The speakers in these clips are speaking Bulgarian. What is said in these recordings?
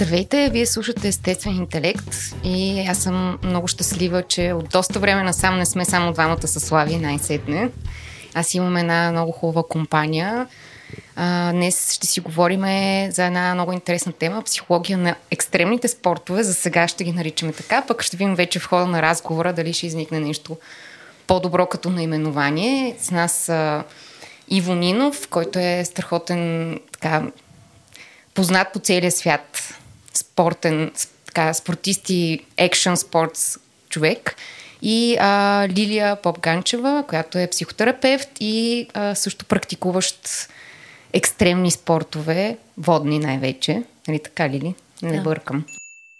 Здравейте, вие слушате Естествен интелект и аз съм много щастлива, че от доста време насам не сме само двамата с Слави най-сетне. Аз имам една много хубава компания. А, днес ще си говорим за една много интересна тема психология на екстремните спортове. За сега ще ги наричаме така, пък ще видим вече в хода на разговора дали ще изникне нещо по-добро като наименование. С нас а, Иво Нинов, който е страхотен така, познат по целия свят спортен, така, спортист и екшен спортс човек. И а, Лилия Попганчева, която е психотерапевт и а, също практикуващ екстремни спортове, водни най-вече. Нали така, Лили? Не да. бъркам.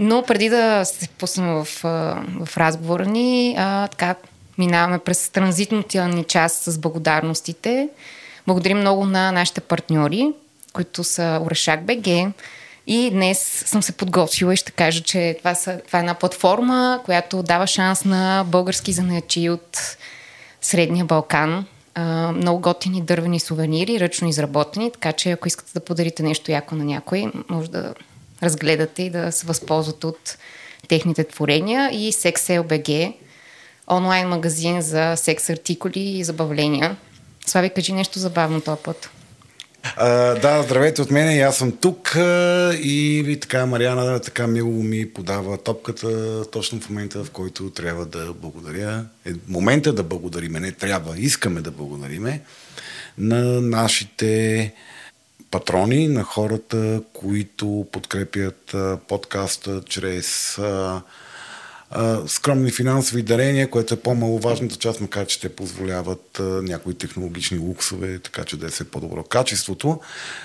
Но преди да се пуснем в, в разговора ни, а, така, минаваме през транзитната ни част с благодарностите. Благодарим много на нашите партньори, които са Орешак БГ. И днес съм се подготвила и ще кажа, че това, са, това е една платформа, която дава шанс на български занаячи от Средния Балкан. А, много готини дървени сувенири, ръчно изработени, така че ако искате да подарите нещо яко на някой, може да разгледате и да се възползвате от техните творения и SexLBG, онлайн магазин за секс артикули и забавления. Слави, кажи нещо забавно този път. А, да, здравейте от мен и аз съм тук и ви така Мариана така мило ми подава топката точно в момента, в който трябва да благодаря. Е, момента да благодариме, не трябва, искаме да благодариме на нашите патрони, на хората, които подкрепят подкаста чрез скромни финансови дарения, което е по-маловажната част, макар че те позволяват някои технологични луксове, така че да е все по-добро качеството.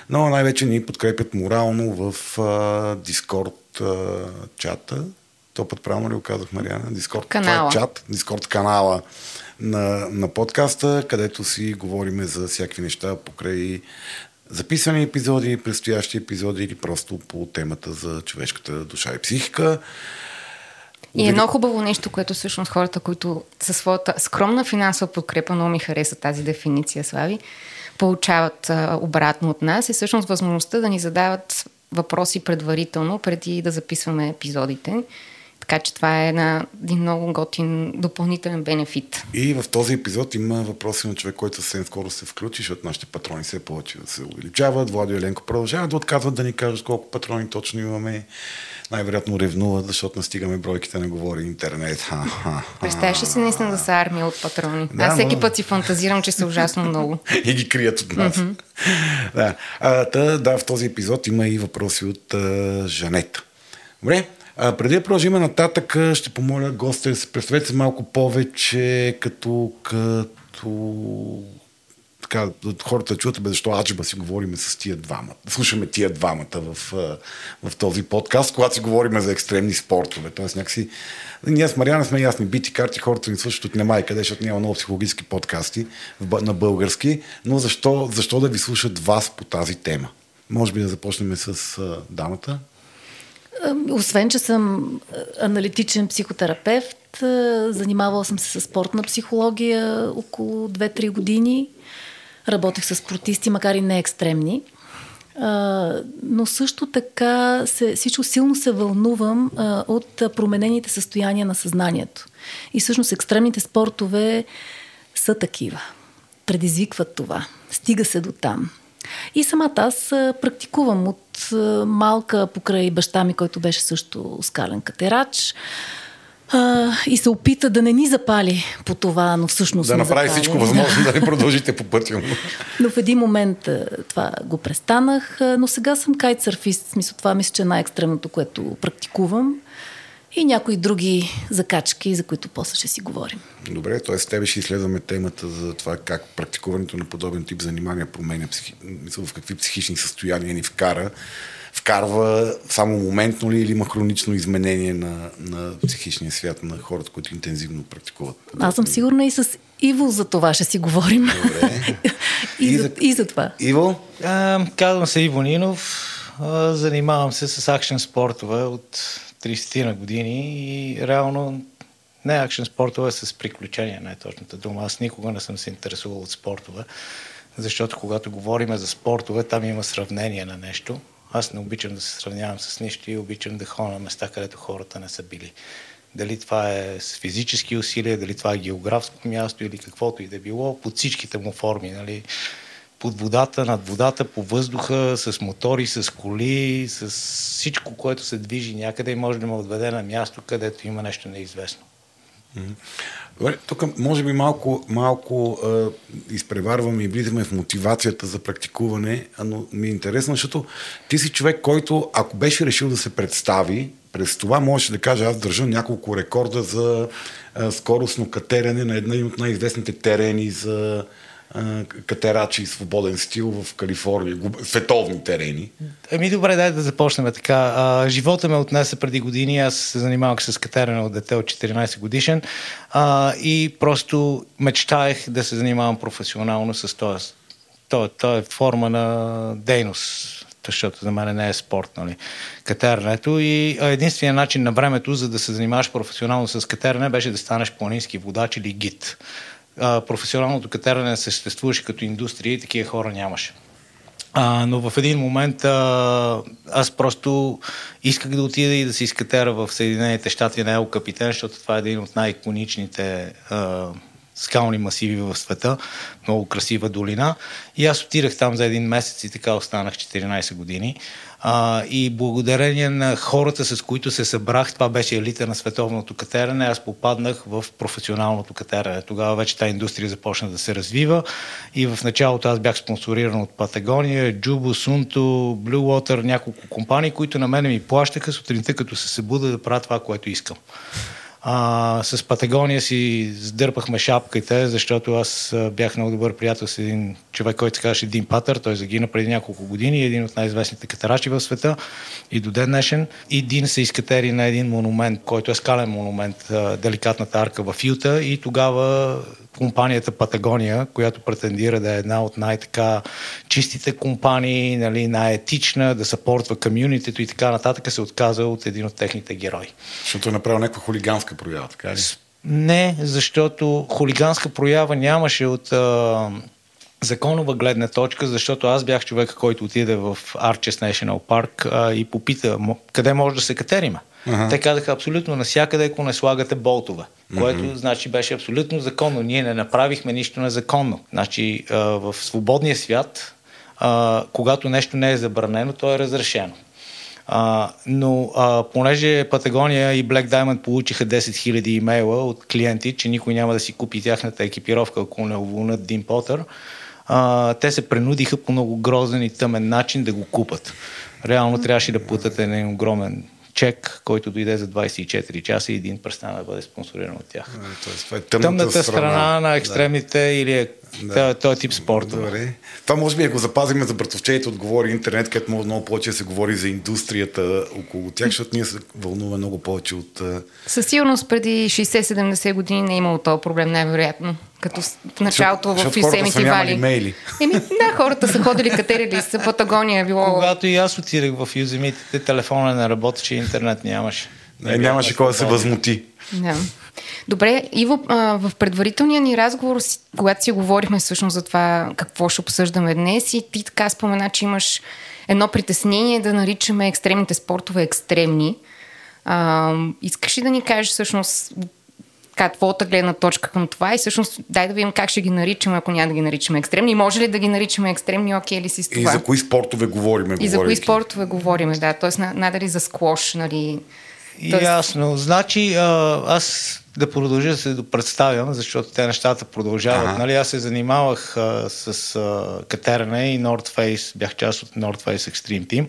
Но най-вече ни подкрепят морално в Дискорд чата. То път правилно ли оказах, Мариана? Дискорд канала. Това е чат, Дискорд канала на, на подкаста, където си говориме за всякакви неща покрай записани епизоди, предстоящи епизоди или просто по темата за човешката душа и психика. И едно хубаво нещо, което всъщност хората, които със своята скромна финансова подкрепа, много ми хареса тази дефиниция, Слави, получават а, обратно от нас, е всъщност възможността да ни задават въпроси предварително, преди да записваме епизодите. Така че това е една, един много готин допълнителен бенефит. И в този епизод има въпроси на човек, който съвсем скоро се включи, защото нашите патрони все повече да се увеличават. Влади и Еленко продължават да отказват да ни кажат колко патрони точно имаме. Най-вероятно ревнуват, защото настигаме бройките, не говори интернет. Представяш ли си наистина да са армия от патрони? Да, Аз всеки но... път си фантазирам, че са ужасно много. и ги крият от нас. Mm-hmm. да. А, та, да, в този епизод има и въпроси от а, Жанета. Добре, а, преди да продължим нататък, ще помоля гостя да се представете се малко повече като, като така, хората чуят, бе, защо аджиба си говориме с тия двама. Слушаме тия двамата в, в този подкаст, когато си говориме за екстремни спортове. Тоест някакси ние с Мариана сме ясни, бити карти, хората ни слушат от няма и къде, защото няма много психологически подкасти на български, но защо, защо да ви слушат вас по тази тема? Може би да започнем с дамата. Освен, че съм аналитичен психотерапевт, занимавала съм се с спортна психология около 2-3 години. Работех с спортисти, макар и не екстремни. но също така се, всичко силно се вълнувам от променените състояния на съзнанието. И всъщност екстремните спортове са такива. Предизвикват това. Стига се до там. И самата аз практикувам от малка покрай баща ми, който беше също скален катерач. Uh, и се опита да не ни запали по това, но всъщност. Да направи запали. всичко възможно да не продължите по пътя му. но в един момент това го престанах, но сега съм кайтсърфист. Смисъл, това мисля, че е най-екстремното, което практикувам. И някои други закачки, за които после ще си говорим. Добре, т.е. с тебе ще изследваме темата за това как практикуването на подобен тип занимания променя психи... в какви психични състояния ни вкара вкарва само моментно ли или има хронично изменение на, на психичния свят на хората, които интензивно практикуват? Аз съм сигурна и с Иво за това ще си говорим. Добре. и, и, за, и за това. Иво? А, казвам се Иво Нинов. А, занимавам се с акшен спортове от 30 на години и реално не акшен спортове с приключения, не е дума. Аз никога не съм се интересувал от спортове, защото когато говорим за спортове, там има сравнение на нещо – аз не обичам да се сравнявам с нищо и обичам да ходя на места, където хората не са били. Дали това е с физически усилия, дали това е географско място или каквото и да било, под всичките му форми. Нали? Под водата, над водата, по въздуха, с мотори, с коли, с всичко, което се движи някъде и може да ме отведе на място, където има нещо неизвестно. Добре, тук може би малко, малко а, изпреварваме и влизаме в мотивацията за практикуване, но ми е интересно, защото ти си човек, който ако беше решил да се представи, през това можеше да каже, аз държа няколко рекорда за а, скоростно катерене на една от най-известните терени за катерачи и свободен стил в Калифорния, световни терени. Ами добре, дай да започнем така. А, живота ме отнесе преди години, аз се занимавах с катерене от дете от 14 годишен а, и просто мечтаех да се занимавам професионално с това. То, то е форма на дейност защото за мен не е спорт, нали, катеренето. И единственият начин на времето, за да се занимаваш професионално с катерене, беше да станеш планински водач или гид а, професионалното катеране съществуваше като индустрия и такива хора нямаше. А, но в един момент а, аз просто исках да отида и да се изкатера в Съединените щати на Ел Капитен, защото това е един от най-иконичните а, скални масиви в света, много красива долина. И аз отидах там за един месец и така останах 14 години. А, и благодарение на хората, с които се събрах, това беше елита на световното катерене, аз попаднах в професионалното катерене. Тогава вече тази индустрия започна да се развива и в началото аз бях спонсориран от Патагония, Джубо, Сунто, Blue Water, няколко компании, които на мене ми плащаха сутринта, като се събуда да правя това, което искам. А, с Патагония си сдърпахме шапките, защото аз бях много добър приятел с един човек, който се казваше Дин Патър. Той загина преди няколко години, един от най-известните катарачи в света и до ден днешен. И Дин се изкатери на един монумент, който е скален монумент, деликатната арка в Юта и тогава компанията Патагония, която претендира да е една от най-така чистите компании, нали, най-етична, да съпортва комюнитето и така нататък, се отказа от един от техните герои. Защото е направил някаква хулиганска проява, така ли? Не, защото хулиганска проява нямаше от а, законова гледна точка, защото аз бях човека, който отиде в Arches National Park а, и попита къде може да се катериме. Uh-huh. Те казаха абсолютно насякъде, ако не слагате болтове, което uh-huh. значи беше абсолютно законно. Ние не направихме нищо незаконно. Значи а, в свободния свят, а, когато нещо не е забранено, то е разрешено. А, но а, понеже Патагония и Black Diamond получиха 10 000 имейла от клиенти, че никой няма да си купи тяхната екипировка, ако не уволнат Дин Потър, а, те се принудиха по много грозен и тъмен начин да го купат. Реално трябваше да платят един огромен чек, който дойде за 24 часа и един престана да бъде спонсориран от тях. Тоест, това е тъмната, тъмната страна, страна на екстремните да. или е да. този тип спорт. Добре. Това може би, ако запазим за братовчеите, отговори интернет, където може много повече да се говори за индустрията около тях, защото ние се вълнуваме много повече от... Със сигурност преди 60-70 години не е имало този проблем, най-вероятно. Като в началото в Юсемите вали. Еми, да, хората са ходили, катерили са, Патагония е било... Когато и аз отидах в Юземитите, телефона не работеше, интернет нямаше. Не, нямаше кой да се възмути. Да. Добре, Иво, в предварителния ни разговор, когато си говорихме всъщност за това какво ще обсъждаме днес и ти така спомена, че имаш едно притеснение да наричаме екстремните спортове екстремни. А, искаш ли да ни кажеш всъщност така, твоята гледна точка към това и всъщност дай да видим как ще ги наричаме, ако няма да ги наричаме екстремни. И може ли да ги наричаме екстремни, окей ли си с това? И за кои спортове говориме? И за кои спортове говориме, да. Тоест, надали за склош, нали, Тоест... Ясно. Значи, аз да продължа да се представям, защото те нещата продължават. Ага. Нали, аз се занимавах а, с а, катерене и North Face, бях част от North Face Extreme Team.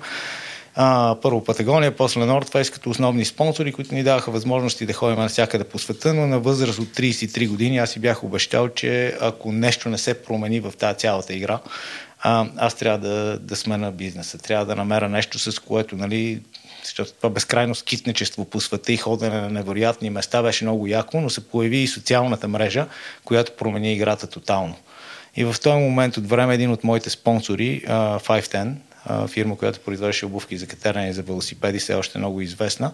А, първо Патагония, после North Face като основни спонсори, които ни даваха възможности да ходим навсякъде по света, но на възраст от 33 години аз си бях обещал, че ако нещо не се промени в тази цялата игра, а, аз трябва да, да смена бизнеса. Трябва да намеря нещо, с което, нали, защото това безкрайно скитничество по света и ходене на невероятни места беше много яко, но се появи и социалната мрежа, която промени играта тотално. И в този момент от време един от моите спонсори, uh, 510, uh, фирма, която произвеждаше обувки за катеране и за велосипеди, все още много известна,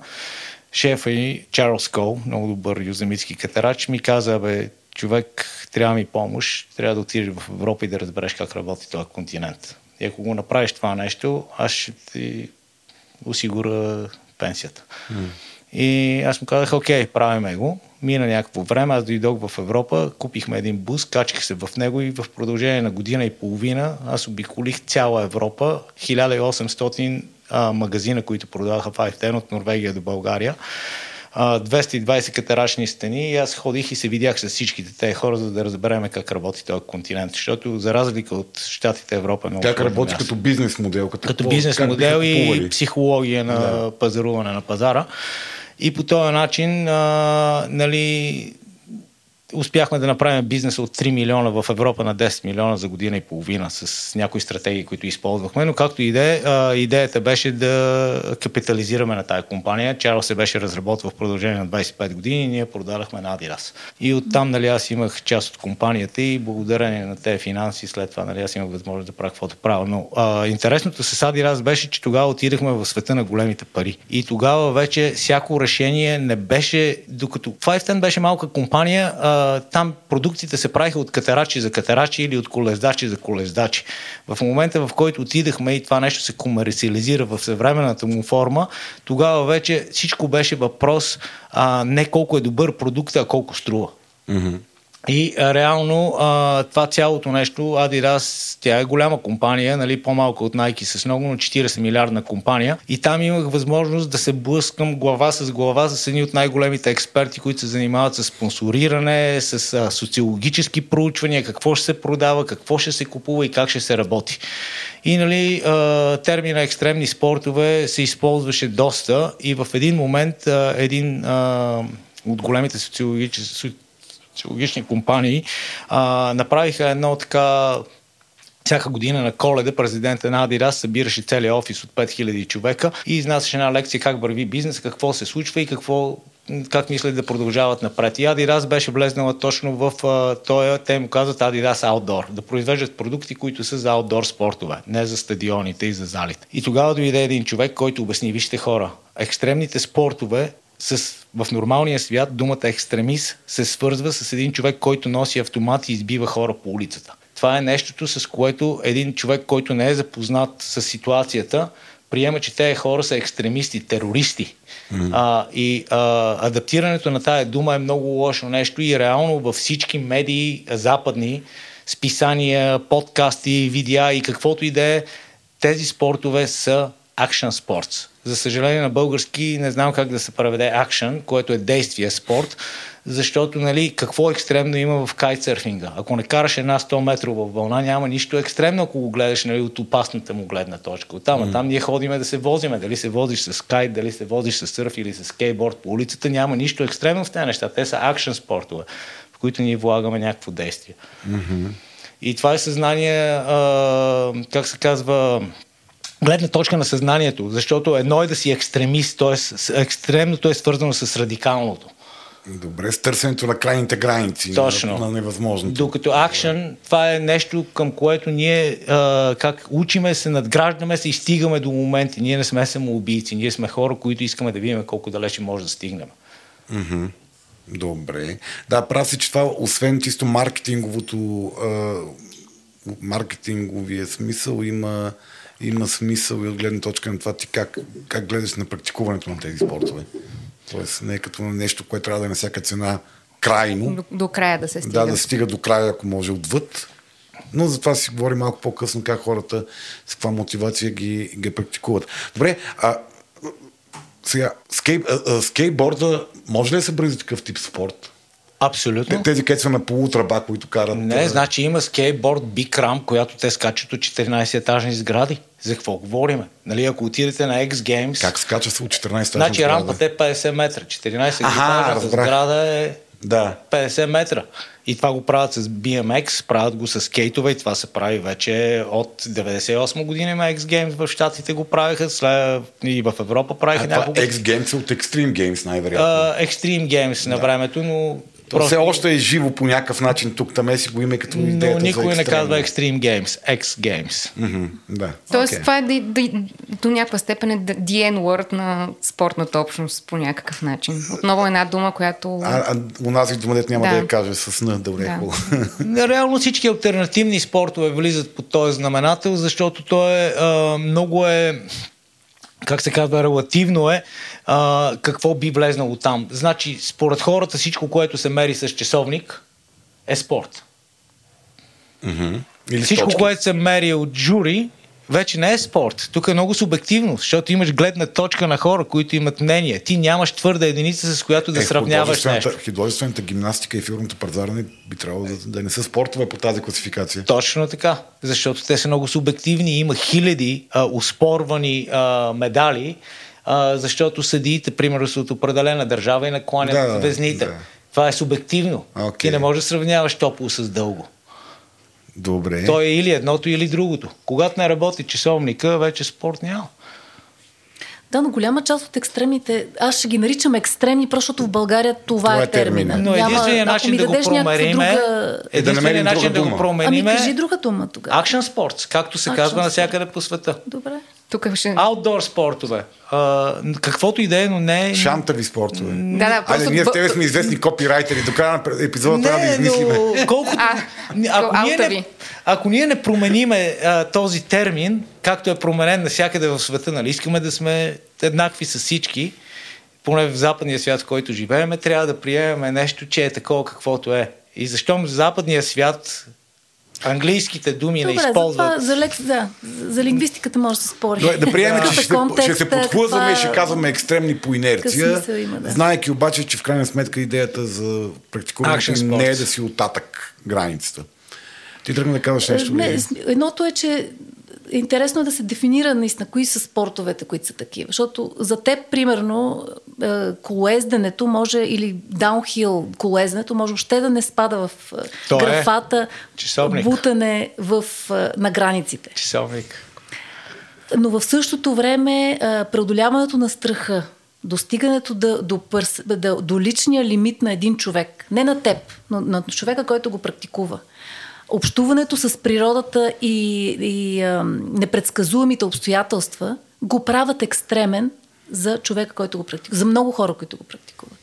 шефа и Чарлз Кол, много добър юземитски катерач, ми каза, бе, човек, трябва ми помощ, трябва да отидеш в Европа и да разбереш как работи този континент. И ако го направиш това нещо, аз ще ти осигуря пенсията. Mm. И аз му казах, окей, правиме го. Мина някакво време, аз дойдох в Европа, купихме един бус, качих се в него и в продължение на година и половина аз обиколих цяла Европа, 1800 а, магазина, които продаваха 510 от Норвегия до България. 220 катерачни стени и аз ходих и се видях с всичките тези хора, за да разбереме как работи този континент. Защото за разлика от Щатите Европа е много Как работи като бизнес модел? Като, като бизнес модел и психология на да. пазаруване на пазара. И по този начин, а, нали, успяхме да направим бизнес от 3 милиона в Европа на 10 милиона за година и половина с някои стратегии, които използвахме, но както иде, идеята беше да капитализираме на тази компания. Чарлз се беше разработвал в продължение на 25 години и ние продадахме на Adidas. И оттам нали, аз имах част от компанията и благодарение на тези финанси след това нали, аз имах възможност да правя каквото правя. Но а, интересното с Adidas беше, че тогава отидахме в света на големите пари. И тогава вече всяко решение не беше, докато 510 беше малка компания, а, там продукциите се правиха от катерачи за катерачи или от колездачи за колездачи. В момента, в който отидахме и това нещо се комерциализира в съвременната му форма, тогава вече всичко беше въпрос а, не колко е добър продукт, а колко струва. Mm-hmm. И реално това цялото нещо, Adidas, тя е голяма компания, нали, по-малко от Nike с много, но 40 милиардна компания. И там имах възможност да се блъскам глава с глава с едни от най-големите експерти, които се занимават с спонсориране, с социологически проучвания, какво ще се продава, какво ще се купува и как ще се работи. И нали, термина екстремни спортове се използваше доста и в един момент един от големите социологически социологични компании а, направиха едно така всяка година на коледа президента на Адирас събираше целият офис от 5000 човека и изнасяше една лекция как върви бизнес, какво се случва и какво как мислят да продължават напред. И Adidas беше влезнала точно в този, те му казват Adidas Outdoor, да произвеждат продукти, които са за аутдор спортове, не за стадионите и за залите. И тогава дойде един човек, който обясни, вижте хора, екстремните спортове с, в нормалния свят думата екстремист се свързва с един човек, който носи автомат и избива хора по улицата. Това е нещото, с което един човек, който не е запознат с ситуацията, приема, че тези хора са екстремисти, терористи. Mm. А, и а, адаптирането на тая дума е много лошо нещо и реално във всички медии, западни, списания, подкасти, видеа и каквото и да е, тези спортове са action sports. За съжаление на български не знам как да се преведе action, което е действие спорт, защото нали, какво екстремно има в кайтсърфинга? Ако не караш една 100 метрова вълна, няма нищо екстремно, ако го гледаш нали, от опасната му гледна точка. От там, mm. там ние ходиме да се возиме. Дали се возиш с кайт, дали се возиш с сърф или с скейтборд по улицата, няма нищо екстремно в тези неща. Те са акшн спортове, в които ние влагаме някакво действие. Mm-hmm. И това е съзнание, а, как се казва, гледна точка на съзнанието, защото едно е да си екстремист, т.е. екстремното е свързано с радикалното. Добре, с търсенето на крайните граници. Точно. На, на невъзможното. Докато акшен, това е нещо към което ние а, как учиме се, надграждаме се и стигаме до моменти. Ние не сме самоубийци, ние сме хора, които искаме да видим колко далече може да стигнем. Mm-hmm. Добре. Да, прав си, че това, освен чисто маркетинговото, а, маркетинговия смисъл, има има смисъл и от гледна точка на това ти как, как гледаш на практикуването на тези спортове. Тоест не е като нещо, което трябва да е на всяка цена крайно. До, до края да се стига. Да, да стига до края, ако може отвъд. Но за това си говорим малко по-късно как хората с каква мотивация ги, ги практикуват. Добре, а сега, скейт, а, а, скейтборда може ли да се бъде такъв тип спорт? Абсолютно. Тези, където са на полутръба, които карат. Не, значи има скейтборд Ram, която те скачат от 14 етажни сгради. За какво говориме? Нали, ако отидете на X Games... Как скача се от 14 етажна Значи рампата е 50 метра, 14 етажната сграда е да. 50 метра. И това го правят с BMX, правят го с скейтове и това се прави вече от 98 година има X Games в Штатите го правиха, след и в Европа правиха няколко... X Games от Extreme Games най-вероятно. Uh, Extreme Games да. на времето, но Просто... все още е живо по някакъв начин тук, там е си го има като идеята Но никой за не казва Extreme Games, X Games. Mm-hmm, да. Тоест okay. това е до, до, до някаква степен е the N-word на спортната общност по някакъв начин. Отново една дума, която... А, а у нас и дума няма да. да я каже с Н, добре да. Реално всички альтернативни спортове влизат по този знаменател, защото той е а, много е как се казва, релативно е а, какво би влезнало там. Значи, според хората всичко, което се мери с часовник, е спорт. Mm-hmm. Или всичко, точки. което се мери от жури, вече не е спорт. Тук е много субективно, защото имаш гледна точка на хора, които имат мнение. Ти нямаш твърда единица, с която да е, сравняваш нещо. Художествената гимнастика и фигурното предзаране би трябвало да, да не са спортове по тази класификация. Точно така, защото те са много субективни. Има хиляди а, успорвани а, медали, а, защото съдиите, примерно, са от определена държава и накланят да, везните. Да. Това е субективно. Okay. Ти не можеш да сравняваш топло с дълго. Добре. То е или едното, или другото. Когато не работи часовника, вече спорт няма. Да, но голяма част от екстремните, аз ще ги наричам екстремни, защото в България това, това е, е термина. Но единственият начин да го променим друга... е да намерим начин да го променим ами, кажи друга дума тогава. Акшн спортс, както се Action казва навсякъде по света. Добре. Тук ще... Аутдор спортове. А, каквото и да е, но не е... Шантави спортове. Да, да, просто... Айде, ние с тебе сме известни копирайтери. До края на епизода трябва да измислиме. Но... Колкото... А, ако, ние не, ако ние не промениме а, този термин, както е променен навсякъде в света, нали, искаме да сме еднакви с всички, поне в западния свят, в който живееме, трябва да приемем нещо, че е такова каквото е. И защо в западния свят английските думи Добре, не използват. За, за, лек, да, за лингвистиката може да се спори. Да, да приемем, че ще, ще се подхлъзваме и ще казваме екстремни по инерция, има, да. знаеки обаче, че в крайна сметка идеята за практикуването не е да си оттатък границата. Ти тръгна да казваш нещо. Не, едното е, че интересно е да се дефинира наистина кои са спортовете, които са такива. Защото за теб, примерно, е, колезденето може, или даунхил колезденето може още да не спада в е, То е графата е. бутане в, на границите. Часовник. Но в същото време преодоляването на страха, достигането до, до, пърс, до, до личния лимит на един човек, не на теб, но на човека, който го практикува – общуването с природата и, и а, непредсказуемите обстоятелства го правят екстремен за човека, който го практикува, за много хора, които го практикуват.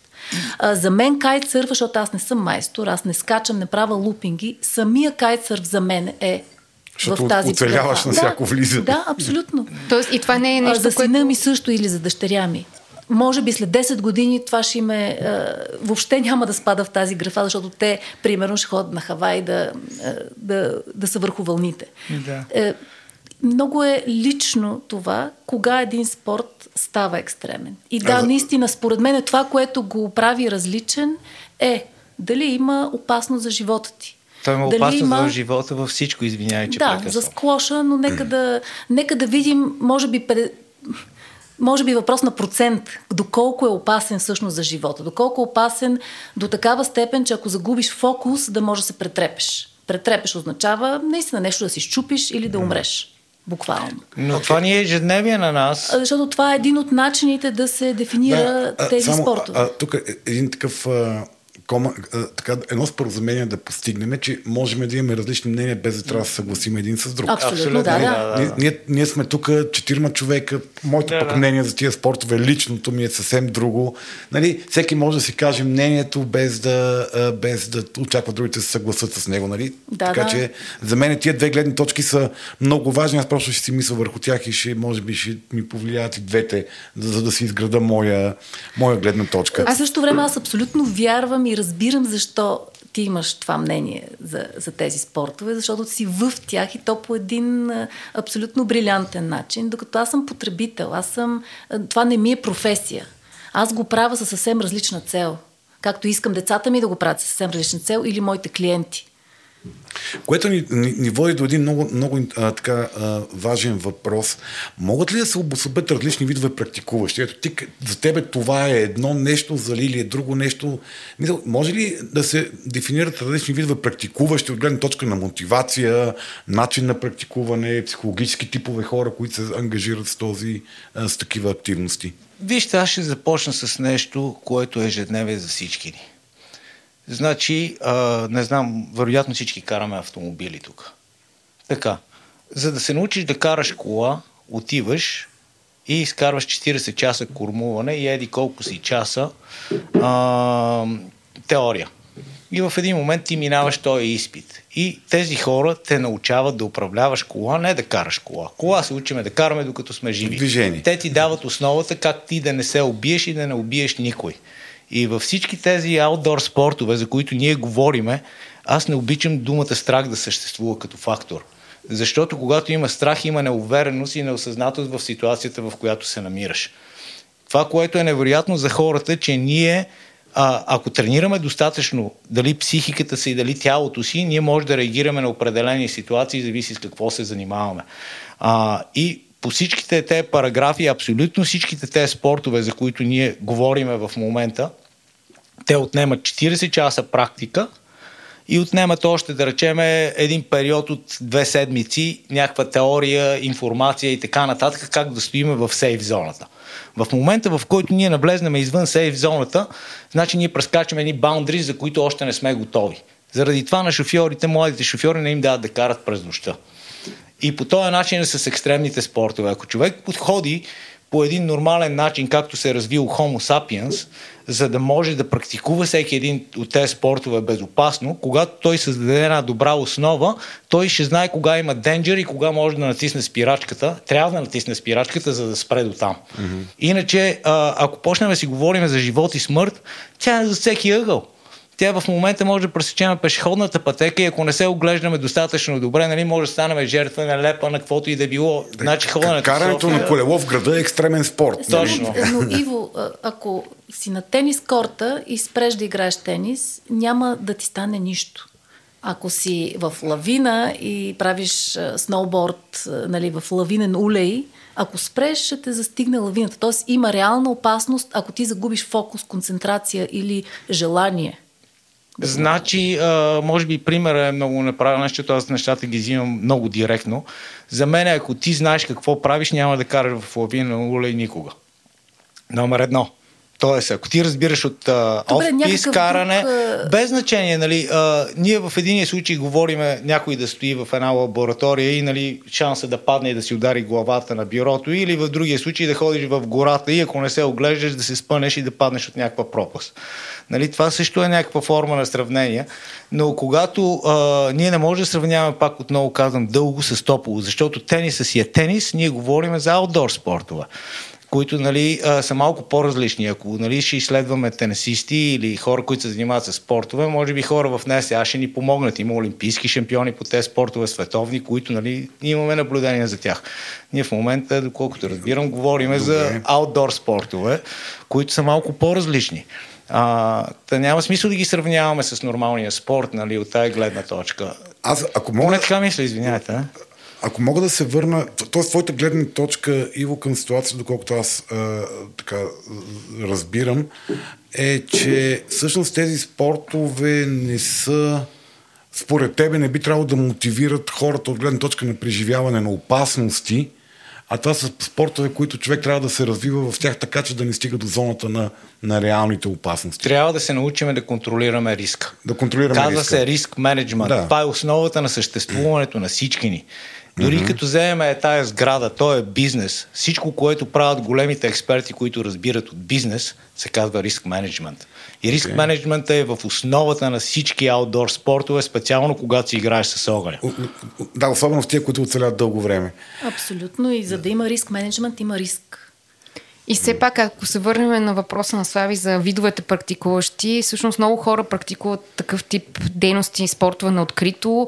А, за мен кайтсърф, защото аз не съм майстор, аз не скачам, не правя лупинги, самия кайтсърф за мен е защото в тази оцеляваш на всяко да, влизане. Да, абсолютно. Тоест и това не е нещо, а, За сина което... ми също или за дъщеря ми може би след 10 години това ще им е, въобще няма да спада в тази графа, защото те, примерно, ще ходят на Хавай да, да, да са върху вълните. Да. Е, много е лично това, кога един спорт става екстремен. И да, а, наистина, според мен това, което го прави различен е дали има опасност за живота ти. Той има Дали опасност има... за живота във всичко, извинявай, че Да, прекъсвам. за склоша, но нека да, нека да видим, може би може би въпрос на процент, доколко е опасен всъщност за живота, доколко е опасен до такава степен, че ако загубиш фокус, да може да се претрепеш. Претрепеш означава наистина нещо да си щупиш или да умреш. Буквално. Но okay. това ни е ежедневие на нас. Защото това е един от начините да се дефинира да, а, тези само, спортове. А, а, тук е един такъв а, кома, така, едно споразумение да постигнем, че можем да имаме различни мнения, без да трябва да се съгласим един с друг. Абсолютно, да, да. Ние, ние, ние сме тук четирима човека, моето да, пък да. мнение за тия спортове, личното ми е съвсем друго. Нали, всеки може да си каже мнението, без да, без да очаква другите да се съгласат с него. Нали? Да, така да. че за мен тия две гледни точки са много важни. Аз просто ще си мисля върху тях и ще, може би ще ми повлияят и двете, за да си изграда моя, моя гледна точка. А също време аз абсолютно вярвам и разбирам защо ти имаш това мнение за, за тези спортове, защото си в тях и то по един абсолютно брилянтен начин, докато аз съм потребител, аз съм, това не ми е професия. Аз го правя със съвсем различна цел. Както искам децата ми да го правят със съвсем различна цел или моите клиенти. Което ни, ни, ни води до един много, много а, така, а, важен въпрос. Могат ли да се обособят различни видове практикуващи? Ето ти, за тебе това е едно нещо, за Лили е друго нещо. Може ли да се дефинират различни видове практикуващи от гледна точка на мотивация, начин на практикуване, психологически типове хора, които се ангажират с, този, а, с такива активности? Вижте, аз ще започна с нещо, което е ежедневие за всички ни. Значи, а, не знам, вероятно всички караме автомобили тук. Така, за да се научиш да караш кола, отиваш и изкарваш 40 часа кормуване и еди колко си часа а, теория. И в един момент ти минаваш този изпит. И тези хора те научават да управляваш кола, не да караш кола. Кола се учиме да караме докато сме живи. Движение. Те ти дават основата как ти да не се убиеш и да не убиеш никой. И във всички тези аутдор спортове, за които ние говориме, аз не обичам думата страх да съществува като фактор. Защото когато има страх, има неувереност и неосъзнатост в ситуацията, в която се намираш. Това, което е невероятно за хората, че ние, а, ако тренираме достатъчно, дали психиката си дали тялото си, ние може да реагираме на определени ситуации, зависи с какво се занимаваме. А, и по всичките те параграфи, абсолютно всичките те спортове, за които ние говориме в момента, те отнемат 40 часа практика и отнемат още, да речеме, един период от две седмици, някаква теория, информация и така нататък, как да стоиме в сейф зоната. В момента, в който ние навлезнем извън сейф зоната, значи ние прескачаме едни баундри, за които още не сме готови. Заради това на шофьорите, младите шофьори не им дават да карат през нощта. И по този начин е с екстремните спортове. Ако човек подходи по един нормален начин, както се е развил Homo sapiens, за да може да практикува всеки един от тези спортове безопасно, когато той създаде една добра основа, той ще знае кога има денджер и кога може да натисне спирачката. Трябва да натисне спирачката, за да спре до там. Mm-hmm. Иначе, ако почнем да си говорим за живот и смърт, тя е за всеки ъгъл тя в момента може да пресечем пешеходната пътека и ако не се оглеждаме достатъчно добре, нали, може да станем жертва на лепа, на каквото и да било. Значи, ходенето Карането на колело в града е екстремен спорт. Нали? Точно. Но, Иво, ако си на тенис корта и спреш да играеш тенис, няма да ти стане нищо. Ако си в лавина и правиш сноуборд нали, в лавинен улей, ако спреш, ще те застигне лавината. Тоест има реална опасност, ако ти загубиш фокус, концентрация или желание – Значи, а, може би примерът е много неправилен, защото аз нещата ги взимам много директно. За мен, ако ти знаеш какво правиш, няма да караш в лавина улей никога. Номер едно. Тоест, ако ти разбираш от офпис, каране, друг... без значение, нали, а, ние в един случай говориме някой да стои в една лаборатория и нали, шанса да падне и да си удари главата на бюрото, или в другия случай да ходиш в гората и ако не се оглеждаш, да се спънеш и да паднеш от някаква пропаст. Нали, това също е някаква форма на сравнение. Но когато а, ние не можем да сравняваме, пак отново казвам, дълго с топло, защото тениса си е тенис, ние говорим за аутдор спортове които нали, са малко по-различни. Ако нали, ще изследваме тенесисти или хора, които се занимават с спортове, може би хора в НСА ще ни помогнат. Има олимпийски шампиони по тези спортове, световни, които нали, имаме наблюдение за тях. Ние в момента, доколкото разбирам, говорим за аутдор спортове, които са малко по-различни. А, да няма смисъл да ги сравняваме с нормалния спорт, нали, от тази гледна точка. Аз, ако мога... Не така мисля, извинявайте. Ако мога да се върна, т.е. твоята гледна точка, Иво, към ситуацията, доколкото аз а, така разбирам, е, че всъщност тези спортове не са според тебе не би трябвало да мотивират хората от гледна точка на преживяване на опасности, а това са спортове, които човек трябва да се развива в тях така, че да не стига до зоната на, на реалните опасности. Трябва да се научим да контролираме риска. Да контролираме Казва риска. се риск менеджмент. Да. Това е основата на съществуването на всички ни. Дори mm-hmm. като вземем тая сграда, то е бизнес. Всичко, което правят големите експерти, които разбират от бизнес, се казва риск менеджмент. И риск okay. менеджмента е в основата на всички аутдор спортове, специално когато си играеш с огъня. Да, особено в тия, които оцелят дълго време. Абсолютно. И за да има риск менеджмент, има риск. И все пак, ако се върнем на въпроса на Слави за видовете практикуващи, всъщност много хора практикуват такъв тип дейности и спортове на открито,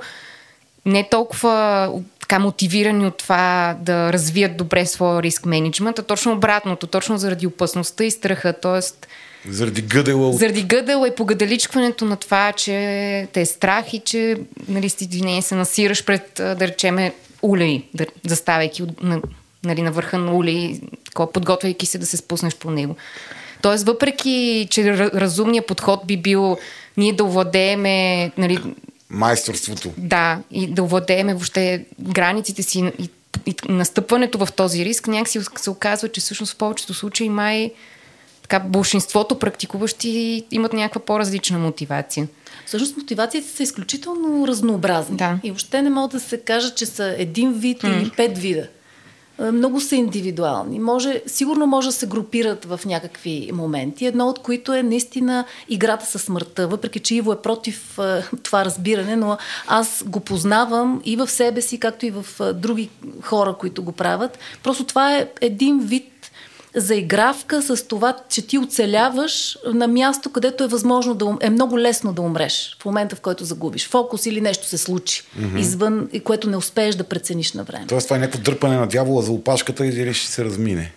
не толкова така мотивирани от това да развият добре своя риск менеджмент, а точно обратното, точно заради опасността и страха. Тоест, Заради гъдела от... Заради гъдела и погадаличкването на това, че те е страх и че, нали, с извинение се насираш пред, да речеме, улей, да, заставайки на, нали, на върха на улей, подготвяйки се да се спуснеш по него. Тоест, въпреки, че разумният подход би бил ние да овладееме нали, майсторството. Да, и да овладееме въобще границите си и, и настъпването в този риск, някакси се оказва, че всъщност в повечето случаи май така, большинството практикуващи имат някаква по-различна мотивация. Всъщност мотивациите са изключително разнообразни. Да. И въобще не могат да се каже, че са един вид mm. или пет вида. Е, много са индивидуални. Може, сигурно може да се групират в някакви моменти, едно от които е наистина играта със смъртта, въпреки че Иво е против е, това разбиране, но аз го познавам и в себе си, както и в е, други хора, които го правят. Просто това е един вид заигравка с това, че ти оцеляваш на място, където е възможно да е много лесно да умреш в момента, в който загубиш фокус или нещо се случи mm-hmm. извън, и което не успееш да прецениш на време. Тоест това е някакво дърпане на дявола за опашката и ще се размине.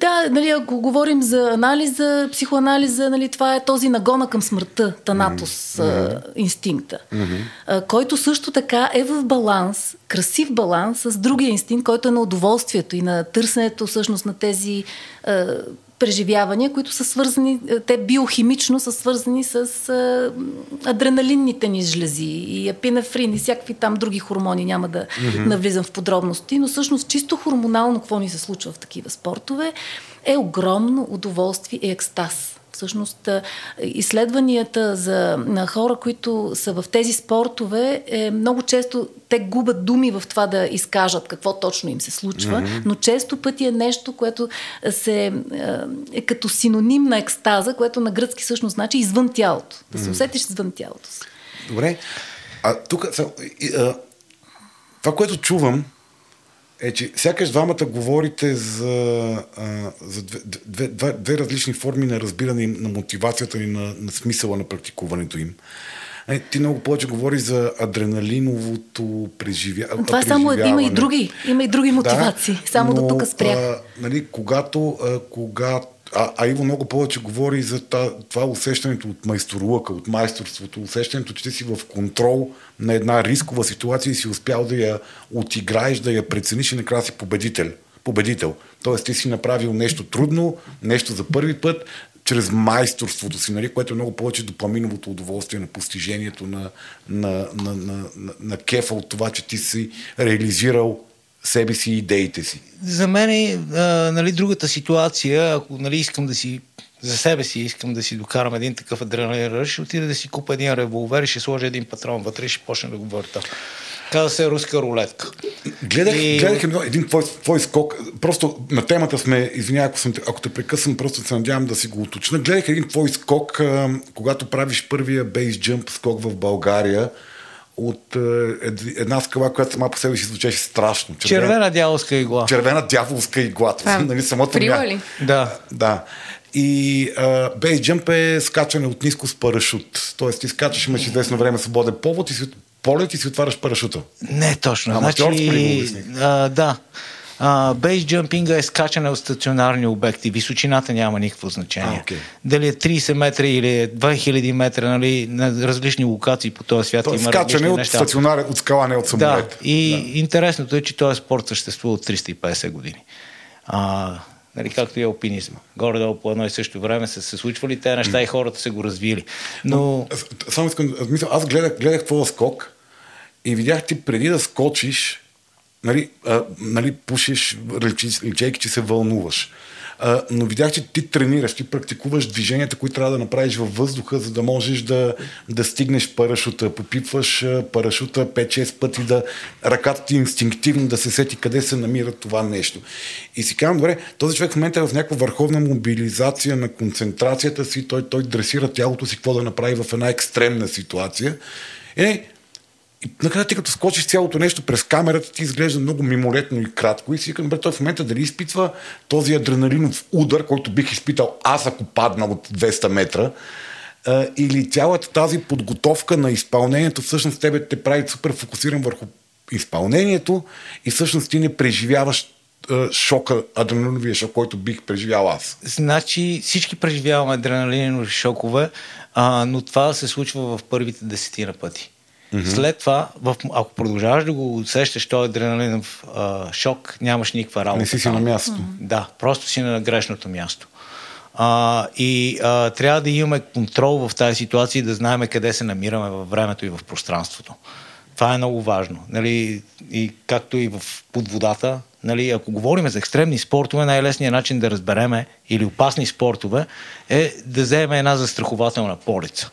Да, нали, ако говорим за анализа, психоанализа, нали, това е този нагона към смъртта, танатос, mm-hmm. инстинкта, mm-hmm. който също така е в баланс, красив баланс с другия инстинкт, който е на удоволствието и на търсенето всъщност на тези преживявания, които са свързани, е, те биохимично са свързани с а, адреналинните ни жлези и епинефрин и всякакви там други хормони, няма да mm-hmm. навлизам в подробности, но всъщност чисто хормонално какво ни се случва в такива спортове е огромно удоволствие и екстаз всъщност изследванията за, на хора, които са в тези спортове, е, много често те губят думи в това да изкажат какво точно им се случва, mm-hmm. но често пъти е нещо, което се, е като синоним на екстаза, което на гръцки всъщност значи извън тялото. Да се усетиш извън тялото си. Добре. А тук това, което чувам, е, че сякаш двамата говорите за, а, за две, две, две, две различни форми на разбиране на мотивацията и на, на смисъла на практикуването им. Е, ти много повече говориш за адреналиновото преживяване. Това само има и други, има и други мотивации. Да, само но, до тук спрях. А, нали, когато, а, когато а, а Иво много повече говори за това усещането от майсторлъка, от майсторството, усещането, че ти си в контрол на една рискова ситуация и си успял да я отиграеш, да я прецениш и накрая си победител. победител. Тоест ти си направил нещо трудно, нещо за първи път, чрез майсторството си, нали, което е много повече допаминовото удоволствие на постижението на, на, на, на, на, на кефа от това, че ти си реализирал себе си и идеите си. За мен е нали, другата ситуация, ако нали, искам да си за себе си искам да си докарам един такъв адреналин ръж, отида да си купа един револвер и ще сложа един патрон вътре и ще почне да го върта. Каза се руска рулетка. Гледах, и... гледах един твой, твой скок. Просто на темата сме, извинявай, ако, съм, ако те прекъсвам, просто се надявам да си го уточна. Гледах един твой скок, когато правиш първия бейс джъмп скок в България от една скала, която сама по себе си звучеше страшно. Червена, червена дяволска игла. Червена дяволска игла. Това, нали, самото ли? Да. Да. И бейс джъмп е скачане от ниско с парашут. Тоест ти скачаш, имаш известно време свободен повод и си полет и си отваряш парашута. Не точно. значи, а, да. Бейс джампинга е скачане от стационарни обекти. Височината няма никакво значение. А, okay. Дали е 30 метра или е 2000 метра, нали, на различни локации по този свят. То, има скачане от неща. стационарен, от скала, не от самолет. Да, и да. интересното е, че този спорт съществува от 350 години. А, нали, както и алпинизма. Горе-долу по едно и също време са се случвали тези неща и хората са го развили. Но... Само искам, аз гледах, гледах твоя скок и видях ти преди да скочиш, нали, а, нали пушиш, личейки, че се вълнуваш. А, но видях, че ти тренираш, ти практикуваш движенията, които трябва да направиш във въздуха, за да можеш да, да стигнеш парашута. Попипваш парашута 5-6 пъти, да ръката ти инстинктивно да се сети къде се намира това нещо. И си казвам, добре, този човек в момента е в някаква върховна мобилизация на концентрацията си, той, той дресира тялото си какво да направи в една екстремна ситуация. Е, и накрая ти като скочиш цялото нещо през камерата, ти изглежда много мимолетно и кратко. И си викам, бе, той в момента дали изпитва този адреналинов удар, който бих изпитал аз, ако падна от 200 метра, или цялата тази подготовка на изпълнението, всъщност тебе те прави супер фокусиран върху изпълнението и всъщност ти не преживяваш шока, адреналиновия шок, който бих преживял аз? Значи всички преживяваме адреналинови шокове, а, но това се случва в първите десетина пъти. Mm-hmm. След това, в, ако продължаваш да го усещаш този адреналинов а, шок, нямаш никаква работа. Не си си на място. Да, просто си на грешното място. А, и а, трябва да имаме контрол в тази ситуация и да знаем къде се намираме във времето и в пространството. Това е много важно. Нали, и както и в подводата, нали, ако говорим за екстремни спортове, най-лесният начин да разбереме или опасни спортове е да вземем една застрахователна полица.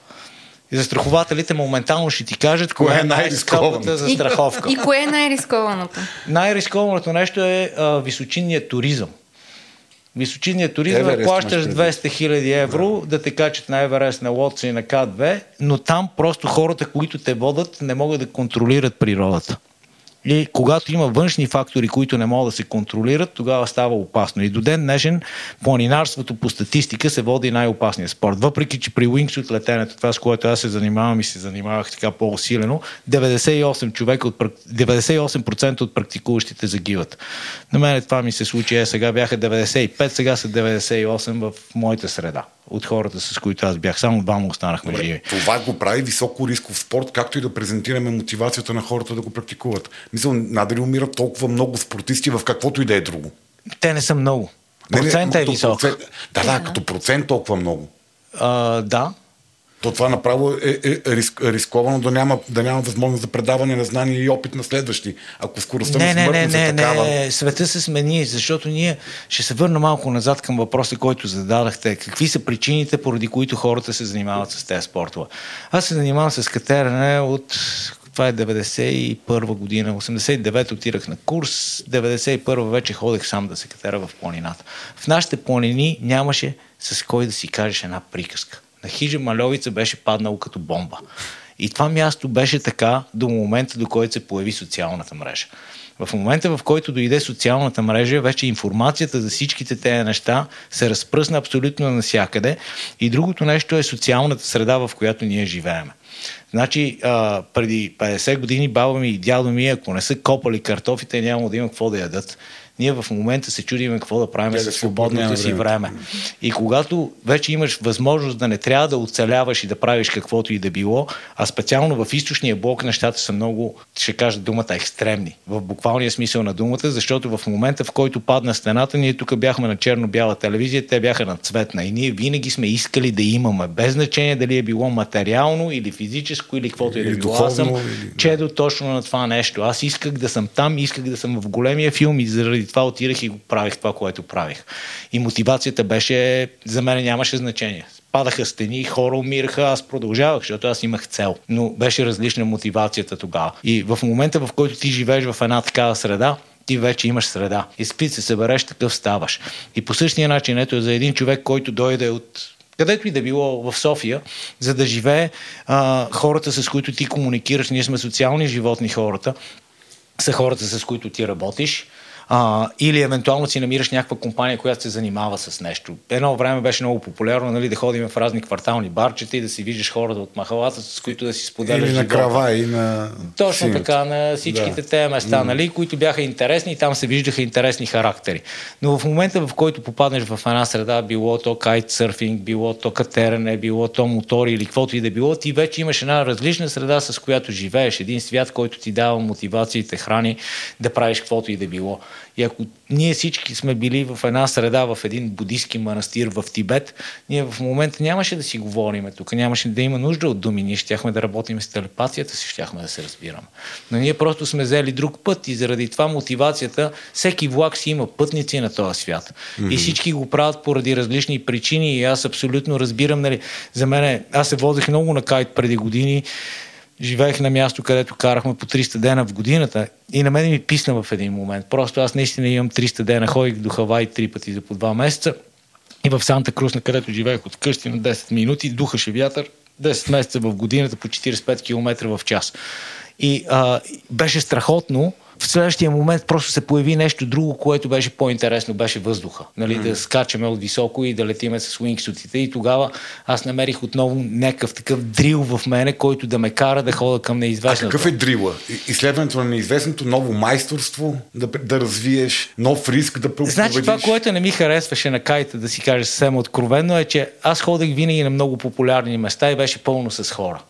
И застрахователите моментално ще ти кажат кое е най-рискованата застраховка. И, и кое е най-рискованото? Най-рискованото нещо е а, височинният туризъм. Височинният туризъм Еверест, плащаш 200 хиляди евро да. да те качат на Еверест, на Лотса и на К2, но там просто хората, които те водат, не могат да контролират природата. И когато има външни фактори, които не могат да се контролират, тогава става опасно. И до ден днешен планинарството по статистика се води най-опасния спорт. Въпреки, че при Wingsuit летенето, това с което аз се занимавам и се занимавах така по-усилено, 98%, човека от, 98% от практикуващите загиват. На мен това ми се случи. Е, сега бяха 95, сега са 98 в моята среда от хората, с които аз бях. Само двама останахме Добре, живи. Това го прави високо рисков спорт, както и да презентираме мотивацията на хората да го практикуват. Мисля, надали умират толкова много спортисти в каквото и да е друго. Те не са много. Процентът е висок. Процент, да, да, като процент толкова много. А, да, то това направо е, е, е риск, рисковано да няма, да няма възможност за предаване на знания и опит на следващи. Ако скоростта не, на смъртност не, не, е такава... Не, света се смени, защото ние ще се върна малко назад към въпроса, който зададахте. Какви са причините, поради които хората се занимават с тези спортове? Аз се занимавам с катеране от това е 91 година. 89 отирах на курс, 91 вече ходех сам да се катера в планината. В нашите планини нямаше с кой да си кажеш една приказка на хижа Малевица беше паднало като бомба. И това място беше така до момента, до който се появи социалната мрежа. В момента, в който дойде социалната мрежа, вече информацията за всичките тези неща се разпръсна абсолютно навсякъде. И другото нещо е социалната среда, в която ние живеем. Значи, а, преди 50 години баба ми и дядо ми, ако не са копали картофите, няма да има какво да ядат ние в момента се чудиме какво да правим със свободното си време. И когато вече имаш възможност да не трябва да оцеляваш и да правиш каквото и да било, а специално в източния блок нещата са много, ще кажа думата, екстремни. В буквалния смисъл на думата, защото в момента, в който падна стената, ние тук бяхме на черно-бяла телевизия, те бяха на цветна. И ние винаги сме искали да имаме, без значение дали е било материално или физическо или каквото и да било. Аз съм или... чедо точно на това нещо. Аз исках да съм там, исках да съм в големия филм и заради това отирах и го правих това, което правих. И мотивацията беше, за мен нямаше значение. Падаха стени, хора умираха, аз продължавах, защото аз имах цел. Но беше различна мотивацията тогава. И в момента, в който ти живееш в една такава среда, ти вече имаш среда. И спит се събереш, такъв ставаш. И по същия начин, ето за един човек, който дойде от където и да било в София, за да живее а, хората, с които ти комуникираш. Ние сме социални животни хората, са хората, с които ти работиш а, или евентуално си намираш някаква компания, която се занимава с нещо. Едно време беше много популярно нали, да ходим в разни квартални барчета и да си виждаш хората от махалата, с които да си споделяш Или на крава и на... Точно Синето. така, на всичките да. тези места, нали, които бяха интересни и там се виждаха интересни характери. Но в момента, в който попаднеш в една среда, било то кайтсърфинг, било то катерене, било то мотори или каквото и да било, ти вече имаш една различна среда, с която живееш. Един свят, който ти дава мотивация и те храни да правиш каквото и да било. И ако ние всички сме били в една среда, в един будистки манастир в Тибет, ние в момента нямаше да си говорим тук, нямаше да има нужда от думи, ние щяхме да работим с телепацията си, щяхме да се разбираме. Но ние просто сме взели друг път и заради това мотивацията, всеки влак си има пътници на този свят. Mm-hmm. И всички го правят поради различни причини и аз абсолютно разбирам, нали, за мен, аз се возех много на кайт преди години, живеех на място, където карахме по 300 дена в годината и на мен ми писна в един момент. Просто аз наистина имам 300 дена, ходих до Хавай три пъти за по два месеца и в Санта Крус, на където живеех от къщи на 10 минути, духаше вятър, 10 месеца в годината по 45 км в час. И а, беше страхотно, в следващия момент просто се появи нещо друго, което беше по-интересно, беше въздуха. Нали, mm. Да скачаме от високо и да летиме с уингсутите. И тогава аз намерих отново някакъв такъв дрил в мене, който да ме кара да хода към неизвестното. А какъв е дрила? Изследването на неизвестното, ново майсторство, да, да развиеш нов риск, да преобладиш? Значи това, което не ми харесваше на кайта, да си кажа съвсем откровенно, е, че аз ходех винаги на много популярни места и беше пълно с хора.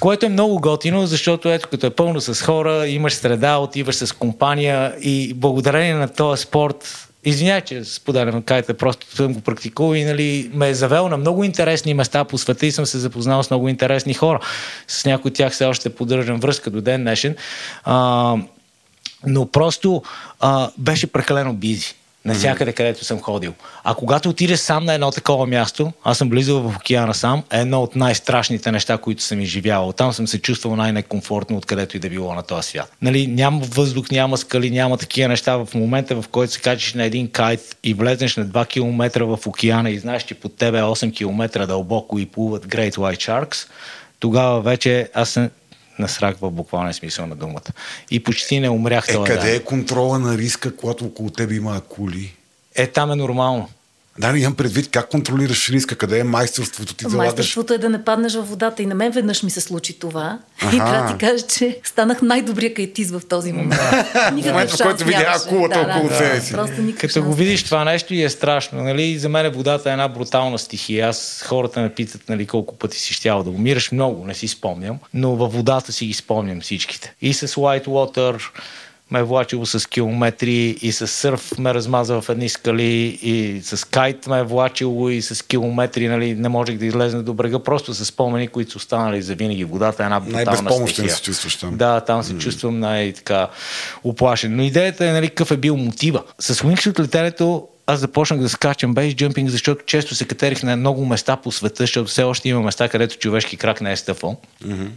Което е много готино, защото ето като е пълно с хора, имаш среда, отиваш с компания и благодарение на този спорт Извинявай, че споделям кайта, просто съм го практикувал и нали, ме е завел на много интересни места по света и съм се запознал с много интересни хора. С някои от тях все още поддържам връзка до ден днешен. А, но просто а, беше прекалено бизи навсякъде, където съм ходил. А когато отидеш сам на едно такова място, аз съм близо в океана сам, е едно от най-страшните неща, които съм изживявал. Там съм се чувствал най-некомфортно, откъдето и да било на този свят. Нали, няма въздух, няма скали, няма такива неща. В момента, в който се качиш на един кайт и влезнеш на 2 км в океана и знаеш, че под тебе е 8 км дълбоко и плуват Great White Sharks, тогава вече аз съм насрах в буквален смисъл на думата. И почти не умрях. Е, къде да. е контрола на риска, когато около тебе има акули? Е, там е нормално. Да, не имам предвид как контролираш риска, къде е майсторството ти да Майсторството е да не паднеш във водата и на мен веднъж ми се случи това. Аха. И трябва да ти кажа, че станах най-добрия кайтиз в този момент. в момента, в който видя акулата да, около себе си. Като го видиш това нещо и е страшно. Нали? За мен водата е една брутална стихия. Аз хората ме питат нали, колко пъти си щял да умираш. Много, не си спомням. Но във водата си ги спомням всичките. И с White Water, ме е влачило с километри и с сърф ме размаза в едни скали и с кайт ме е влачило и с километри, нали, не можех да излезна до брега, просто с спомени, които са останали за винаги. Водата е една брутална стихия. се чувстваш там. Да, там се mm. чувствам най-така оплашен. Но идеята е, нали, какъв е бил мотива. С Wings от летенето аз започнах да скачам бейс джампинг, защото често се катерих на много места по света, защото все още има места, където човешки крак не е стъпвал. Mm-hmm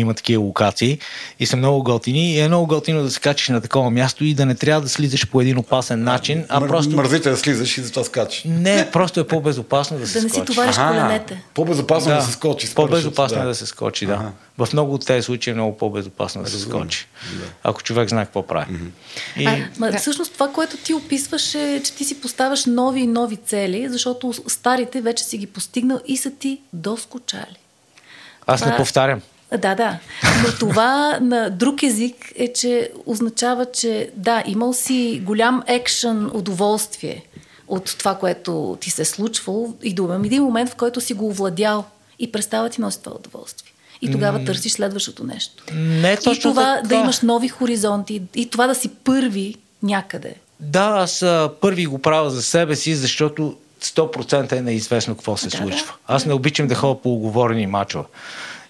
има такива локации и са много готини. И е много готино да се качиш на такова място и да не трябва да слизаш по един опасен начин, а Мър, просто... Мързите да слизаш и затова скачаш. Не, просто е по-безопасно да се Да не си товариш коленете. По-безопасно да, да се скочи. По-безопасно да. е да се скочи, да. Ага. В много от тези случаи е много по-безопасно да се скочи. Да. Ако човек знае какво прави. Mm-hmm. И... А, ма, всъщност това, което ти описваш е, че ти си поставяш нови и нови цели, защото старите вече си ги постигнал и са ти доскочали. Аз това... не повтарям. Да, да. Но това на друг език е, че означава, че да, имал си голям екшен удоволствие от това, което ти се е случвало и до един момент, в който си го овладял и престава ти носи това удоволствие. И тогава търсиш следващото нещо. Не точно И това така. да имаш нови хоризонти и това да си първи някъде. Да, аз първи го правя за себе си, защото 100% е неизвестно какво се да, случва. Да. Аз не обичам да ходя по оговорени мачове.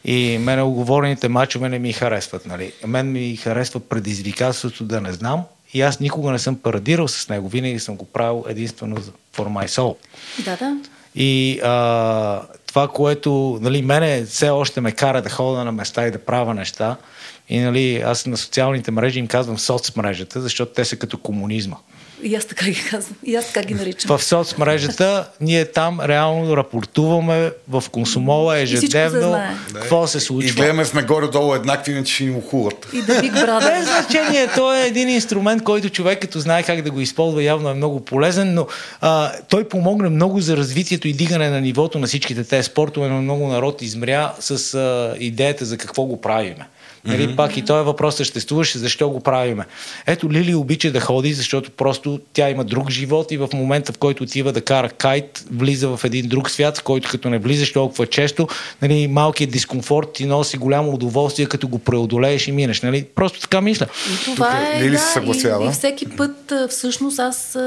И мене оговорените мачове не ми харесват. Нали. Мен ми харесва предизвикателството да не знам и аз никога не съм парадирал с него. Винаги съм го правил единствено for my soul. Да, да. И а, това, което нали, мене все още ме кара да хода на места и да правя неща, и нали, аз на социалните мрежи им казвам соцмрежата, защото те са като комунизма. И аз така ги казвам. И аз така ги наричам. В соцмрежата ние там реално рапортуваме в консумола ежедневно какво се случва. И гледаме сме горе-долу еднакви, иначе ще ни ухуват. И да Big Brother. Без значение. Той е един инструмент, който човек като знае как да го използва, явно е много полезен, но а, той помогна много за развитието и дигане на нивото на всичките тези спортове, но много народ измря с а, идеята за какво го правиме. Нали, mm-hmm. Пак и този въпрос съществуваше, защо го правиме. Ето Лили обича да ходи, защото просто тя има друг живот и в момента, в който отива да кара кайт, влиза в един друг свят, в който като не влизаш толкова често, нали, малкият дискомфорт ти носи голямо удоволствие, като го преодолееш и минеш. Нали? Просто така мисля. И това Тук, е, Лили да, се съгласява. И, и всеки път всъщност аз,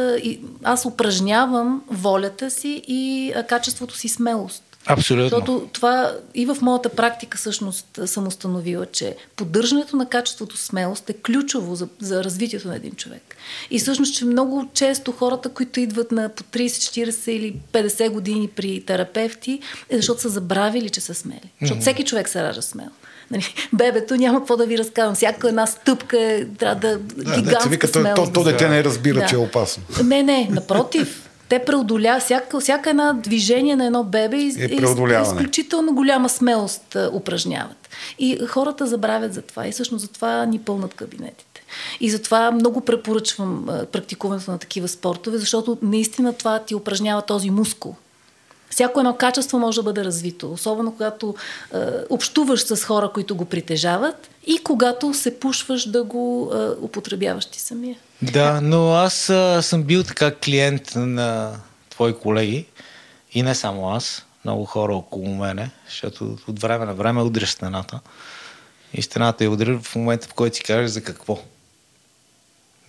аз упражнявам волята си и качеството си смелост. Абсолютно. Защото това и в моята практика всъщност съм установила, че поддържането на качеството смелост е ключово за, за развитието на един човек. И всъщност, че много често хората, които идват на по 30, 40 или 50 години при терапевти, е защото са забравили, че са смели. Защото всеки човек се ражда смел. Нали, бебето няма какво да ви разказвам. Всяка една стъпка е, трябва да, да гигантска вика, смелост. То, то, то дете не разбира, да. че е опасно. Не, не, напротив те преодоляват, всяка, всяка една движение на едно бебе и, е изключително голяма смелост а, упражняват. И хората забравят за това и всъщност за това ни пълнат кабинетите. И затова много препоръчвам практикуването на такива спортове, защото наистина това ти упражнява този мускул. Всяко едно качество може да бъде развито, особено когато е, общуваш с хора, които го притежават и когато се пушваш да го е, употребяваш ти самия. Да, но аз а, съм бил така клиент на твои колеги и не само аз, много хора около мене, защото от време на време удря стената. И стената е удря в момента, в който си кажеш за какво.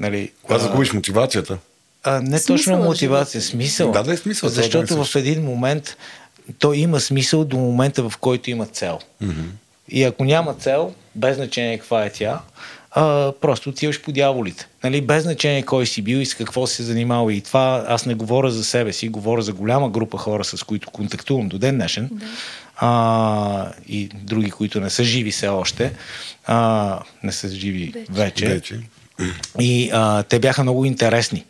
Нали, Когато загубиш мотивацията. А, не смисъл, точно мотивация, смисъл. Да, да е смисъл. Защото да е в един момент той има смисъл до момента, в който има цел. Mm-hmm. И ако няма цел, без значение каква е тя, а, просто отиваш по дяволите. Нали? Без значение кой си бил и с какво си се занимавал. И това аз не говоря за себе си, говоря за голяма група хора, с които контактувам до ден днешен. Да. А, и други, които не са живи все още. А, не са живи вече. вече. вече. И а, те бяха много интересни.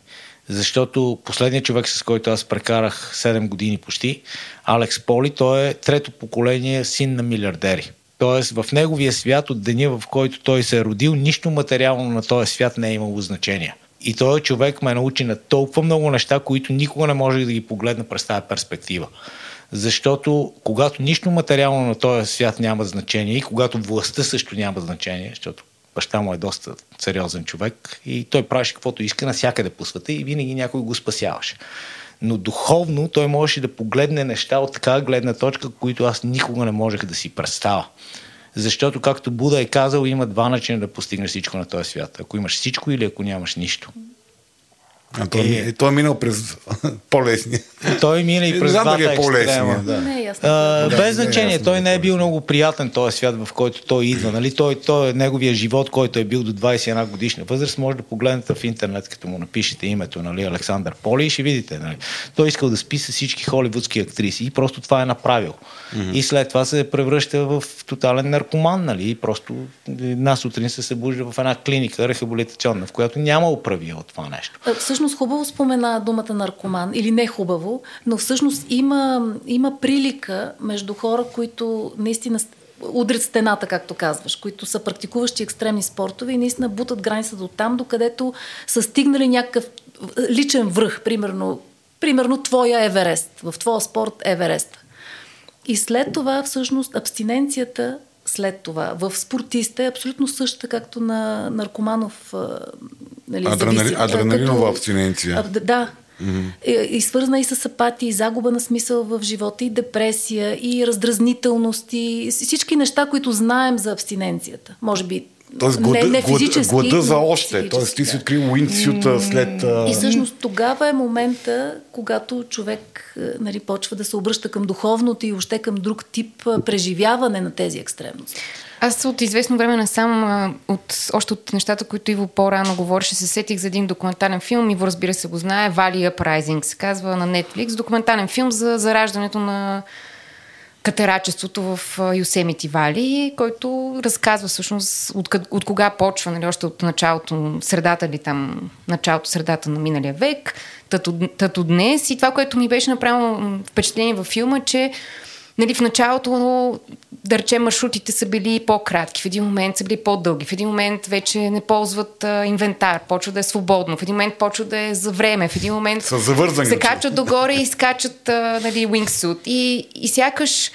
Защото последният човек, с който аз прекарах 7 години почти, Алекс Поли, той е трето поколение син на милиардери. Тоест в неговия свят от деня, в който той се е родил, нищо материално на този свят не е имало значение. И той човек ме научи на толкова много неща, които никога не може да ги погледна през тази перспектива. Защото когато нищо материално на този свят няма значение и когато властта също няма значение, защото баща му е доста сериозен човек и той правеше каквото иска навсякъде по света и винаги някой го спасяваше. Но духовно той можеше да погледне неща от така гледна точка, които аз никога не можех да си представя. Защото, както Буда е казал, има два начина да постигнеш всичко на този свят. Ако имаш всичко или ако нямаш нищо. А той, е, той е минал през по-лесни. Той мина и през двата е по-лесни. Да. Не, е ясно. А, без значение. Той не е бил много приятен този свят, в който той идва. Нали? Той, той, неговия живот, който е бил до 21 годишна възраст, може да погледнете в интернет, като му напишете името нали, Александър Поли и ще видите. Нали? Той искал да спи с всички холивудски актриси и просто това е направил. Mm-hmm. И след това се превръща в тотален наркоман. Нали? И просто една сутрин се събужда в една клиника рехабилитационна, в която няма управия от това нещо всъщност хубаво спомена думата наркоман, или не хубаво, но всъщност има, има прилика между хора, които наистина удрят стената, както казваш, които са практикуващи екстремни спортове и наистина бутат границата до там, докъдето са стигнали някакъв личен връх, примерно, примерно твоя Еверест, в твоя спорт Еверест. И след това всъщност абстиненцията след това в спортиста е абсолютно същата, както на наркоманов нали, зависи, адреналинова абстиненция. Да. Mm-hmm. И, и свързана и с апатия, и загуба на смисъл в живота, и депресия, и раздразнителност, и всички неща, които знаем за абстиненцията. Може би Тоест глада, не, не физически, глада за още. Тоест ти си открил уинтсюта след... И всъщност тогава е момента, когато човек нали, почва да се обръща към духовното и още към друг тип преживяване на тези екстремности. Аз от известно време насам, от, още от нещата, които Иво по-рано говореше, се сетих за един документален филм. Иво, разбира се, го знае. Valley Uprising се казва на Netflix. Документален филм за зараждането на катерачеството в Юсемити Вали, който разказва всъщност от, от кога почва, нали, още от началото, средата или там, началото, средата на миналия век, тато, тато днес. И това, което ми беше направило впечатление във филма, че Нали, в началото, да речем, маршрутите са били по-кратки, в един момент са били по-дълги, в един момент вече не ползват а, инвентар, почва да е свободно, в един момент почва да е за време, в един момент се качват догоре и скачат а, нали, wingsuit. И, и сякаш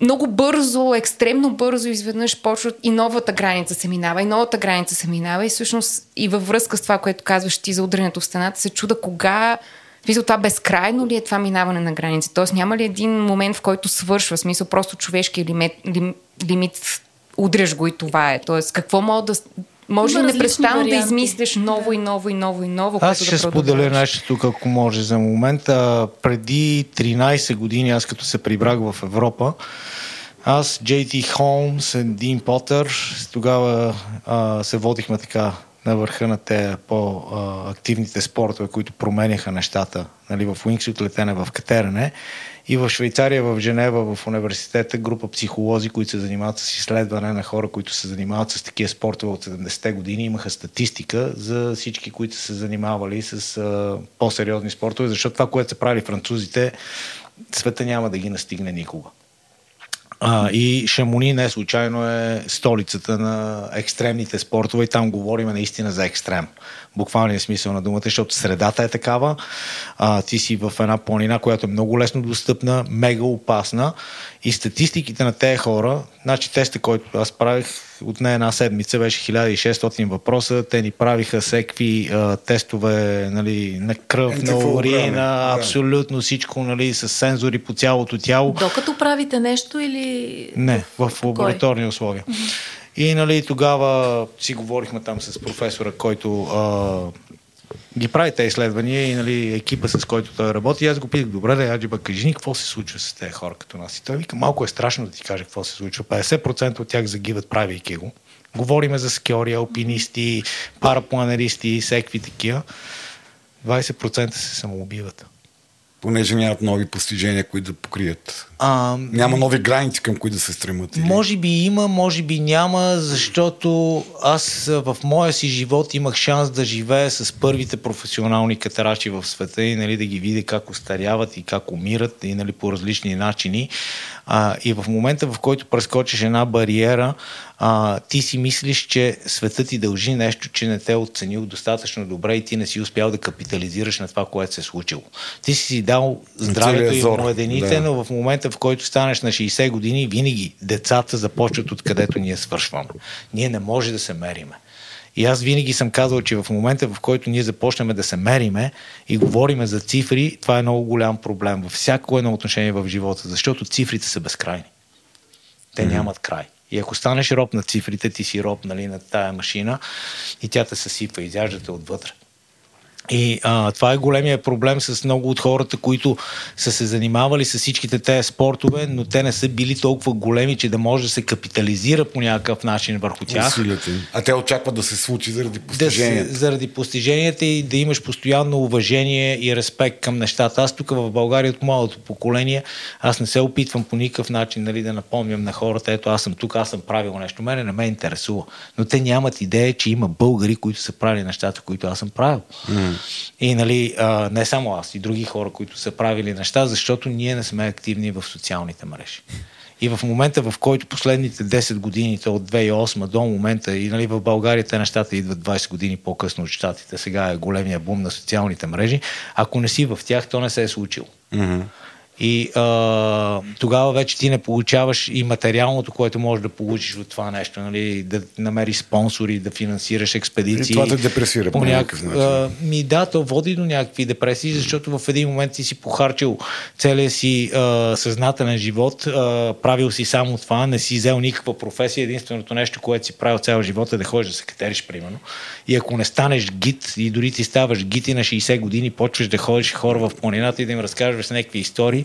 много бързо, екстремно бързо изведнъж почват и новата граница се минава, и новата граница се минава и всъщност и във връзка с това, което казваш ти за удрянето в стената, се чуда кога смисъл, това безкрайно ли е това минаване на граници? Тоест няма ли един момент, в който свършва? Смисъл, просто човешки лимит, лим, лимит удряш го и това е. Тоест, какво мога да може ли непрестанно да измислиш ново и ново и ново и ново? Аз ще да споделя нещо тук, ако може за момента. Преди 13 години, аз като се прибрах в Европа, аз, Джей Ти Холмс, Дин Потър, тогава а, се водихме така на върха на те по-активните спортове, които променяха нещата нали, в Уинксют, летене в катерене. И в Швейцария, в Женева, в университета, група психолози, които се занимават с изследване на хора, които се занимават с такива спортове от 70-те години, имаха статистика за всички, които се занимавали с а, по-сериозни спортове, защото това, което са правили французите, света няма да ги настигне никога. А, и Шамони не случайно е столицата на екстремните спортове и там говорим наистина за екстрем. Буквалния смисъл на думата, защото средата е такава. А, ти си в една планина, която е много лесно достъпна, мега опасна и статистиките на тези хора, значи теста, който аз правих от не една седмица, беше 1600 въпроса. Те ни правиха всеки тестове нали, на кръв, на урина, абсолютно всичко нали, с сензори по цялото тяло. Докато правите нещо или... Не, в лабораторни условия. И нали, тогава си говорихме там с професора, който а, ги прави тези изследвания и нали, екипа, с който той работи. Аз го питах, добре, да, Аджиба, кажи ни какво се случва с тези хора като нас. И той вика, малко е страшно да ти кажа какво се случва. 50% от тях загиват, правейки го. Говориме за скиори, алпинисти, парапланеристи, всеки такива. 20% се самоубиват понеже нямат нови постижения, които да покрият. А, Няма нови граници, към които да се стремат. Или? Може би има, може би няма, защото аз в моя си живот имах шанс да живея с първите професионални катерачи в света и нали, да ги видя как остаряват и как умират и нали, по различни начини. А, и в момента, в който прескочиш една бариера, а, ти си мислиш, че светът ти дължи нещо, че не те е оценил достатъчно добре и ти не си успял да капитализираш на това, което се е случило. Ти си си дал здравето и младените, да. но в момента, в който станеш на 60 години, винаги децата започват откъдето ние свършваме. Ние не може да се мериме. И аз винаги съм казал, че в момента, в който ние започнем да се мериме и говориме за цифри, това е много голям проблем във всяко едно отношение в живота, защото цифрите са безкрайни. Те mm-hmm. нямат край. И ако станеш роб на цифрите, ти си роб нали, на тая машина и тя те съсипва, изяждате отвътре. И а, това е големия проблем с много от хората, които са се занимавали с всичките тези спортове, но те не са били толкова големи, че да може да се капитализира по някакъв начин върху тях. А те очакват да се случи заради постиженията. Да, заради постиженията и да имаш постоянно уважение и респект към нещата. Аз тук в България от моето поколение, аз не се опитвам по никакъв начин нали, да напомням на хората, ето аз съм тук, аз съм правил нещо. Мене не ме интересува. Но те нямат идея, че има българи, които са правили нещата, които аз съм правил. Mm. И нали, а, не само аз, и други хора, които са правили неща, защото ние не сме активни в социалните мрежи. И в момента, в който последните 10 години, от 2008 до момента, и нали, в България те нещата идват 20 години по-късно от щатите, сега е големия бум на социалните мрежи, ако не си в тях, то не се е случило. Mm-hmm. И а, тогава вече ти не получаваш и материалното, което можеш да получиш от това нещо, нали? да намериш спонсори, да финансираш експедиции. И това да депресира по, някакъв начин. А, ми да, то води до някакви депресии, защото в един момент си си похарчил целия си а, съзнателен живот, а, правил си само това, не си взел никаква професия, единственото нещо, което си правил цял живот е да ходиш да се катериш, примерно. И ако не станеш гид и дори ти ставаш гид и на 60 години, почваш да ходиш хора в планината и да им разкажеш някакви истории,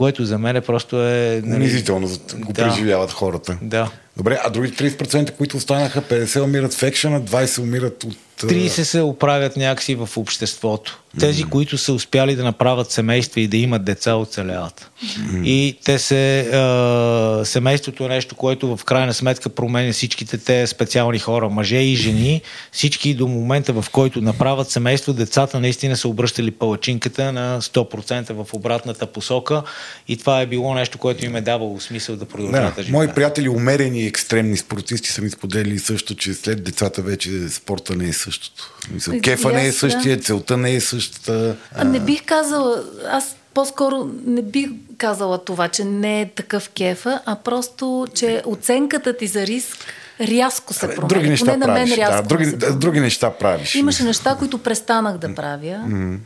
което за мен е просто е... Нали... Унизително го да. преживяват хората. Да. Добре, а другите 30%, които останаха, 50 умират в екшена, 20 умират от 30 се оправят някакси в обществото. Тези, mm-hmm. които са успяли да направят семейства и да имат деца, оцеляват. Mm-hmm. И те се. А, семейството е нещо, което в крайна сметка променя всичките те специални хора, мъже и жени. Всички до момента, в който направят семейство, децата наистина са обръщали палачинката на 100% в обратната посока. И това е било нещо, което им е давало смисъл да продължават да, да Мои приятели, умерени екстремни спортисти, са ми споделили също, че след децата вече спорта не е също същото. Мисъл, кефа не е същия, целта не е същата. А... Не бих казала, аз по-скоро не бих казала това, че не е такъв кефа, а просто, че оценката ти за риск рязко се променя. Други неща Поне правиш. На мен рязко да, други, други неща правиш. Имаше неща, които престанах да правя. Mm-hmm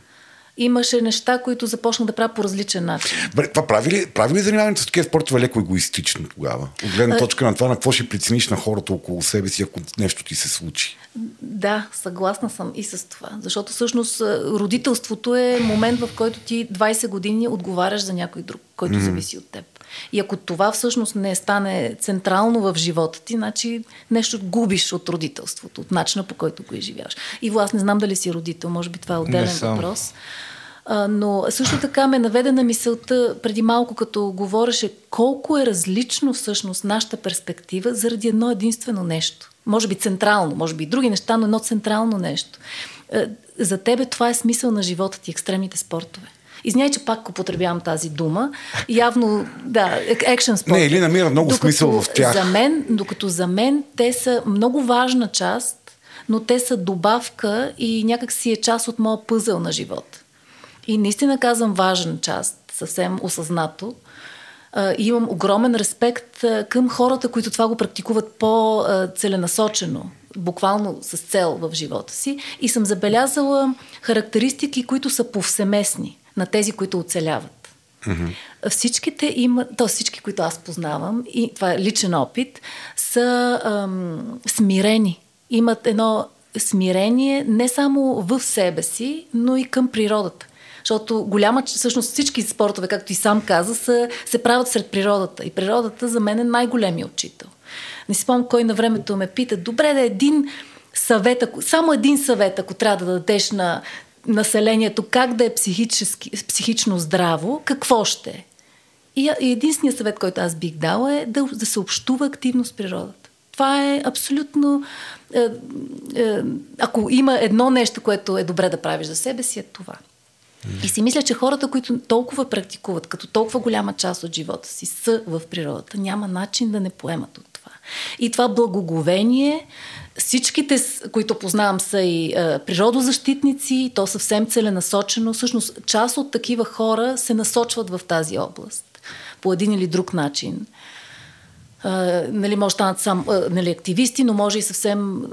имаше неща, които започнах да правя по различен начин. Бре, това прави ли, прави ли занимаването с такива спортове леко егоистично тогава? От гледна точка на това, на какво ще прецениш на хората около себе си, ако нещо ти се случи? Да, съгласна съм и с това. Защото всъщност родителството е момент, в който ти 20 години отговаряш за някой друг, който mm-hmm. зависи от теб. И ако това всъщност не стане централно в живота ти, значи нещо губиш от родителството, от начина по който го изживяваш. И аз не знам дали си родител, може би това е отделен въпрос. Но също така ме наведе на мисълта преди малко, като говореше колко е различно всъщност нашата перспектива заради едно единствено нещо. Може би централно, може би и други неща, но едно централно нещо. За тебе това е смисъл на живота ти, екстремните спортове. Извинявай, че пак употребявам тази дума. Явно, да, екшен спорт. Не, или намира много докато смисъл в тях. За мен, докато за мен те са много важна част, но те са добавка и някак си е част от моя пъзъл на живот. И наистина казвам важна част, съвсем осъзнато. И имам огромен респект към хората, които това го практикуват по-целенасочено буквално с цел в живота си и съм забелязала характеристики, които са повсеместни на тези, които оцеляват. Mm-hmm. Всичките имат, то всички, които аз познавам, и това е личен опит, са ам, смирени. Имат едно смирение не само в себе си, но и към природата. Защото голяма, всъщност всички спортове, както и сам каза, са, се правят сред природата. И природата за мен е най-големият учител. Не си спомням кой на времето ме пита, добре да е един съвет, ако, само един съвет, ако трябва да дадеш на населението как да е психично здраво, какво ще е? И единственият съвет, който аз бих дала е да, да се общува активно с природата. Това е абсолютно. Е, е, ако има едно нещо, което е добре да правиш за себе си, е това. И си мисля, че хората, които толкова практикуват, като толкова голяма част от живота си са в природата, няма начин да не поемат от това. И това благоговение, всичките, които познавам, са и е, природозащитници, и то съвсем целенасочено. Всъщност, част от такива хора се насочват в тази област по един или друг начин. Е, нали, може да станат сам е, нали, активисти, но може и съвсем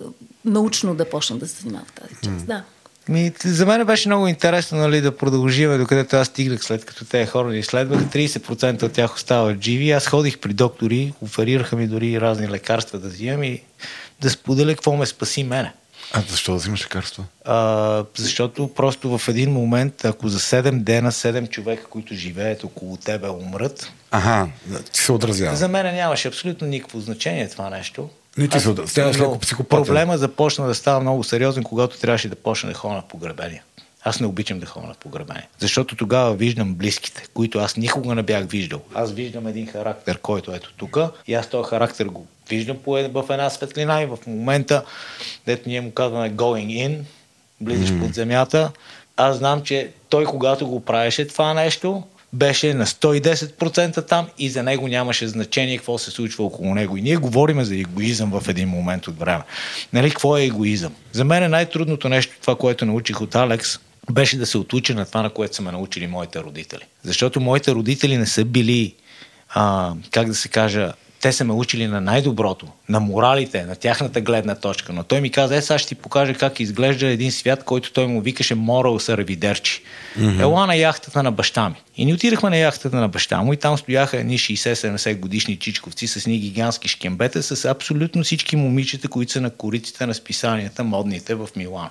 научно да почнат да се занимават в тази част. Да. Ми, за мен беше много интересно нали, да продължиме докъдето аз стигнах след като те хора ни изследваха. 30% от тях остават живи. Аз ходих при доктори, оферираха ми дори разни лекарства да взимам и да споделя какво ме спаси мене. А защо да взимаш лекарства? А, защото просто в един момент, ако за 7 дена 7 човека, които живеят около тебе, умрат. Ага, ти се отразява. За мен нямаше абсолютно никакво значение това нещо. Не ти се ставаш леко психопатен. Проблема започна да става много сериозен, когато трябваше да почне да ходя на погребения. Аз не обичам да ходя на погребение. Защото тогава виждам близките, които аз никога не бях виждал. Аз виждам един характер, който ето тук, и аз този характер го виждам в една светлина и в момента, дето ние му казваме going in, близиш mm-hmm. под земята, аз знам, че той когато го правеше това нещо, беше на 110% там и за него нямаше значение какво се случва около него. И ние говорим за егоизъм в един момент от време. Нали, какво е егоизъм? За мен е най-трудното нещо, това, което научих от Алекс, беше да се отуча на това, на което са ме научили моите родители. Защото моите родители не са били, а, как да се кажа, те са ме учили на най-доброто, на моралите, на тяхната гледна точка. Но той ми каза, е, сега ще ти покажа как изглежда един свят, който той му викаше Морал Сарвидерчи. Mm-hmm. Ела на яхтата на баща ми. И ни отидахме на яхтата на баща му и там стояха едни 60-70 годишни чичковци с ни гигантски шкембета с абсолютно всички момичета, които са на кориците на списанията модните в Милан.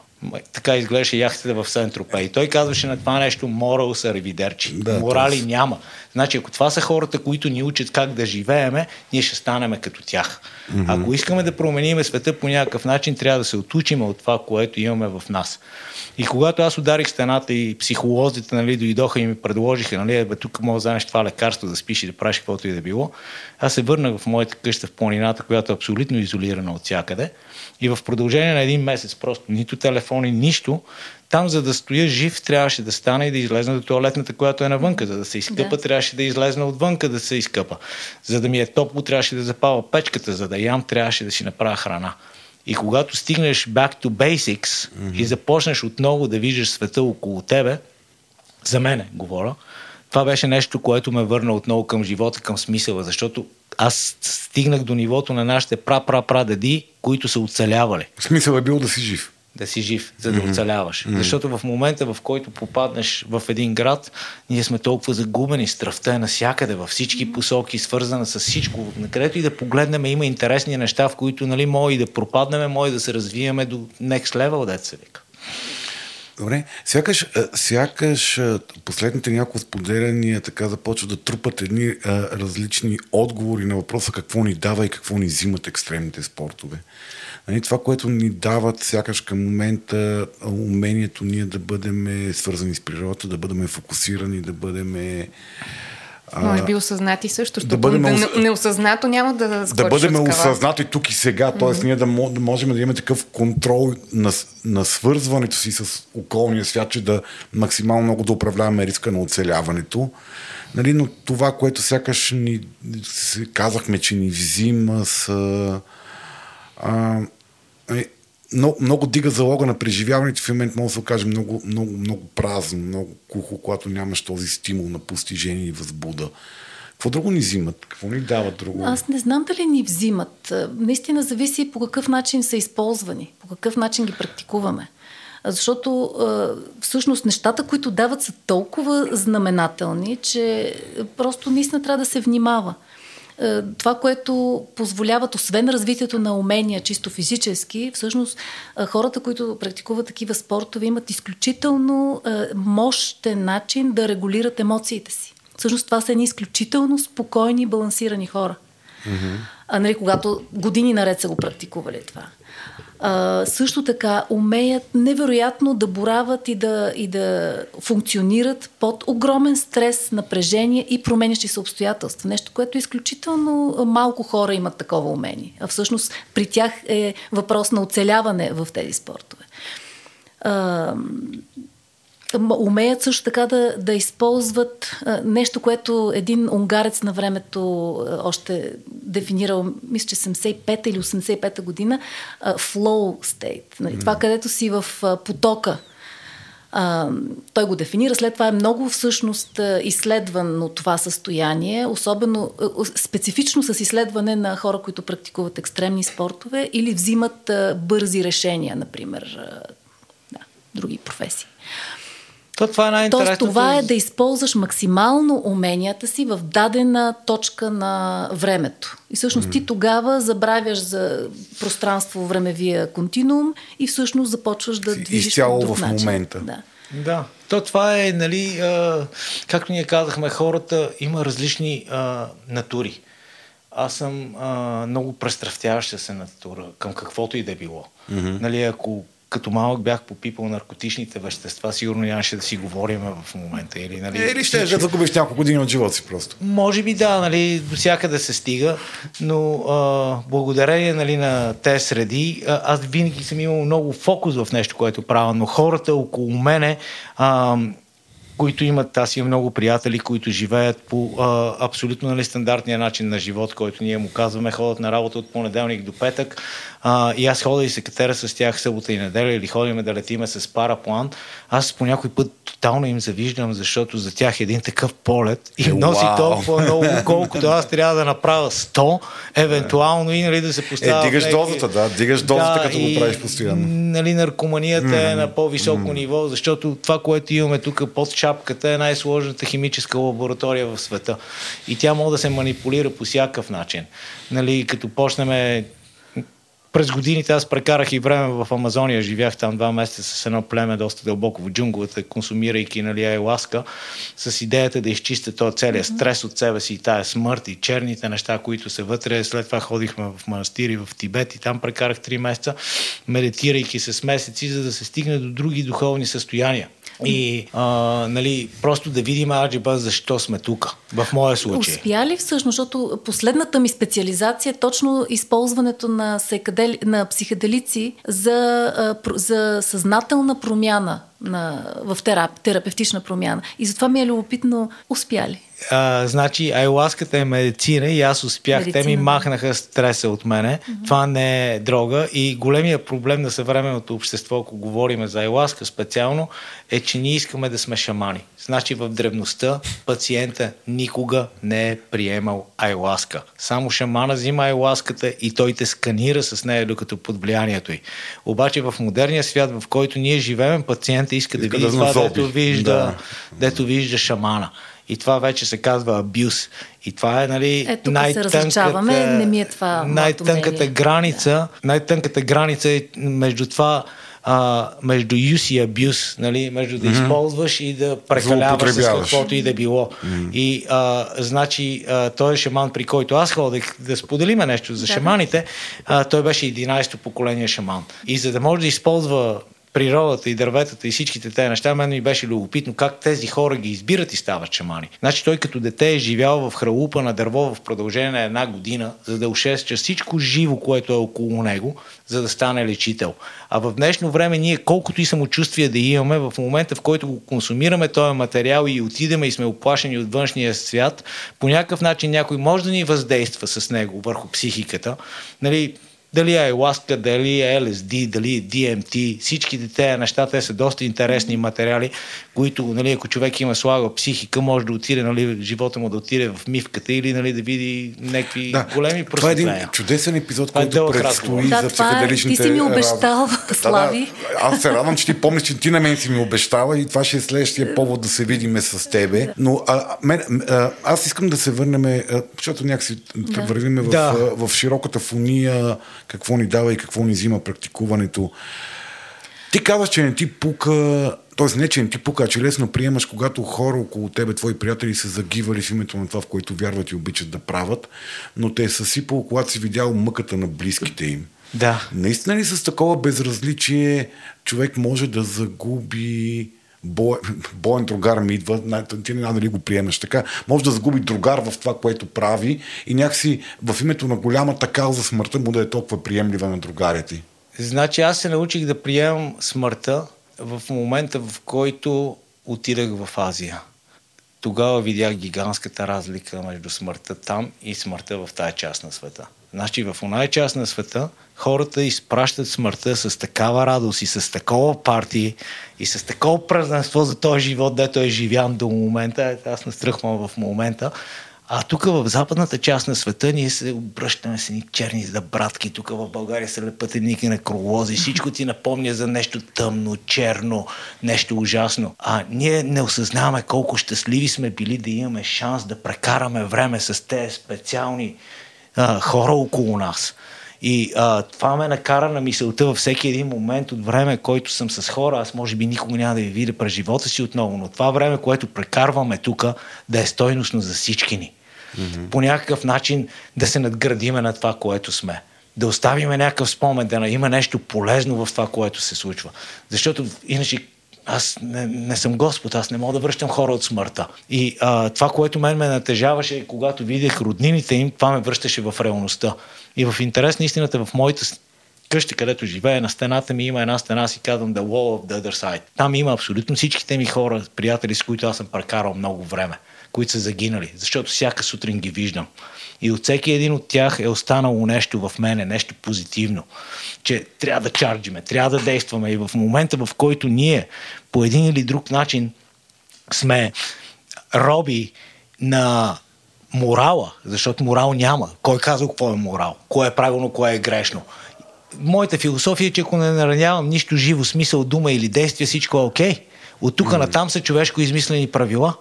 Така изглеждаше яхтата в Сентропе. И той казваше на това нещо Морал са ревидерчи. Да, Морали тъс. няма. Значи, ако това са хората, които ни учат как да живееме, ние ще станеме като тях. Mm-hmm. Ако искаме да променим света по някакъв начин, трябва да се отучим от това, което имаме в нас. И когато аз ударих стената и психолозите нали, дойдоха и ми предложиха, нали, бе, тук може да вземеш това лекарство, да спиш и да правиш каквото и да било, аз се върнах в моята къща в планината, която е абсолютно изолирана от всякъде. И в продължение на един месец, просто нито телефони, нищо, там, за да стоя жив, трябваше да стане и да излезна до туалетната, която е навънка. За да се изкъпа, да. трябваше да излезна отвънка да се изкъпа. За да ми е топло, трябваше да запава печката. За да ям, трябваше да си направя храна. И когато стигнеш back to basics mm-hmm. и започнеш отново да виждаш света около тебе, за мене говоря, това беше нещо, което ме върна отново към живота, към смисъла, защото аз стигнах до нивото на нашите пра-пра-пра-деди, които са оцелявали. Смисъл е бил да си жив да си жив, за да mm-hmm. оцеляваш. Mm-hmm. Защото в момента, в който попаднеш в един град, ние сме толкова загубени, страхта е навсякъде, във всички посоки, свързана с всичко. Накъдето и да погледнем, има интересни неща, в които нали, може и да пропаднем, може да се развиеме до next level, се вика. Добре, сякаш, сякаш последните няколко споделяния така започват да трупат едни а, различни отговори на въпроса какво ни дава и какво ни взимат екстремните спортове. Нали, това, което ни дават сякаш към момента умението ние да бъдем свързани с природата, да бъдем фокусирани, да бъдем Може би осъзнати също, защото да бъдем да, ос- неосъзнато няма да да бъдем осъзнати тук и сега, т.е. Mm-hmm. ние да, мо- да можем да имаме такъв контрол на, на свързването си с околния свят, че да максимално много да управляваме риска на оцеляването. Нали, но това, което сякаш ни казахме, че ни взима с... А, е, много, много дига залога на преживяването в момент може да се окаже много, много, много празно, много кухо, когато нямаш този стимул на постижение и възбуда. Какво друго ни взимат? Какво ни дават друго? Аз не знам дали ни взимат. Наистина зависи по какъв начин са използвани, по какъв начин ги практикуваме. Защото всъщност нещата, които дават, са толкова знаменателни, че просто наистина трябва да се внимава. А, Това, което позволяват, освен развитието на умения чисто физически, всъщност а, хората, които практикуват такива спортове, имат изключително а, мощен начин да регулират емоциите си. Всъщност това са едни изключително спокойни, балансирани хора. Mm-hmm. А, нали, когато години наред са го практикували това. А, също така умеят невероятно да борават и да, и да функционират под огромен стрес, напрежение и променящи се обстоятелства. Нещо, което изключително малко хора имат такова умение. А всъщност при тях е въпрос на оцеляване в тези спортове. А, умеят също така да, да използват а, нещо, което един унгарец на времето а, още дефинирал, мисля, че 75-та или 85-та година, а, flow state. Нали? Това, където си в а, потока. А, той го дефинира. След това е много всъщност изследвано това състояние, особено специфично с изследване на хора, които практикуват екстремни спортове или взимат а, бързи решения, например, а, да, други професии. То, това е. Тоест, това е да използваш максимално уменията си в дадена точка на времето. И всъщност mm. ти тогава забравяш за пространство-времевия континуум и всъщност започваш да движиш Изцяло друг в начин. момента. Да. Да, то това е, нали, а, както ние казахме, хората има различни а, натури. Аз съм а, много престрастяваща се натура към каквото и да било. Mm-hmm. Нали, ако като малък бях попипал наркотичните вещества, сигурно нямаше да си говорим в момента. Или, нали, Или ще да загубиш няколко години от живота си просто. може би да, нали, до всякъде се стига, но а, благодарение нали, на тези среди, а, аз винаги съм имал много фокус в нещо, което правя, но хората около мене, а, които имат, аз имам много приятели, които живеят по а, абсолютно нали, стандартния начин на живот, който ние му казваме, ходят на работа от понеделник до петък, а, и аз ходя и се катера с тях събота и неделя или ходиме да летиме с параплан, аз по някой път тотално им завиждам, защото за тях един такъв полет им Е, носи вау! толкова много, колкото аз трябва да направя 100, евентуално и нали, да се поставя. Е, дигаш дозата, да, дигаш дозата, като го и, правиш постоянно. Нали, наркоманията е на по-високо ниво, защото това, което имаме тук под шапката е най-сложната химическа лаборатория в света. И тя може да се манипулира по всякакъв начин. Нали, като почнем през годините аз прекарах и време в Амазония, живях там два месеца с едно племе доста дълбоко в джунглата, консумирайки нали, айласка, с идеята да изчистя този целият стрес от себе си и тая смърт и черните неща, които са вътре. След това ходихме в манастири в Тибет и там прекарах три месеца, медитирайки с месеци, за да се стигне до други духовни състояния. И а, нали, просто да видим аджиба защо сме тук, в моя случай. Успя ли всъщност, защото последната ми специализация е точно използването на, секадели, на психоделици за, за съзнателна промяна на, в терап, терапевтична промяна. И затова ми е любопитно, успя ли? А, значи, айласката е медицина и аз успях. Медицина. Те ми махнаха стреса от мене. Mm-hmm. Това не е дрога. И големия проблем на съвременното общество, ако говорим за айласка специално, е, че ние искаме да сме шамани. Значи в древността пациента никога не е приемал айласка. Само шамана взима айласката и той те сканира с нея, докато под влиянието й. Обаче в модерния свят, в който ние живеем, пациента иска, да Иска види да това, назоби. дето вижда, Да. дето вижда шамана. И това вече се казва абюз. И това е, нали, Е, различаваме, не ми е това Най-тънката граница, най-тънката граница е между това, а, между use и abuse, нали, между да използваш и да прекаляваш с каквото и да било. И, а, значи, а, той е шаман, при който аз ходех да споделиме нещо за Да. шаманите, а, той беше 11-то поколение шаман. И за да може да използва природата и дърветата и всичките тези неща, мен ми беше любопитно как тези хора ги избират и стават шамани. Значи той като дете е живял в хралупа на дърво в продължение на една година, за да ушесча всичко живо, което е около него, за да стане лечител. А в днешно време ние колкото и самочувствие да имаме, в момента в който го консумираме този материал и отидеме и сме оплашени от външния свят, по някакъв начин някой може да ни въздейства с него върху психиката. Нали, дали е ласка, дали е LSD, дали е DMT, всичките тези неща, те са доста интересни материали, които, нали, ако човек има слаба психика, може да отиде, нали, живота му да отиде в мивката или нали, да види някакви да, големи Това е един чудесен епизод, това е който е предстои да, за психоделичните... Ти си ми обещал, да, Слави. Да, аз се радвам, че ти помниш, че ти на мен си ми обещала и това ще е следващия повод да се видиме с тебе. Но а, мен, а, аз искам да се върнем, защото някакси да. вървиме в, да. в, в широката фуния какво ни дава и какво ни взима практикуването. Ти казваш, че не ти пука, т.е. не, че не ти пука, а че лесно приемаш, когато хора около тебе, твои приятели са загивали в името на това, в което вярват и обичат да правят, но те е съсипало, когато си видял мъката на близките им. Да. Наистина ли с такова безразличие човек може да загуби бо, боен другар ми идва, ти не дали го приемаш така, може да загуби другар в това, което прави и някакси в името на голямата кауза смъртта му да е толкова приемлива на другарите. Значи аз се научих да приемам смъртта в момента, в който отидах в Азия. Тогава видях гигантската разлика между смъртта там и смъртта в тази част на света. Значи в оная част на света хората изпращат смъртта с такава радост и с такова партии и с такова празненство за този живот, дето е живян до момента. Аз настръхвам в момента. А тук в западната част на света ние се обръщаме с едни черни за братки. Тук в България се лепат едни некролози. Всичко ти напомня за нещо тъмно, черно, нещо ужасно. А ние не осъзнаваме колко щастливи сме били да имаме шанс да прекараме време с тези специални а, хора около нас. И а, това ме накара на мисълта във всеки един момент от време, който съм с хора. Аз може би никога няма да ви видя през живота си отново, но това време, което прекарваме тук, да е стойностно за всички ни. Mm-hmm. По някакъв начин да се надградиме на това, което сме. Да оставиме някакъв спомен, да има нещо полезно в това, което се случва. Защото иначе аз не, не съм Господ, аз не мога да връщам хора от смъртта. И а, това, което мен ме натежаваше, когато видях роднините им, това ме връщаше в реалността. И в интерес на истината, в моята къща, където живея, на стената ми има една стена, си казвам The Wall of the Other Side. Там има абсолютно всичките ми хора, приятели, с които аз съм прекарал много време, които са загинали, защото всяка сутрин ги виждам. И от всеки един от тях е останало нещо в мене, нещо позитивно, че трябва да чарджиме, трябва да действаме и в момента, в който ние по един или друг начин сме роби на морала, защото морал няма. Кой казва какво е морал? Кое е правилно, кое е грешно? Моята философия е, че ако не наранявам нищо живо, смисъл, дума или действие, всичко е окей. Okay. От тук mm-hmm. натам са човешко измислени правила.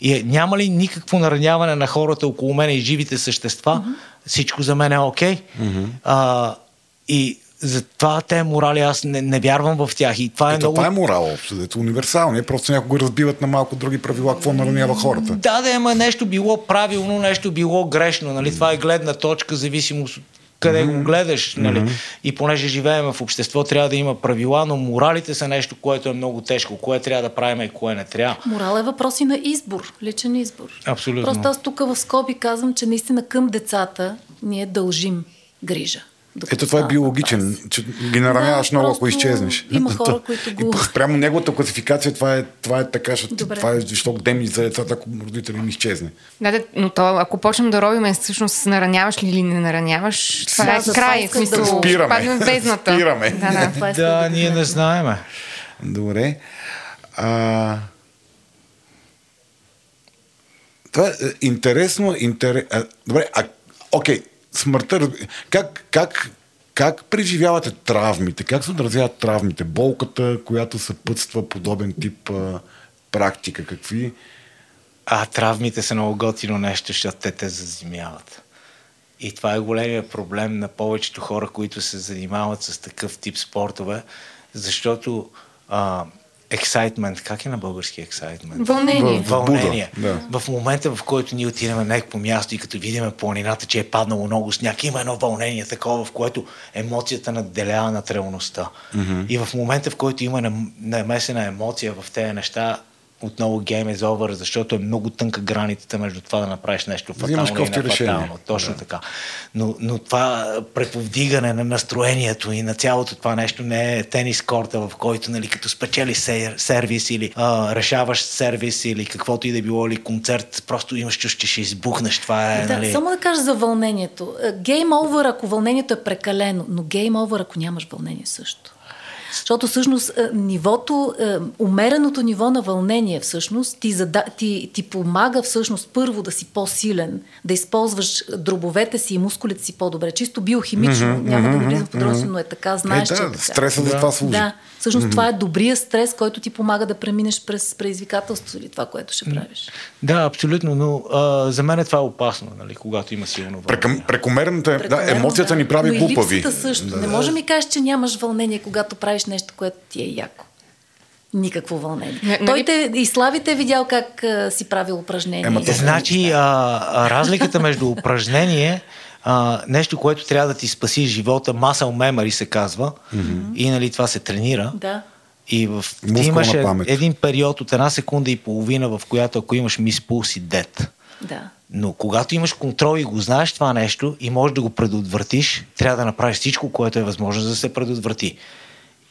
И е, няма ли никакво нараняване на хората около мен и живите същества, mm-hmm. всичко за мен е окей. Okay. Mm-hmm. А, и затова те морали, аз не, не вярвам в тях. И това е Ето, много... това е морал, общо, универсално. Просто някого разбиват на малко други правила, какво наранява хората. Да, да, ама нещо било правилно, нещо било грешно. Нали? Това е гледна точка, зависимост от къде mm-hmm. го гледаш. Нали? Mm-hmm. И понеже живеем в общество, трябва да има правила, но моралите са нещо, което е много тежко. Кое трябва да правим и кое не трябва. Морал е въпроси на избор, личен избор. Абсолютно. Просто аз тук в скоби казвам, че наистина към децата ние дължим грижа. Ето това е биологичен, че ги нараняваш да, много, ако изчезнеш. Има хора, които го... И прямо неговата класификация, това е, това е така, защото това е защото демни за децата, ако родители ми изчезне. Да, да, но то, ако почнем да робиме, всъщност нараняваш ли или не нараняваш, това е край, смисъл, да спираме. паднем в бездната. Спираме. Да, да. да, да ние не знаеме. Добре. А... Това е интересно. Интерес... Добре, а, окей, смъртта. Как, как, как преживявате травмите? Как се отразяват травмите? Болката, която съпътства подобен тип а, практика? Какви? А, травмите са много готино нещо, защото те те заземяват. И това е големия проблем на повечето хора, които се занимават с такъв тип спортове, защото а, ексайтмент. Как е на български ексайтмент? Вълнение. В- Вълнение. Буда, В момента, в който ние отидем на някакво място и като видим планината, че е паднало много сняг, има едно вълнение такова, в което емоцията надделява над реалността. Mm-hmm. И в момента, в който има нам- намесена емоция в тези неща, отново гейм е over, защото е много тънка границата между това да направиш нещо фатално и нефатално. Точно да. така. Но, но това преповдигане на настроението и на цялото това нещо не е тенис корта, в който нали, като спечели сер, сервис или а, решаваш сервис или каквото и да било, или концерт, просто имаш чувство, че ще избухнеш. Това е, Да, нали... Само да кажа за вълнението. Гейм овър, ако вълнението е прекалено, но гейм овър, ако нямаш вълнение също. Защото всъщност е, нивото, е, умереното ниво на вълнение всъщност ти, зада, ти, ти помага всъщност първо да си по-силен, да използваш дробовете си и мускулите си по-добре. Чисто биохимично, mm-hmm, няма да влизам в подробности, но е така, знаеш, е, че е да, така. стреса за това служи. Да, всъщност mm-hmm. това е добрия стрес, който ти помага да преминеш през предизвикателството или това, което ще правиш. Да, абсолютно, но а, за мен това е опасно, нали, когато има силно вълнение. Прекъм, прекомерната е, да, емоцията ни прави Но и глупави. липсата също. Да. Не може да ми кажеш, че нямаш вълнение, когато правиш нещо, което ти е яко. Никакво вълнение. Не, Той нали- те, и Слави те е видял как а, си правил упражнения. Ема Значи, а, разликата между упражнение, а, нещо, което трябва да ти спаси живота, muscle memory се казва, mm-hmm. и нали, това се тренира. Да. И в, ти имаше памет. един период от една секунда и половина, в която ако имаш мис пулс си дет. Да. Но когато имаш контрол и го знаеш това нещо и можеш да го предотвратиш, трябва да направиш всичко, което е възможно за да се предотврати.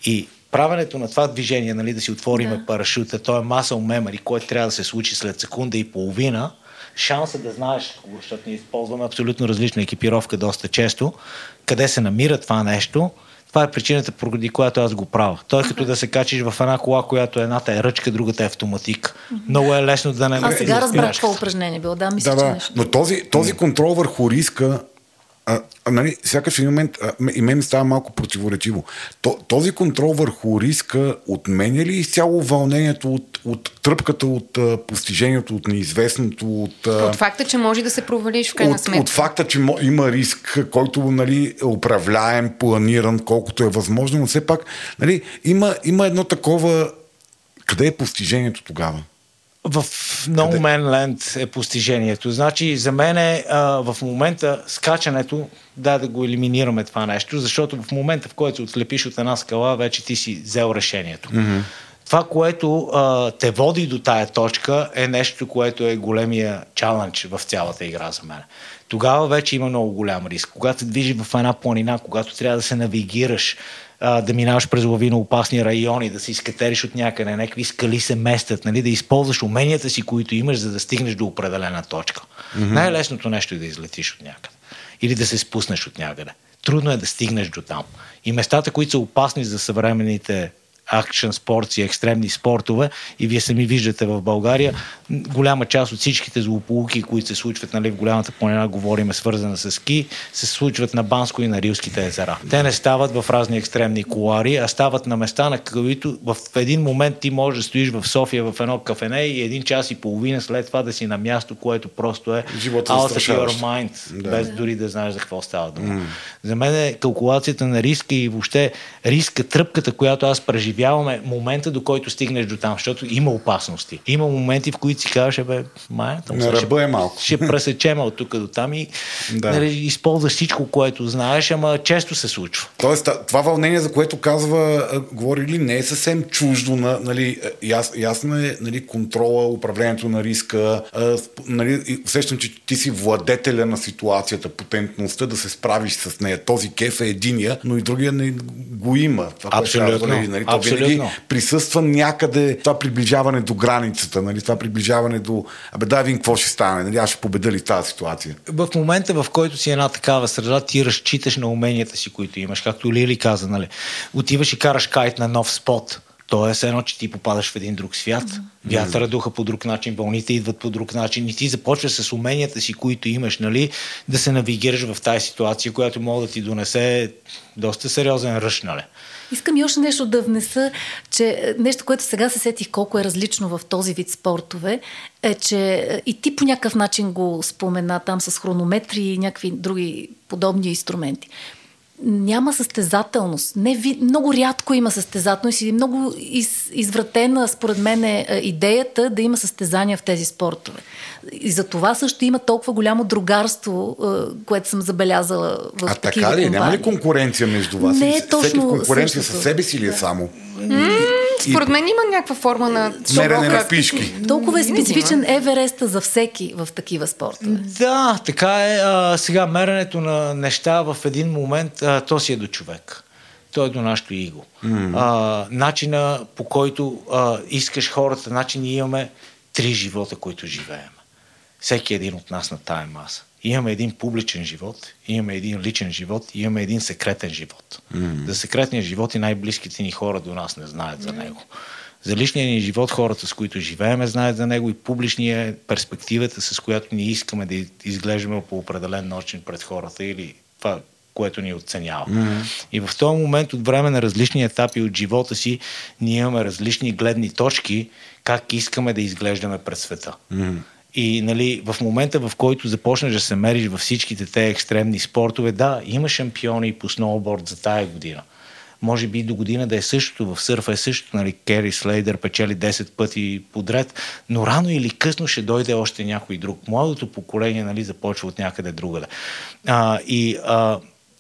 И правенето на това движение, нали, да си отвориме Да. парашута, то е muscle memory, което трябва да се случи след секунда и половина, шанса да знаеш, защото ние използваме абсолютно различна екипировка доста често, къде се намира това нещо, това е причината, поради която аз го правя. Той е като да се качиш в една кола, която едната е ръчка, другата е автоматик. Много е лесно да не А сега разбрах какво упражнение било. Да, мисля, Да, че да. нещо. Но този, този контрол върху риска, а, а, нали, сякаш в един момент а, и мен става малко противоречиво. То, този контрол върху риска отменя ли изцяло вълнението от, от тръпката, от а, постижението, от неизвестното, от, а, От факта, че може да се провалиш в крайна от, сметка. от факта, че има риск, който нали, е управляем, планиран, колкото е възможно, но все пак нали, има, има едно такова... Къде е постижението тогава? В No Man Land е постижението. Значи, за мен е, а, в момента скачането, да да го елиминираме това нещо, защото в момента, в който се отслепиш от една скала, вече ти си взел решението. Mm-hmm. Това, което а, те води до тая точка, е нещо, което е големия чалендж в цялата игра за мен. Тогава вече има много голям риск. Когато се движиш в една планина, когато трябва да се навигираш, а, да минаваш през лавино опасни райони, да се изкатериш от някъде, някакви скали се местят, нали, да използваш уменията си, които имаш, за да стигнеш до определена точка. Mm-hmm. Най-лесното нещо е да излетиш от някъде. Или да се спуснеш от някъде. Трудно е да стигнеш до там. И местата, които са опасни за съвременните акшен спорт и екстремни спортове и вие сами виждате в България голяма част от всичките злополуки, които се случват нали, в голямата планина, говорим, е свързана с ски, се случват на Банско и на Рилските езера. Те не стават в разни екстремни колари, а стават на места, на които в един момент ти можеш да стоиш в София в едно кафене и един час и половина след това да си на място, което просто е Живота out of your mind, Да. без дори да знаеш за какво става дума. Mm. За мен е калкулацията на риска и въобще риска, тръпката, която аз преживявам е момента, до който стигнеш до там, защото има опасности. Има моменти, в които си казваш, бе, май, там На ръба ще, е малко. ще пресечем от тук до там и Да. нали, използваш всичко, което знаеш, ама често се случва. Тоест, това вълнение, за което казва, говори ли, не е съвсем чуждо на, нали, яс, ясно е, нали, контрола, управлението на риска, а, нали, усещам, че ти си владетеля на ситуацията, потентността да се справиш с нея. Този кеф е единия, но и другия не го има. Това, Абсолютно. казва, нали, нали, то винаги Абсолютно. присъства някъде това приближаване до границата, нали, това приближаване до, абе дай видим какво ще стане, нали, аз ще победа ли тази ситуация. в момента, в който си една такава среда, ти разчиташ на уменията си, които имаш. Както Лили каза, нали? Отиваш и караш кайт на нов спот. То е все едно, че ти попадаш в един друг свят. Вятъра духа по друг начин, вълните идват по друг начин и ти започваш с уменията си, които имаш, нали, да се навигираш в тази ситуация, която може да ти донесе доста сериозен ръж, нали? Искам и още нещо да внеса, че е, нещо, което сега се сетих колко е различно в този вид спортове, е, че е, и ти по някакъв начин го спомена там с хронометри и някакви други подобни инструменти. Няма състезателност. Не, ви, много рядко има състезателност и много из, извратена, според мен, е идеята да има състезания в тези спортове. И за това също има толкова голямо другарство, което съм забелязала в а такива така ли? компании. Няма ли конкуренция между вас? Не е Всеки точно в конкуренция същото. със себе си ли е само? Според мен има някаква форма на... Мерене на пишки. Толкова е специфичен Евереста за всеки в такива спортове. Да, така е. А, сега меренето на неща в един момент, а, то си е до човек. То е до нашето иго. Mm. А, начина по който а, искаш хората, значи ние имаме три живота, които живеем. Всеки един от нас на тая маса. Имаме един публичен живот, имаме един личен живот, имаме един секретен живот. Mm. За секретния живот и най-близките ни хора до нас не знаят за него. За личния ни живот хората, с които живееме, знаят за него и публичния е перспективата, с която ние искаме да изглеждаме по определен начин пред хората или това, което ни оценява. Mm-hmm. И в този момент от време на различни етапи от живота си, ние имаме различни гледни точки, как искаме да изглеждаме пред света. Mm-hmm. И нали, в момента, в който започнеш да се мериш във всичките те екстремни спортове, да, има шампиони по сноуборд за тая година. Може би до година да е същото, в сърфа е същото, нали, Кери Слейдър печели 10 пъти подред, но рано или късно ще дойде още някой друг. Младото поколение нали, започва от някъде другаде. А, и а,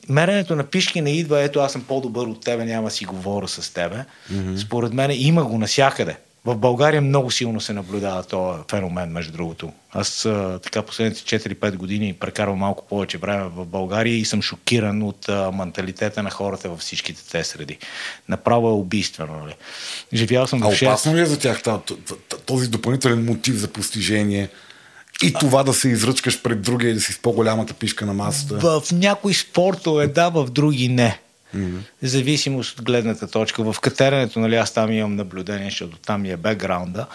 меренето на пишки не идва, ето аз съм по-добър от тебе, няма си говоря с тебе. Mm-hmm. Според мен има го насякъде. В България много силно се наблюдава този феномен, между другото. Аз а, така последните 4-5 години прекарвам малко повече време в България и съм шокиран от а, менталитета на хората във всичките те среди. Направо е убийствено. Нали? Живял съм А в 6... опасно ли е за тях този допълнителен мотив за постижение и това да се изръчкаш пред другия и да си с по-голямата пишка на масата? В някои спортове да, в други не. Mm-hmm. Зависимост от гледната точка. В катеренето, нали, аз там имам наблюдение, защото там ми е бекграунда.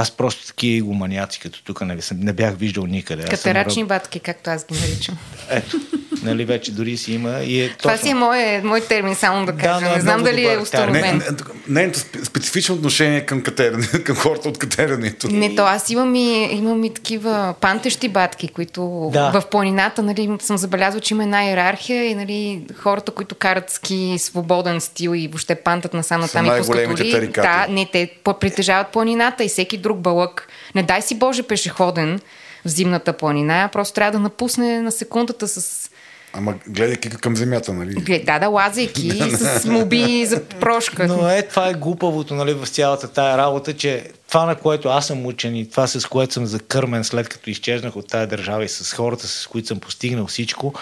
Аз просто такива игоманяци, като тук не, съм- не бях виждал никъде. Катерачни ръб- батки, както аз ги наричам. Ето, нали, вече дори си има и е Това точно. си е мой, мой термин, само да Да, кажа. но е не знам дали е установен. Не, не, нейното спе- специфично отношение към катерене, към хората от катеренето. Не, то аз имам и, имам и такива пантещи батки, които Да. в планината нали, съм забелязала, че има една иерархия и нали, хората, които карат ски свободен стил и въобще пантат насам натам и пускат да, не, те притежават планината и всеки друг балък. Не дай си Боже пешеходен в зимната планина, просто трябва да напусне на секундата с Ама гледайки към земята, нали? Да, да, лазейки с моби за прошка. Но е, това е глупавото нали, в цялата тая работа, че това, на което аз съм учен и това, с което съм закърмен след като изчезнах от тая държава и с хората, с които съм постигнал всичко,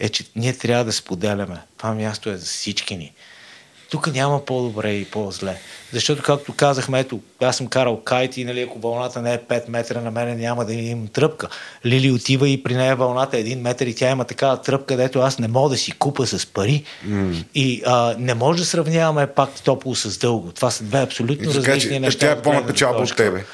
е, че ние трябва да споделяме. Това място е за всички ни. Тук няма по-добре и по-зле. Защото, както казахме, ето, аз съм карал кайт и нали, ако вълната не е 5 метра, на мене няма да имам тръпка. Лили отива и при нея вълната е 1 метър и тя има такава тръпка, дето аз не мога да си купа с пари. Mm. И а, не може да сравняваме пак топло с дълго. Това са две абсолютно така, различни че неща. тя е по-напечалба от тебе.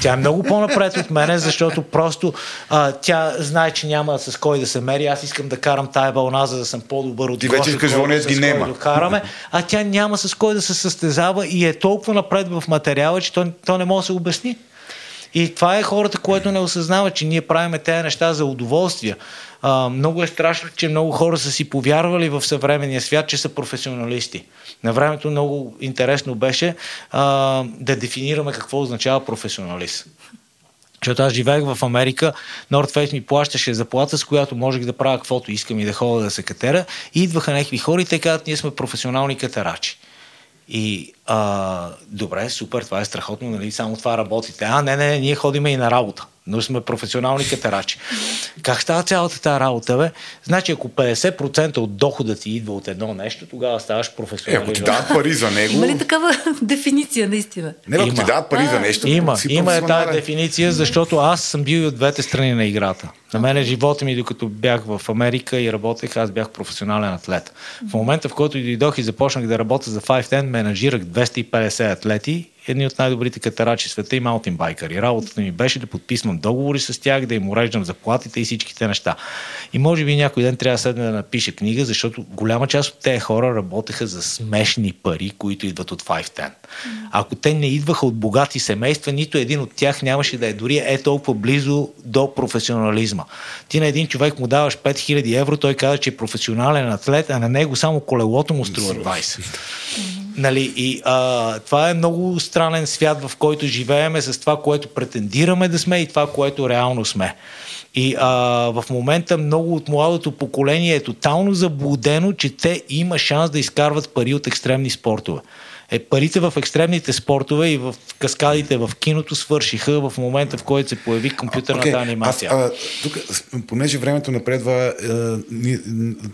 Тя е много по-напред от мене, защото просто а, тя знае, че няма с кой да се мери. Аз искам да карам тая вълна, за да съм по-добър от Ти вече искаш с ги нема. да караме, а тя няма с кой да се състезава и е толкова напред в материала, че то, то не може да се обясни. И това е хората, което не осъзнава, че ние правиме тези неща за удоволствие. А, много е страшно, че много хора са си повярвали в съвременния свят, че са професионалисти. На времето много интересно беше а, да дефинираме какво означава професионалист. Защото аз живеех в Америка, Face ми плащаше заплата, с която можех да правя каквото искам и да ходя да се катера. И идваха някакви хора и те казват, ние сме професионални катерачи. И а, добре, супер, това е страхотно, нали? Само това работите. А, не, не, ние ходиме и на работа. Но сме професионални катерачи. Как става цялата тази работа, бе? Значи, ако 50% от дохода ти идва от едно нещо, тогава ставаш Е, професионалист. ако ти дадат пари за него... Има ли такава дефиниция, наистина? Не, ако ти Има. дадат пари за нещо... Има, си има е тази професионален. дефиниция, защото аз съм бил и от двете страни на играта. На мен живота ми, докато бях в Америка и работех, аз бях професионален атлет. В момента, в който дойдох и започнах да работя за 510, менажирах 250 атлети едни от най-добрите катарачи в света и маунтинбайкъри. Работата ми беше да подписвам договори с тях, да им уреждам заплатите и всичките неща. И може би някой ден трябва да седне да напише книга, защото голяма част от тези хора работеха за смешни пари, които идват от 510. Ако те не идваха от богати семейства, нито един от тях нямаше да е дори е толкова близо до професионализма. Ти на един човек му даваш 5000 евро, той каза, че е професионален атлет, а на него само колелото му струва 20. Нали, и а, това е много странен свят, в който живееме с това, което претендираме да сме и това, което реално сме. И а, в момента много от младото поколение е тотално заблудено, че те има шанс да изкарват пари от екстремни спортове е, парите в екстремните спортове и в каскадите в киното свършиха в момента, в който се появи компютърната okay. анимация. Аз, а, тук, понеже времето напредва, а, ни,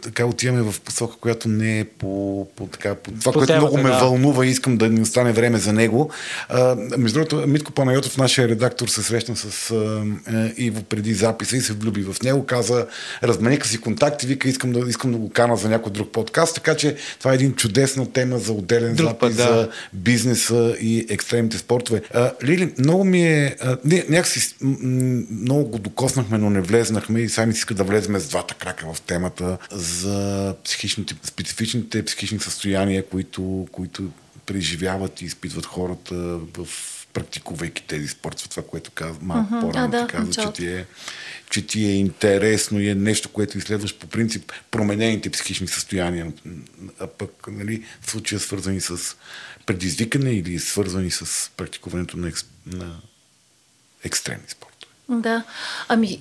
така отиваме в посока, която не е по, по, така, по това, по което темата, много ме да. вълнува и искам да ни остане време за него. А, между другото, Митко Панайотов, нашия редактор, се срещна с а, Иво преди записа и се влюби в него. Каза, размениха си контакти, вика, искам да, искам да го кана за някой друг подкаст, така че това е един чудесна тема за отделен друг запис. Път, да за бизнеса и екстремните спортове. А, Лили, много ми е... А, ние някакси много го докоснахме, но не влезнахме и сега ми иска да влезем с двата крака в темата за психичните, специфичните психични състояния, които, които преживяват и изпитват хората в практикувайки тези спорти, това, което казва малко uh-huh. по-рано да, ти каза, че ти, е, че ти е интересно и е нещо, което изследваш по принцип променените психични състояния, а пък нали, в случая свързани с предизвикане или свързани с практикуването на, екс, на екстремни спортове. Да, ами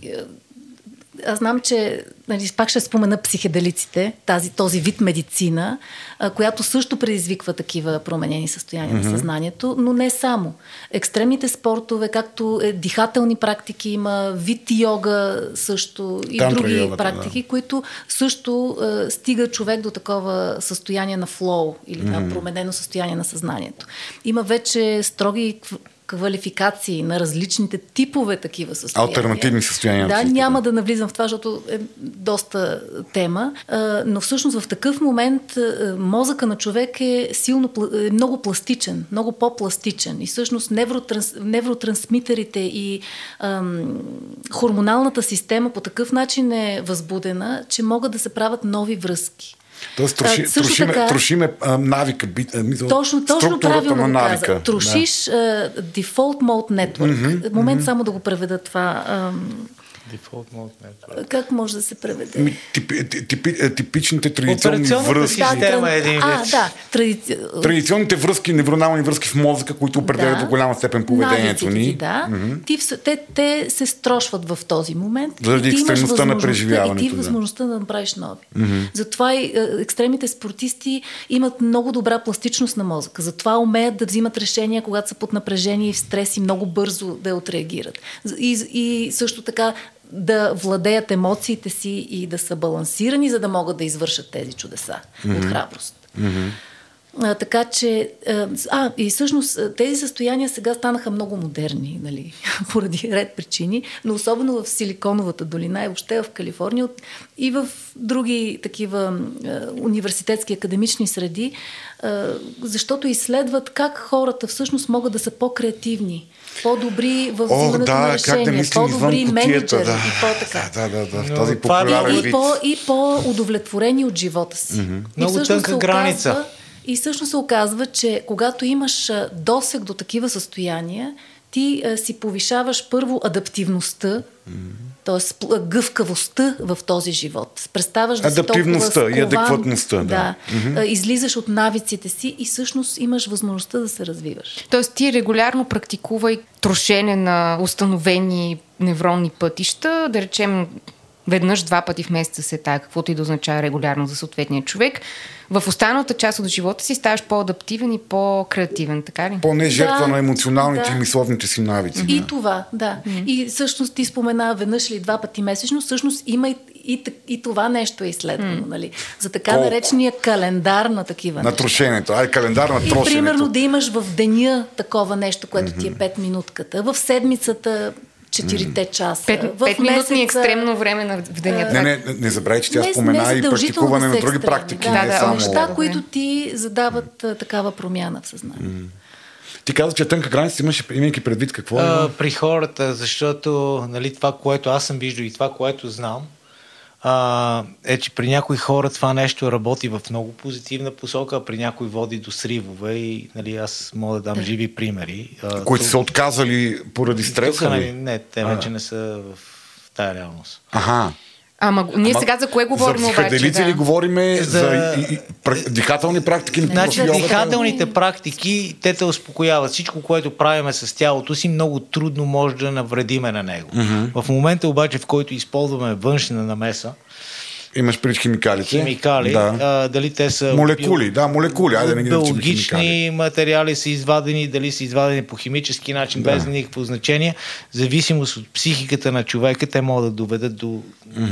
аз знам, че нали, пак ще спомена психеделиците, тази, този вид медицина, а, която също предизвиква такива променени състояния mm-hmm. на съзнанието, но не само. Екстремните спортове, както е, дихателни практики има, вид йога също и Тантра други йогата, практики, да. които също а, стига човек до такова състояние на флоу или mm-hmm. променено състояние на съзнанието. Има вече строги квалификации на различните типове такива състояния. Альтернативни състояния. Да, няма да навлизам в това, защото е доста тема, но всъщност в такъв момент мозъка на човек е силно, е много пластичен, много по-пластичен и всъщност невротранс, невротрансмитерите и ам, хормоналната система по такъв начин е възбудена, че могат да се правят нови връзки. Тоест, троши, а, трошиме, така, трошиме а, навика, би, а, мисъл, точно, точно правилно на навика. Каза. Трошиш да. Default Mode Network. Mm-hmm, Момент mm-hmm. само да го преведа това. Ам, Default mode network. Как може да се преведе? Ми, тип, тип, тип, типичните традиционни връзки. Система е един а, да. Традици... Традиционните връзки, невронални връзки в мозъка, които определят да. до голяма степен поведението ни. Да. Mm-hmm. Ти, те, те се строшват в този момент. Заради екстремността на преживяването. И ти да. възможността да направиш нови. Mm-hmm. Затова и е, екстремните спортисти имат много добра пластичност на мозъка. Затова умеят да взимат решения, когато са под напрежение и в стрес и много бързо да отреагират. И, и също така да владеят емоциите си и да са балансирани, за да могат да извършат тези чудеса mm-hmm. от храброст. Mm-hmm. А, така че, а, и всъщност тези състояния сега станаха много модерни, нали, поради ред причини, но особено в Силиконовата долина и въобще в Калифорния и в други такива университетски академични среди, защото изследват как хората всъщност могат да са по-креативни по-добри в взимането да, на решения, да по-добри менеджери да. и по-така. Да, да, да, в този популярен и, и, по, и по-удовлетворени от живота си. Mm-hmm. Много тънка граница. Оказва, и всъщност се оказва, че когато имаш досег до такива състояния, ти а, си повишаваш първо адаптивността, mm-hmm. т.е. гъвкавостта в този живот. Представаш да Адаптивността си и адекватността. Да. да. Mm-hmm. Излизаш от навиците си и всъщност имаш възможността да се развиваш. Тоест ти регулярно практикувай трошене на установени невронни пътища, да речем веднъж, два пъти в месеца се тая, каквото и да означава регулярно за съответния човек. В останалата част от живота си ставаш по-адаптивен и по-креативен, така ли? По-не жертва да, на емоционалните да. и мисловните си навици. И да. това, да. Mm-hmm. И всъщност ти спомена веднъж или два пъти месечно, всъщност има и, и, и това нещо е изследвано, mm. нали? За така Колко? наречения календар на такива На трошенето. Ай, календар на трошенето. И примерно да имаш в деня такова нещо, което mm-hmm. ти е 5 минутката. В седмицата четирите часа. Пет, пет минутни екстремно време в деня. Не, не, не забравяй, че тя не, спомена не и практикуване на други практики. Да, да, само... неща, които ти задават а, такава промяна в съзнанието. Ти каза, че е тънка граница, имаш, имайки предвид какво А, е. при хората, защото нали, това, което аз съм виждал и това, което знам, а, е, че при някои хора това нещо работи в много позитивна посока, а при някои води до сривове и нали, аз мога да дам живи примери. А, Които тук- са отказали поради стреса нали, ли? не, те вече не са в тая реалност. Аха. Ама ние Ама сега за кое говорим За обаче? ли Да. говориме? За, За- и, и, пра- дихателни практики ли? Значи, дихателните практики, те те успокояват. Всичко, което правиме с тялото си, много трудно може да навредиме на него. В момента обаче, в който използваме външна намеса, Имаш пред химикалите. химикали, Да. а, дали те са Молекули, да, молекули. Айде не ги биологични материали са извадени, дали са извадени по химически начин, Да. без никакво значение. В зависимост от психиката на човека, те могат да доведат до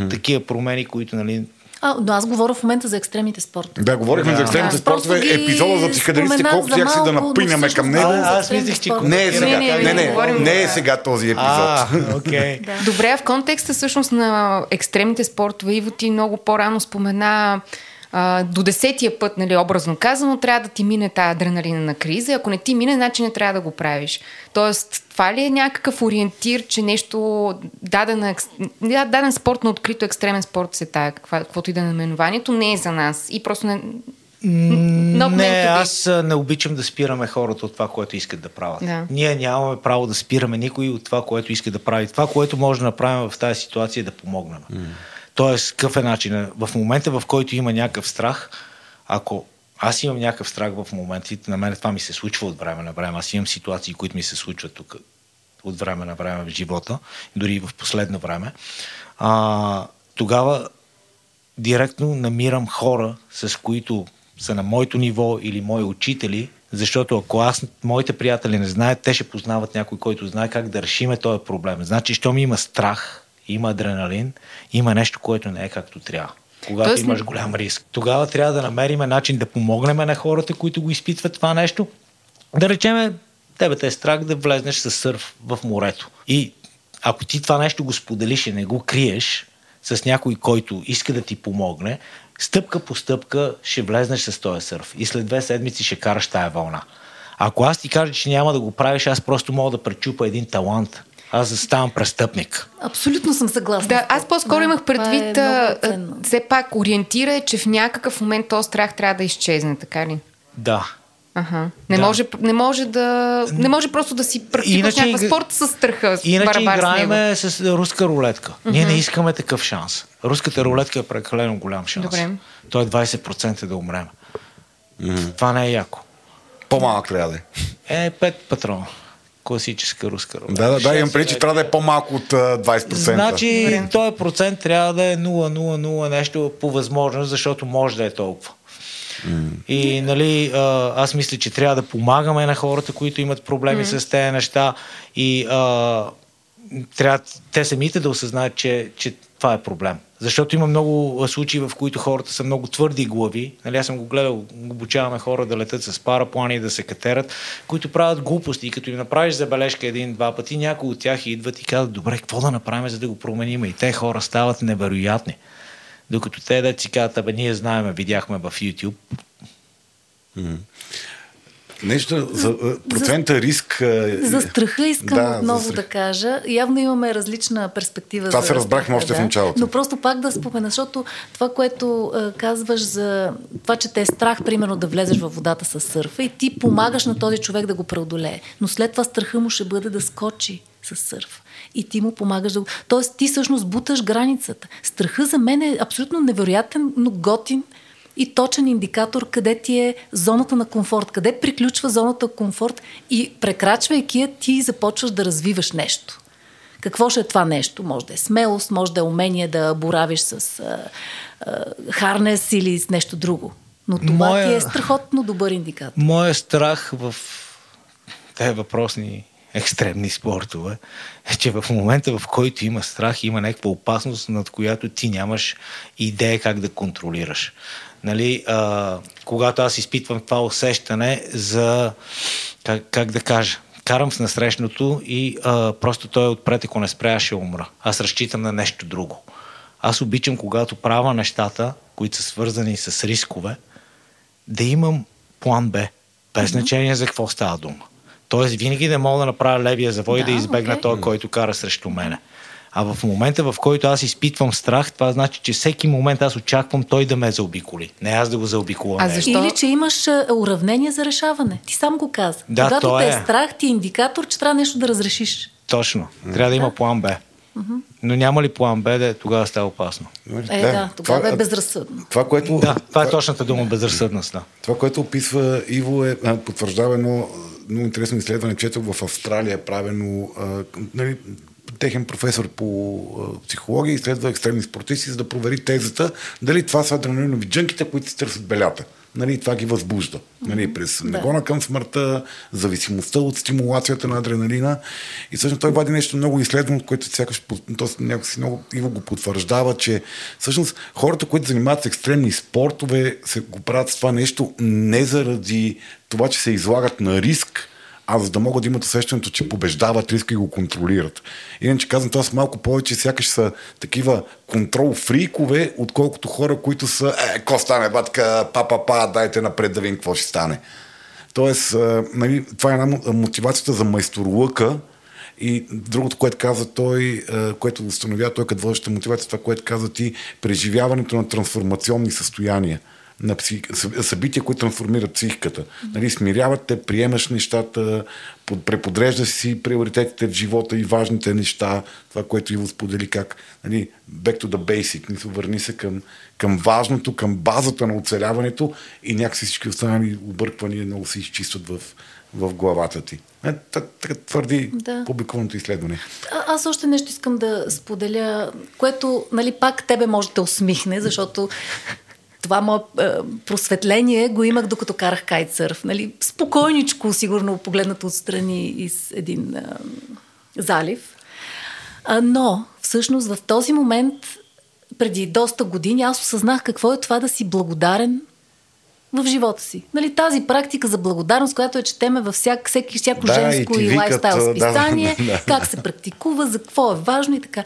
такива промени, които нали, А, но аз говоря в момента за екстремните спортове. Да, говорихме Да. за екстремните Да, спортове. ги Епизода за споменах колкото за як си да напинаме към него. А, аз мислех, че. Не е сега. Не, не, Не, не е сега този епизод. А, окей. Добре, а в контекста всъщност на екстремните спортове, Иво ти много по-рано спомена а, до десетия път, нали, образно казано, трябва да ти мине тази адреналина на криза. Ако не ти мине, значи не трябва да го правиш. Тоест, това ли е някакъв ориентир, че нещо даден, да, даден спорт на открито екстремен спорт се тая, каква- каквото и да е наименованието, не е за нас. И просто не... Not Не, аз не обичам да спираме хората от това, което искат да правят. Да. Ние нямаме право да спираме никой от това, което иска да прави. Това, което може да направим в тази ситуация е да помогнем. Тоест, какъв е начинът? В момента, в който има някакъв страх, ако аз имам някакъв страх в моментите, на мен това ми се случва от време на време. Аз имам ситуации, които ми се случват тук от време на време в живота, дори и в последно време. А, тогава директно намирам хора, с които са на моето ниво или мои учители, защото ако аз, моите приятели не знаят, те ще познават някой, който знае как да решиме този проблем. Значи, щом има страх, има адреналин, има нещо, което не е както трябва. Когато Тоест- имаш голям риск. Тогава трябва да намерим начин да помогнем на хората, които го изпитват това нещо. Да речеме, тебе те е страх да влезнеш с сърф в морето. И ако ти това нещо го споделиш и не го криеш с някой, който иска да ти помогне, стъпка по стъпка ще влезнеш с този сърф. И след две седмици ще караш тая вълна. Ако аз ти кажа, че няма да го правиш, аз просто мога да пречупа един талант. Аз да ставам престъпник. Абсолютно съм съгласна. Да, аз по-скоро Да, имах е предвид, а, ценно. все пак ориентира е, че в някакъв момент този страх трябва да изчезне, така ли? Да. Аха. Не, Да. може, не, може да, не може просто да си практикуваш Иначе някакъв спорт с страха. с Иначе барабар с играеме с руска рулетка. Ние не искаме такъв шанс. Руската рулетка е прекалено голям шанс. Добре. Той е 20% да умрем. Това не е яко. По-малък трябва да е. Е, пет патрона. Класическа руска рулетка. Да, да, да, имам преди, че трябва да е по-малко от а, 20%. Значи, този процент трябва да е 0,00 нещо по възможност, защото може да е толкова. И нали, аз мисля, че трябва да помагаме на хората, които имат проблеми с тези неща и а, трябва те самите да осъзнаят, че, че това е проблем. Защото има много случаи, в които хората са много твърди глави. Нали, аз съм го гледал, обучаваме хора да летят с параплани, да се катерат, които правят глупости. И като им направиш забележка един-два пъти, някои от тях идват и казват, добре, какво да направим, за да го променим? И те хора стават невероятни. Докато те да си казват, абе, ние знаеме, видяхме в YouTube, Нещо за а, процента риск. а, За страха искам Да, отново да кажа. Явно имаме различна перспектива. Това се разбрахме още в началото. Но просто пак да спомена, защото това, което а, казваш за това, че те е страх, примерно, да влезеш във водата с сърфа и ти помагаш на този човек да го преодолее. Но след това страха му ще бъде да скочи с сърф. И ти му помагаш да го... Тоест ти всъщност буташ границата. Страха за мен е абсолютно невероятен, но готин и точен индикатор къде ти е зоната на комфорт, къде приключва зоната на комфорт и прекрачвайки я ти започваш да развиваш нещо. Какво ще е това нещо? Може да е смелост, може да е умение да боравиш с а, а, харнес или с нещо друго. Но това Моя- ти е страхотно добър индикатор. Моя страх в тези въпросни екстремни спортове е, че в момента, в който има страх, има някаква опасност, над която ти нямаш идея как да контролираш. Нали, а, когато аз изпитвам това усещане за, как, как да кажа, карам с насрещното и а, просто той отпред, ако не спре, аз ще умра. Аз разчитам на нещо друго. Аз обичам, когато правя нещата, които са свързани с рискове, да имам план Б, без значение за какво става дума. Тоест, винаги да мога да направя левия завой да, Да, да избегна okay. той, който кара срещу мене. А в момента, в който аз изпитвам страх, това значи, че всеки момент аз очаквам той да ме заобиколи. Не аз да го заобиколя. А защо? Или че имаш уравнение за решаване. Ти сам го каза. Да, Когато то те е. е страх, ти е индикатор, че трябва нещо да разрешиш. Точно. Трябва да има план Б. Но няма ли план Б, да е, тогава става опасно. Е, да, да тогава е безразсъдно. Това, което, Да, това е точната дума, безразсъдност. Да. Това, което описва Иво е потвърждава едно много интересно изследване, чето в Австралия е правено а, нали, техен професор по психология изследва екстремни спортисти, за да провери тезата дали това са адреналинови джънките, които си търсят белята. Нали, това ги възбужда. Нали, през Да. нагона към смъртта, зависимостта от стимулацията на адреналина. И всъщност той вади нещо много изследвано, което сякаш то някакси много Иво го потвърждава, че всъщност хората, които занимават с екстремни спортове, се го правят с това нещо не заради това, че се излагат на риск, а за да могат да имат усещането, че побеждават риска и го контролират. Иначе казвам, това са малко повече, сякаш са такива контрол фрикове, отколкото хора, които са, е, ко стане, батка, па-па-па, дайте напред да видим какво ще стане. Тоест, нали, това е една мо- мотивацията за майсторлъка и другото, което каза той, което установява той като водеща мотивация, това, което каза ти, преживяването на трансформационни състояния на псих... съ- събития, които трансформират психиката. Нали, смиряват те, приемаш нещата, под- преподреждаш си приоритетите в живота и важните неща, това, което Иво сподели как, нали, back to the basic, мисля, върни се към, към важното, към базата на оцеляването и някакси всички останали обърквания много се изчистват в, в главата ти. Е, та- Така твърди Да. публикуваното изследване. А, аз още нещо искам да споделя, което, нали, пак тебе може да усмихне, защото това мое е, просветление го имах докато карах кайтсърф. Нали? Спокойничко, сигурно погледнато отстрани из един е, залив. А, но, всъщност, в този момент, преди доста години, аз осъзнах какво е това да си благодарен в живота си. Нали, тази практика за благодарност, която е четеме във всяк, всеки, всяко Да, женско и и, лайфстайл да, да, списание, да. как се практикува, за какво е важно и така.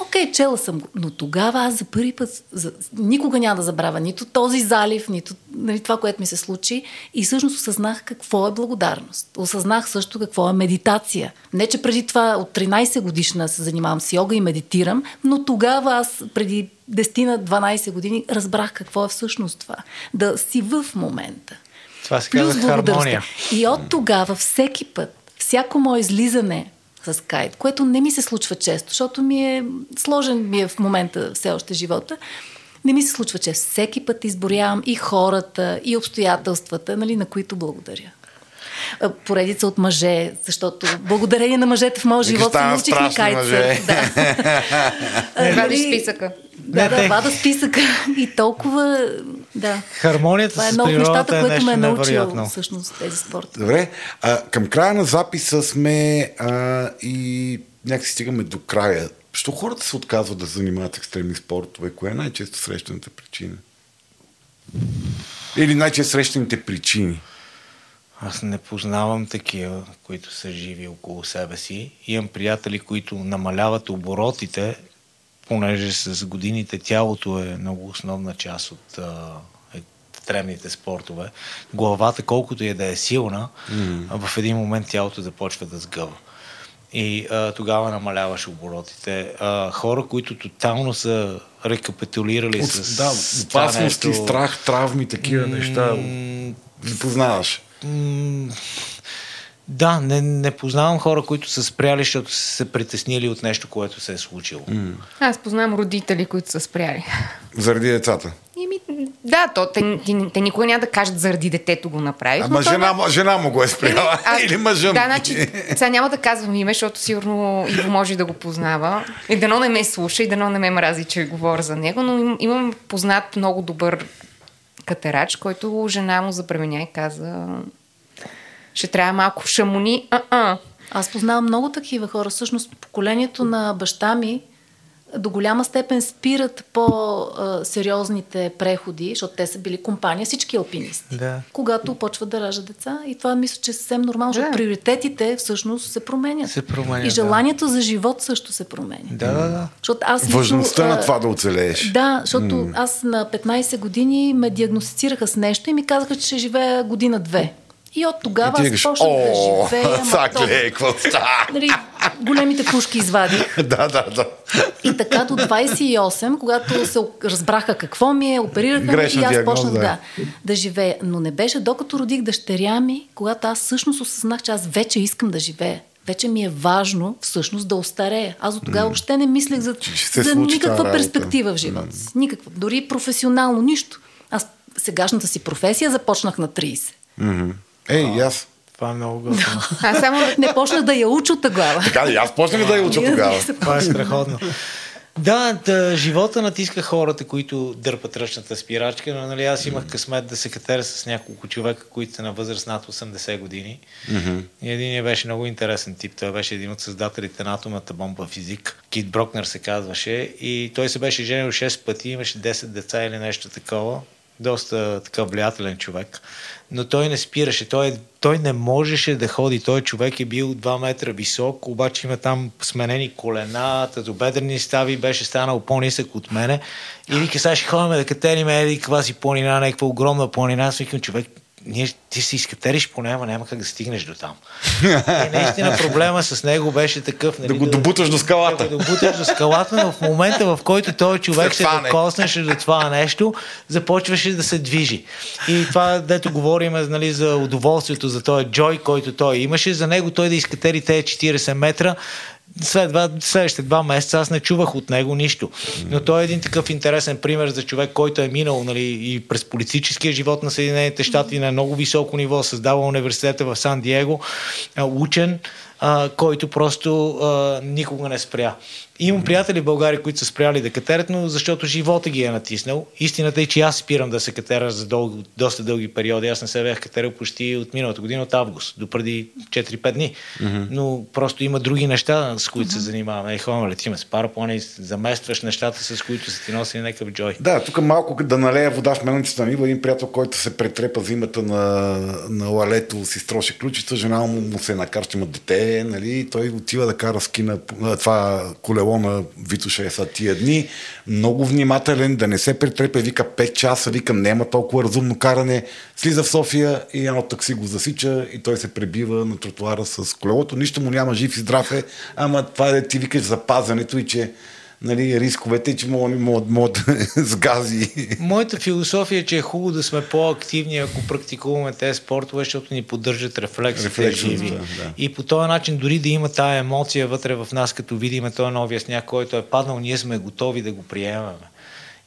Окей, чела съм го, но тогава аз за първи път за, никога няма да забравя нито този залив, нито нали, това, което ми се случи и всъщност осъзнах какво е благодарност. Осъзнах също какво е медитация. Не, че преди това от 13 годишна се занимавам с йога и медитирам, но тогава аз преди 10-12 години разбрах какво е всъщност това. Да си в момента. Това се Плюс казва хармония. И от тогава всеки път, всяко мое излизане с кайт, което не ми се случва често, защото ми е сложен ми е в момента все още живота, не ми се случва често. Всеки път изборявам и хората, и обстоятелствата, нали, на които благодаря. А, Поредица от мъже, защото благодарение на мъжете в моя живот се ставам научих на страшни мъже. кайтсърф. Да. А, Вадиш нали, списъка. Да, да, вада списъка и толкова, да. Хармонията Това е едно от природата нещата, е което ме е нещо научил невероятно. всъщност тези спорта. Добре, а, към края на записа сме а, и някакси стигаме до края. Що хората се отказват да се занимават с екстремни спортове? Коя е най-често срещаната причина? Или най-често срещаните причини? Аз не познавам такива, които са живи около себе си. Имам приятели, които намаляват оборотите, понеже с годините тялото е много основна част от а, екстремните спортове. Главата, колкото и да е силна, mm. в един момент тялото започва да сгъва. И а, тогава намаляваш оборотите. А, хора, които тотално са рекапитулирали От, с да, опасности, нещо, страх, травми, такива неща. Не познаваш. Да, не, не познавам хора, които са спряли, защото са се притеснили от нещо, което се е случило. Аз познавам родители, които са спряли. Заради децата. И ми, да, то, те, те, те никога няма да кажат заради детето го направих. Ама жена, му- жена му го е спряла. Аз- Или мъжа му. Да, значи, сега няма да казвам име, защото сигурно Иво може да го познава. И дано не ме слуша, и дано не ме мрази, че говоря за него, но им, имам познат много добър катерач, който жена му забременя и каза ще трябва малко шамони. А-а. Аз познавам много такива хора. Всъщност поколението на баща ми до голяма степен спират по-сериозните преходи, защото те са били компания, всички алпинисти. Да. Когато почват да раждат деца. И това мисля, че е съвсем нормално, защото Да. приоритетите всъщност се променят. Се променят, И да. желанието за живот също се променя. Да, да, да. Защото аз лично, Важността на това да оцелееш. Да, защото аз на 15 години ме диагностицираха с нещо и ми казаха, че ще живея година-две. И от тогава аз почнах да «О, живея. ама са, то- гледай, какво става?» Нали, големите пушки извадих. Да, да, да. И така до 28, когато се разбраха какво ми е, оперираха Грешна и аз почнах да. да, да живея. Но не беше докато родих дъщеря ми, когато аз всъщност осъзнах, че аз вече искам да живея. Вече ми е важно всъщност да остарея. Аз от тогава въобще не мислех за, за никаква перспектива в живота си. Никаква. Дори професионално нищо. Аз сегашната си професия започнах на 30. Мгм. Ей, и аз. Това е много готино. Аз само Не почнах да я уча тогава. Така, и аз почнах да я уча тогава. Това е страхотно. Да, да, живота натиска хората, които дърпат ръчната спирачка, но нали, аз имах късмет да се катеря с няколко човека, които са на възраст над 80 години. Mm-hmm. И един беше много интересен тип. Той беше един от създателите на атомната бомба физик. Кит Брокнер се казваше. И той се беше женил 6 пъти, имаше 10 деца или нещо такова. Доста така влиятелен човек. Но той не спираше. Той, той не можеше да ходи. Той човек е бил 2 метра висок, обаче има там сменени колена, тазобедрени стави, беше станал по-нисък от мене. И вика, сега ще ходим да катериме, еди, каква си планина, някаква огромна планина. Аз викам, човек, ние, ти си изкатериш по нея, ама няма как да стигнеш до там. И наистина проблема с него беше такъв. Нали, Да го добуташ до скалата. Да го добуташ до скалата, но в момента, в който този човек Се докоснеше до това нещо, започваше да се движи. И това, дето говорим нали, за удоволствието, за този джой, който той имаше, за него той да изкатери тези 40 метра, след два, следващите два месеца аз не чувах от него нищо. Но той е един такъв интересен пример за човек, който е минал нали, и през политическия живот на Съединените щати на много високо ниво, създава университета в Сан Диего, а, учен, а, който просто а, никога не спря. Имам приятели в България, които са спряли да катерят, но защото живота ги е натиснал. Истината е, че аз спирам да се катера за дълго, доста дълги периоди. Аз не се бях катерил почти от миналата година, от август, до преди 4-5 дни. Mm-hmm. Но просто има други неща, с които mm-hmm. се занимаваме. Ей, ходим, летиме с параплани, заместваш нещата, с които са ти носили някакъв джой. Да, тук малко да налея вода в мелницата ми. Има един приятел, който се претрепа зимата на, на лалето, си строше ключица, жена му, му се накарчи, има дете, нали? той отива да кара ски на на това колело на Витоша са тия дни. Много внимателен, да не се претрепа, вика 5 часа, викам, няма толкова разумно каране. Слиза в София и едно такси го засича и той се пребива на тротуара с колелото. Нищо му няма, жив и здрав е, ама това е ти викаш за пазането и че нали, рисковете, че могат, могат, могат с гази. Моята философия е, че е хубаво да сме по-активни, ако практикуваме тези спортове, защото ни поддържат рефлексите Рефлексите, живи. да, да. И по този начин, дори да има тая емоция вътре в нас, като видиме този новия сняг, който е паднал, ние сме готови да го приемаме.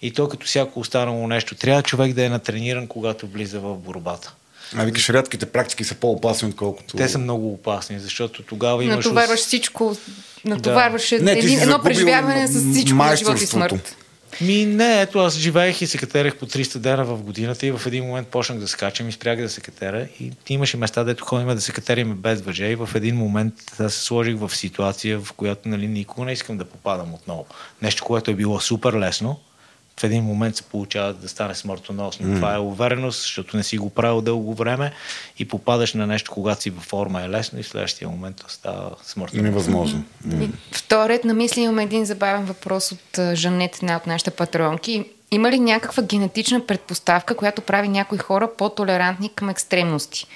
И то като всяко останало нещо. Трябва човек да е натрениран, когато влиза в борбата. А викаш, рядките практики са по-опасни, отколкото... Те са много опасни, защото тогава имаш... натоварваш всичко, натоварваш Не, си един, едно преживяване с всичко на живот и смърт. Ми не, ето аз живеех и се катерех по 300 дена в годината и в един момент почнах да скачам и спрях да се катера и имаше места, дето ходим да се катерим без въже и в един момент аз се сложих в ситуация, в която нали, никога не искам да попадам отново. Нещо, което е било супер лесно, в един момент се получава да стане смъртоносно. Mm. Това е увереност, защото не си го правил дълго време и попадаш на нещо, когато си във форма е лесно и в следващия момент то става смъртоносно. Невъзможно. И в този ред на мисли имаме един забавен въпрос от Жанет, една от нашите патронки. Има ли някаква генетична предпоставка, която прави някои хора по-толерантни към екстремности?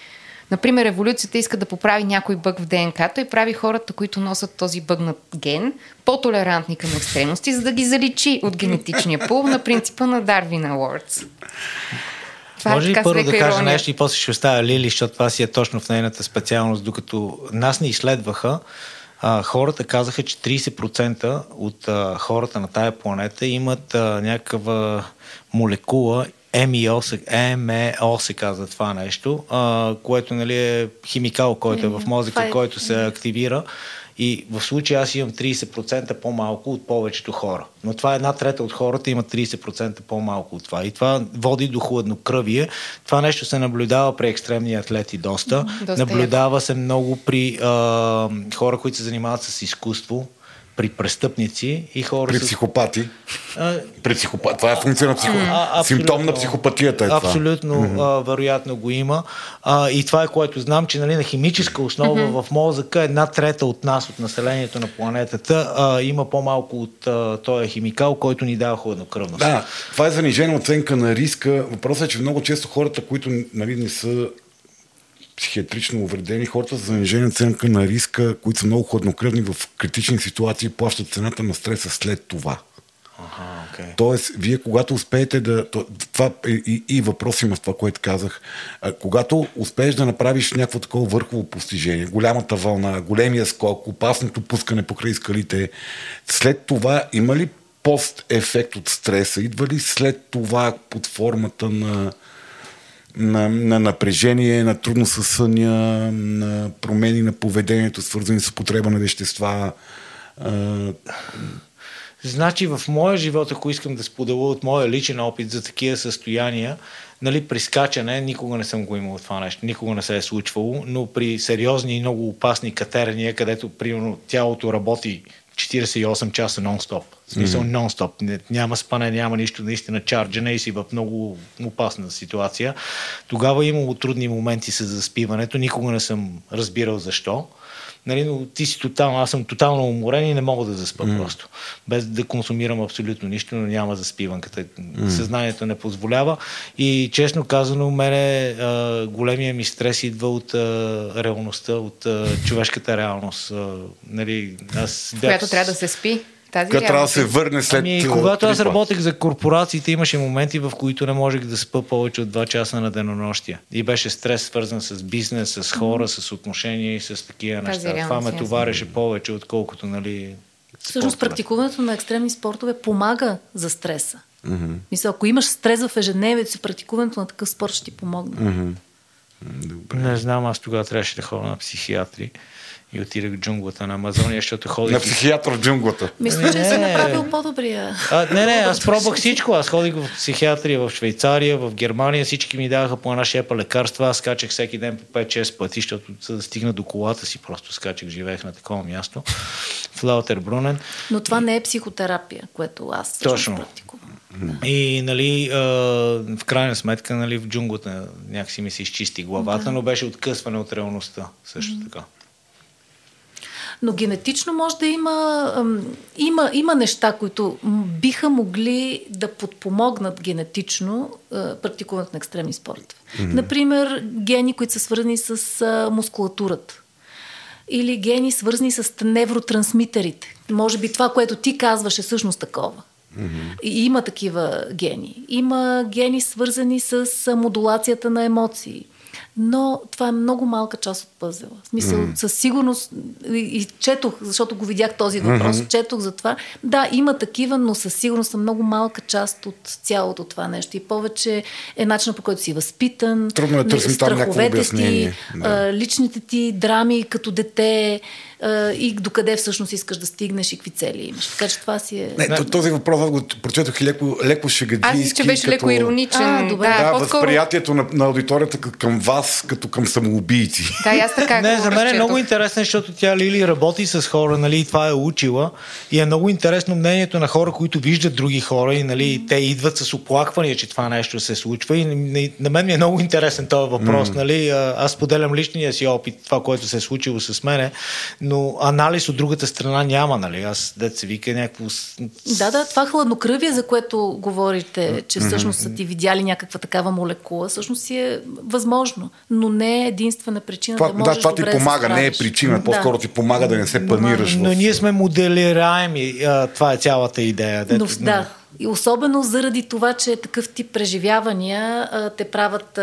Например, еволюцията иска да поправи някой бъг в ДНК-то и прави хората, които носят този бъгнат ген, по-толерантни към екстремности, за да ги заличи от генетичния пул на принципа на Дарвин Awards. Това Може ли първо да кажа ирония. нещо и после ще оставя Лили, защото това си е точно в нейната специалност. Докато нас не изследваха, а, хората казаха, че 30% от а, хората на тая планета имат а, някаква молекула, МИО се, МЕО се казва това нещо, а, което нали, е химикал, който е в мозъка, е- който се активира. И в случая аз имам 30% по-малко от повечето хора. Но това е една трета от хората имат 30% по-малко от това. И това води до хладнокръвие. Това нещо се наблюдава при екстремни атлети доста. Доста наблюдава се много при а, хора, които се занимават с изкуство, при престъпници и хора При с... психопати. А, При психопат. Това е функция на психо... а. Симптом на психопатията е това. Абсолютно, mm-hmm. а, вероятно го има. А, и това е което знам, че нали, на химическа основа mm-hmm. в мозъка една трета от нас, от населението на планетата, а, има по-малко от а, този химикал, който ни дава хладнокръвност. Да, това е занижена оценка на риска. Въпросът е, че много често хората, които нали, не са психиатрично увредени, хората с занижена оценка на риска, които са много хладнокръвни в критични ситуации, плащат цената на стреса след това. Ага, okay. Тоест, вие когато успеете да... Това и, и въпрос има в това, което казах. А, когато успееш да направиш някакво такова върхово постижение, голямата вълна, големия скок, опасното пускане покрай скалите, след това има ли пост-ефект от стреса? Идва ли след това под формата на, на, на напрежение, на трудно съня, на промени на поведението, свързани с употреба на вещества? Значи в моя живот, ако искам да споделя от моя личен опит за такива състояния, нали, при скачане никога не съм го имал това нещо, никога не се е случвало, но при сериозни и много опасни катерения, където примерно тялото работи 48 часа нон-стоп. В смисъл mm-hmm. нон-стоп. Няма спане, няма нищо, наистина чарджене и си в много опасна ситуация. Тогава е имало трудни моменти с заспиването. Никога не съм разбирал защо. Нали, но ти си тотално, аз съм тотално уморен и не мога да заспа mm. просто. Без да консумирам абсолютно нищо, но няма заспиванката. Mm. Съзнанието не позволява. И честно казано, мене а, големия ми стрес идва от а, реалността, от а, човешката реалност. А, нали, аз, Която трябва да се спи тази която трябва да се върне след. Ами, когато аз работех за корпорациите, имаше моменти, в които не можех да спа повече от 2 часа на денонощия. И беше стрес, свързан с бизнес, с хора, с отношения и с такива тази неща. Това ме товареше повече, отколкото, нали. Всъщност, практикуването на екстремни спортове помага за стреса. Mm-hmm. Мисля, ако имаш стрес в ежедневието си, практикуването на такъв спорт ще ти помогне. Mm-hmm. Добре. Не знам, аз тогава трябваше да ходя на психиатри и отидах в джунглата на Амазония, защото ходих... На психиатър в джунглата. Мисля, че си направил по-добрия. А, не, не, аз пробвах всичко. Аз ходих в психиатрия в Швейцария, в Германия. Всички ми даваха по една шепа лекарства. Аз скачах всеки ден по 5-6 пъти, защото за да стигна до колата си, просто скачах, живеех на такова място. В Лаутер Брунен. Но това не е психотерапия, което аз Точно. практикувам. И нали, в крайна сметка нали, в джунглата някакси ми се изчисти главата, да. но беше откъсване от реалността също така. Но генетично може да има, има, има неща, които биха могли да подпомогнат генетично практикуването на екстремни спортове. Mm-hmm. Например, гени, които са свързани с мускулатурата. Или гени, свързани с невротрансмитерите. Може би това, което ти казваш, е всъщност такова. Mm-hmm. И има такива гени. Има гени, свързани с модулацията на емоции но това е много малка част от пъзела. В смисъл, mm. със сигурност, и, и четох, защото го видях този въпрос, mm-hmm. четох за това. Да, има такива, но със сигурност са много малка част от цялото това нещо. И повече е начинът по който си възпитан, Трудно е търсим там някакво ти, да. личните ти драми като дете, и докъде всъщност искаш да стигнеш и какви цели имаш. Така че това си е... Не, този въпрос го прочетох и леко, леко шегадийски. Аз че беше като... леко ироничен. А, добре. Да, да възприятието на, на аудиторията към вас като към самоубийци. Да, аз така Не, за мен е много интересно, защото тя Лили работи с хора, нали, и това е учила. И е много интересно мнението на хора, които виждат други хора и нали, те идват с оплаквания, че това нещо се случва. И на мен ми е много интересен този въпрос. Mm. Нали? Аз поделям личния си опит, това, което се е случило с мене, но но анализ от другата страна няма, нали? Аз се вика някакво... Да, да, това хладнокръвие, за което говорите, че всъщност са ти видяли някаква такава молекула, всъщност си е възможно, но не е единствена причина това, да можеш Да, това ти помага, да не е причина, по-скоро ти помага да не се панираш. Но, в... но ние сме моделираеми, това е цялата идея. Дето, но, да, и особено заради това, че такъв тип преживявания те правят,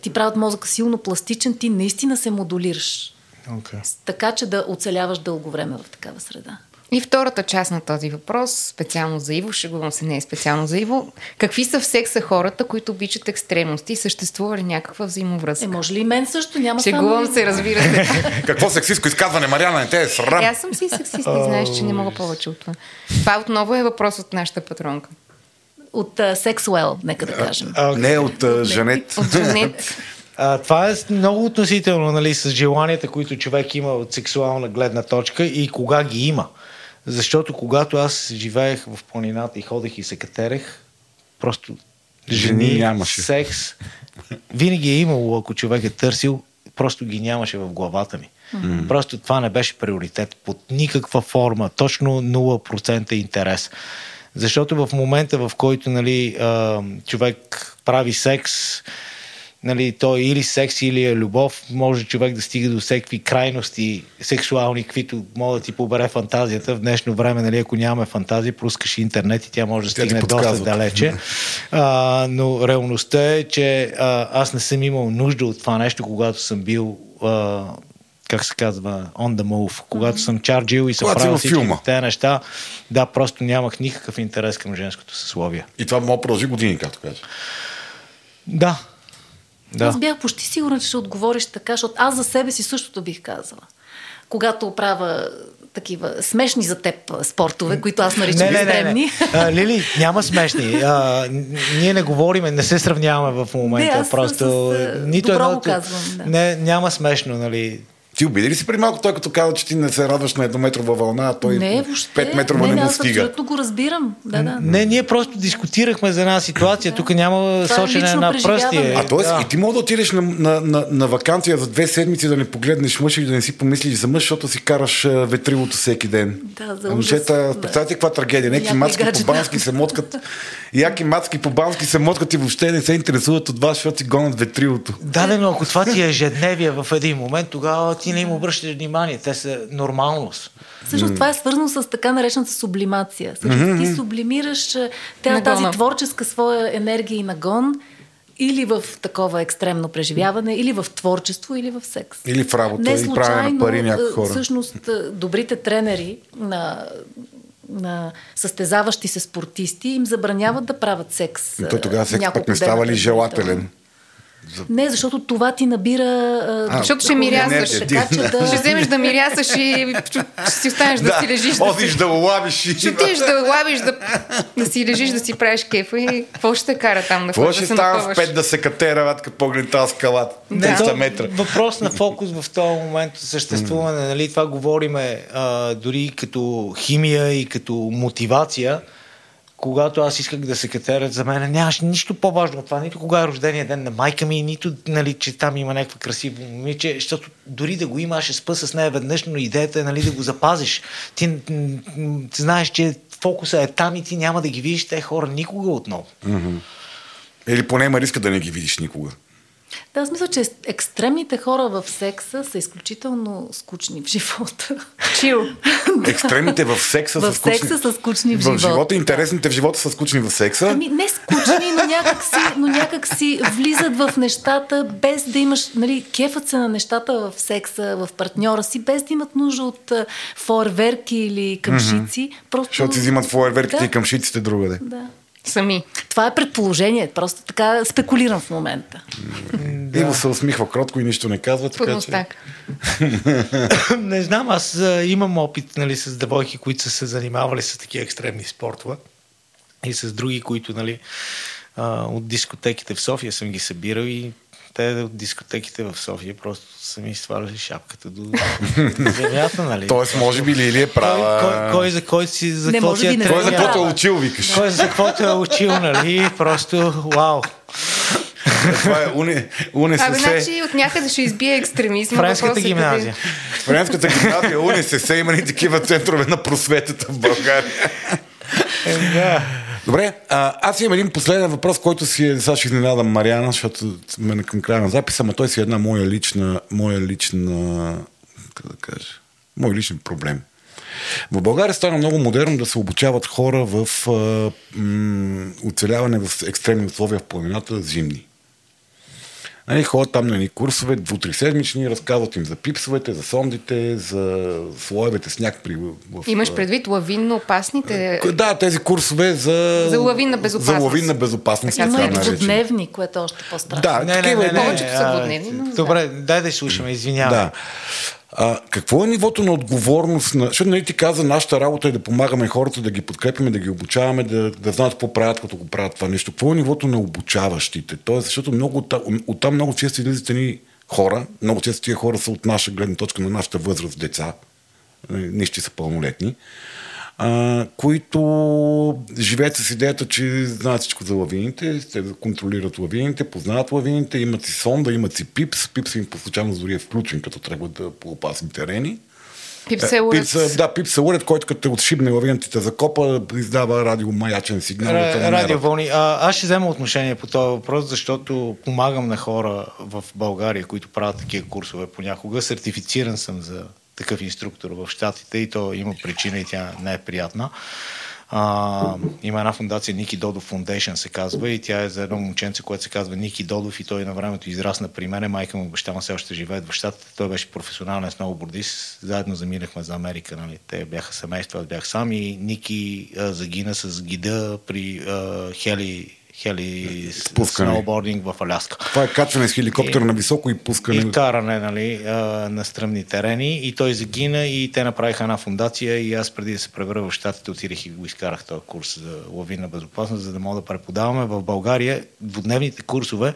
ти правят мозъка силно пластичен, ти наистина се модулираш. Okay. Така че да оцеляваш дълго време в такава среда. И втората част на този въпрос, специално за Иво, шегувам се, не е специално за Иво. Какви са в секса хората, които обичат екстремности? Съществува ли някаква взаимовръзка? Е, може ли и мен също? Няма Шегувам само... се, разбира се. Какво сексистко изказване, Мариана, не те е срам. Е, аз съм си сексист, не знаеш, че не мога повече от това. Това отново е въпрос от нашата патронка. От uh, Sexwell, нека да кажем. А, не, от uh, Жанет. От Жанет. А, това е много относително нали, с желанията, които човек има от сексуална гледна точка и кога ги има. Защото когато аз живеех в планината и ходех и се катерех, просто жени, нямаше. секс, винаги е имало, ако човек е търсил, просто ги нямаше в главата ми. Mm-hmm. Просто това не беше приоритет под никаква форма, точно 0% интерес. Защото в момента, в който нали, човек прави секс, нали, то е или секс, или е любов, може човек да стига до всеки крайности сексуални, каквито могат да ти побере фантазията. В днешно време, нали, ако нямаме фантазия, пускаш интернет и тя може да стигне доста далече. А, но реалността е, че а, аз не съм имал нужда от това нещо, когато съм бил а, как се казва, on the move. Когато съм чарджил и съм Когато правил всички тези неща, да, просто нямах никакъв интерес към женското съсловие. И това мога продължи години, както кажа. Да, да. Аз бях почти сигурна, че ще отговориш така, защото аз за себе си същото бих казала. Когато правя такива смешни за теб спортове, които аз наричам не, не, не, не. А, Лили, няма смешни. А, ние не говориме, не се сравняваме в момента. Не, аз просто. С, нито едно. Казвам, да. Не, няма смешно, нали? Ти обиди ли си при малко той, като каза, че ти не се радваш на еднометрова вълна, а той не, въобще. 5 метрова не, не, не му стига? абсолютно го разбирам. Да, да. Не, ние просто дискутирахме за една ситуация. Да. Тук няма Това е сочене на пръсти. А т.е. да. и ти мога да отидеш на, на, на, на, вакансия за две седмици да не погледнеш мъж и да не си помислиш за мъж, защото си караш ветрилото всеки ден. Да, за Момчета, да. представете каква трагедия. Някакви мацки по бански се моткат. Яки мацки по бански се моткат и въобще не се интересуват от вас, защото си гонят ветрилото. Да, но ако това ти е ежедневие в един момент, тогава ти не им обръщаш внимание. Те са нормалност. Всъщност mm. това е свързано с така наречената сублимация. Всъщност mm-hmm. ти сублимираш тя, тази творческа своя енергия и нагон или в такова екстремно преживяване, или в творчество, или в секс. Или в работа, Не случайно, и правене на пари някои хора. Всъщност, добрите тренери на на състезаващи се спортисти им забраняват да правят секс. То тогава секс пък не става ли желателен? За... Не, защото това ти набира. А, защото ще мирясаш. Така, че да... Ще вземеш да мирясаш и ще си останеш да, да си лежиш. Одиш да, да лавиш. И... Ще отидеш да лавиш, да, да си лежиш, да си правиш кефа и какво ще кара там? Да какво ще да става в пет да се катера, като поглед тази скалата? 300 метра. Въпрос на фокус в този момент съществуване. Нали, това говориме а, дори като химия и като мотивация когато аз исках да се катерят за мен, нямаше нищо по-важно от това. Нито кога е рождения ден на майка ми, нито нали, че там има някаква красива момиче, защото дори да го имаш, ще спа с нея веднъж, но идеята е нали, да го запазиш. Ти знаеш, че фокуса е там и ти няма да ги видиш те хора никога отново. Mm-hmm. Или поне има риска да не ги видиш никога. Да, аз мисля, че екстремните хора в секса са изключително скучни в живота. Чил. Екстремните в секса в са скучни. В секса са скучни в живота. В живота, интересните в живота са скучни в секса. Ами не скучни, но някак си, но някак си влизат в нещата, без да имаш, нали, кефът се на нещата в секса, в партньора си, без да имат нужда от фойерверки или къмшици. Mm-hmm. Просто... Защото си взимат фойерверките да. и къмшиците другаде. Да. Сами. Това е предположение. Просто така спекулирам в момента. Да. Иво се усмихва кротко и нищо не казва. Така, че... не знам, аз имам опит нали, с девойки, които са се занимавали с такива екстремни спортове и с други, които нали, от дискотеките в София съм ги събирал и те от дискотеките в София просто са ми сваляли шапката до земята, нали? Тоест, може би Лили е права. Кой, кой, кой за кой си за какво си е Кой за каквото е учил, викаш. Кой за каквото е учил, нали? Просто вау. Това е уни, уни Абе, значи от някъде ще избие екстремизма. Френската гимназия. Френската гимназия, уни се има и такива центрове на просветата в България. Е. Добре, а, аз имам един последен въпрос, който си е, сега ще изненадам Мариана, защото сме към края на записа, но той си е една моя лична, моя лична, как да кажа, мой личен проблем. В България стана много модерно да се обучават хора в а, м, оцеляване в екстремни условия в планината зимни. Нали, ходят там на ни курсове, дву-три седмични, разказват им за пипсовете, за сондите, за слоевете сняг. При, в, Имаш предвид лавинно опасните? Да, тези курсове за, за лавинна безопасност. За лавинна безопасност. Има и двудневни, което е още по-страшно. Да, не, не, не, не, повечето са двудневни. Добре, дай да слушаме, извинявай. Да. А, какво е нивото на отговорност? На... Защото нали ти каза, нашата работа е да помагаме хората, да ги подкрепяме, да ги обучаваме, да, да знаят какво правят, като го правят това нещо. Какво е нивото на обучаващите? Тоест, защото много, оттам много често излизат ни хора, много често тия хора са от наша гледна точка на нашата възраст деца, нали, нищи са пълнолетни а, които живеят с идеята, че знаят всичко за лавините, те контролират лавините, познават лавините, имат си сонда, имат си пипс, пипс им по случайност дори е включен, като трябва да по опасни терени. Пип се уред. Пип, да, пип се уред, който като те отшибне лавината те закопа, издава радиомаячен сигнал. Ра-. Радиовълни. А, аз ще взема отношение по този въпрос, защото помагам на хора в България, които правят такива курсове понякога. Сертифициран съм за такъв инструктор в Штатите и то има причина и тя не е приятна. А, има една фундация Ники Додов Foundation се казва и тя е за едно момченце, което се казва Ники Додов и той на времето израсна при мене. Майка му баща му все още живеят в щатите. Той беше професионален сноубордист. Заедно заминахме за Америка. Нали? Те бяха семейство, аз бях сам и Ники а, загина с гида при а, Хели, Хели Спускане. сноубординг в Аляска. Това е качване с хеликоптер И- на високо и пускане. И каране нали, на стръмни терени. И той загина и те направиха една фундация и аз преди да се превера в Штатите отидах и го изкарах този курс за лавинна безопасност, за да мога да преподаваме. В България двудневните курсове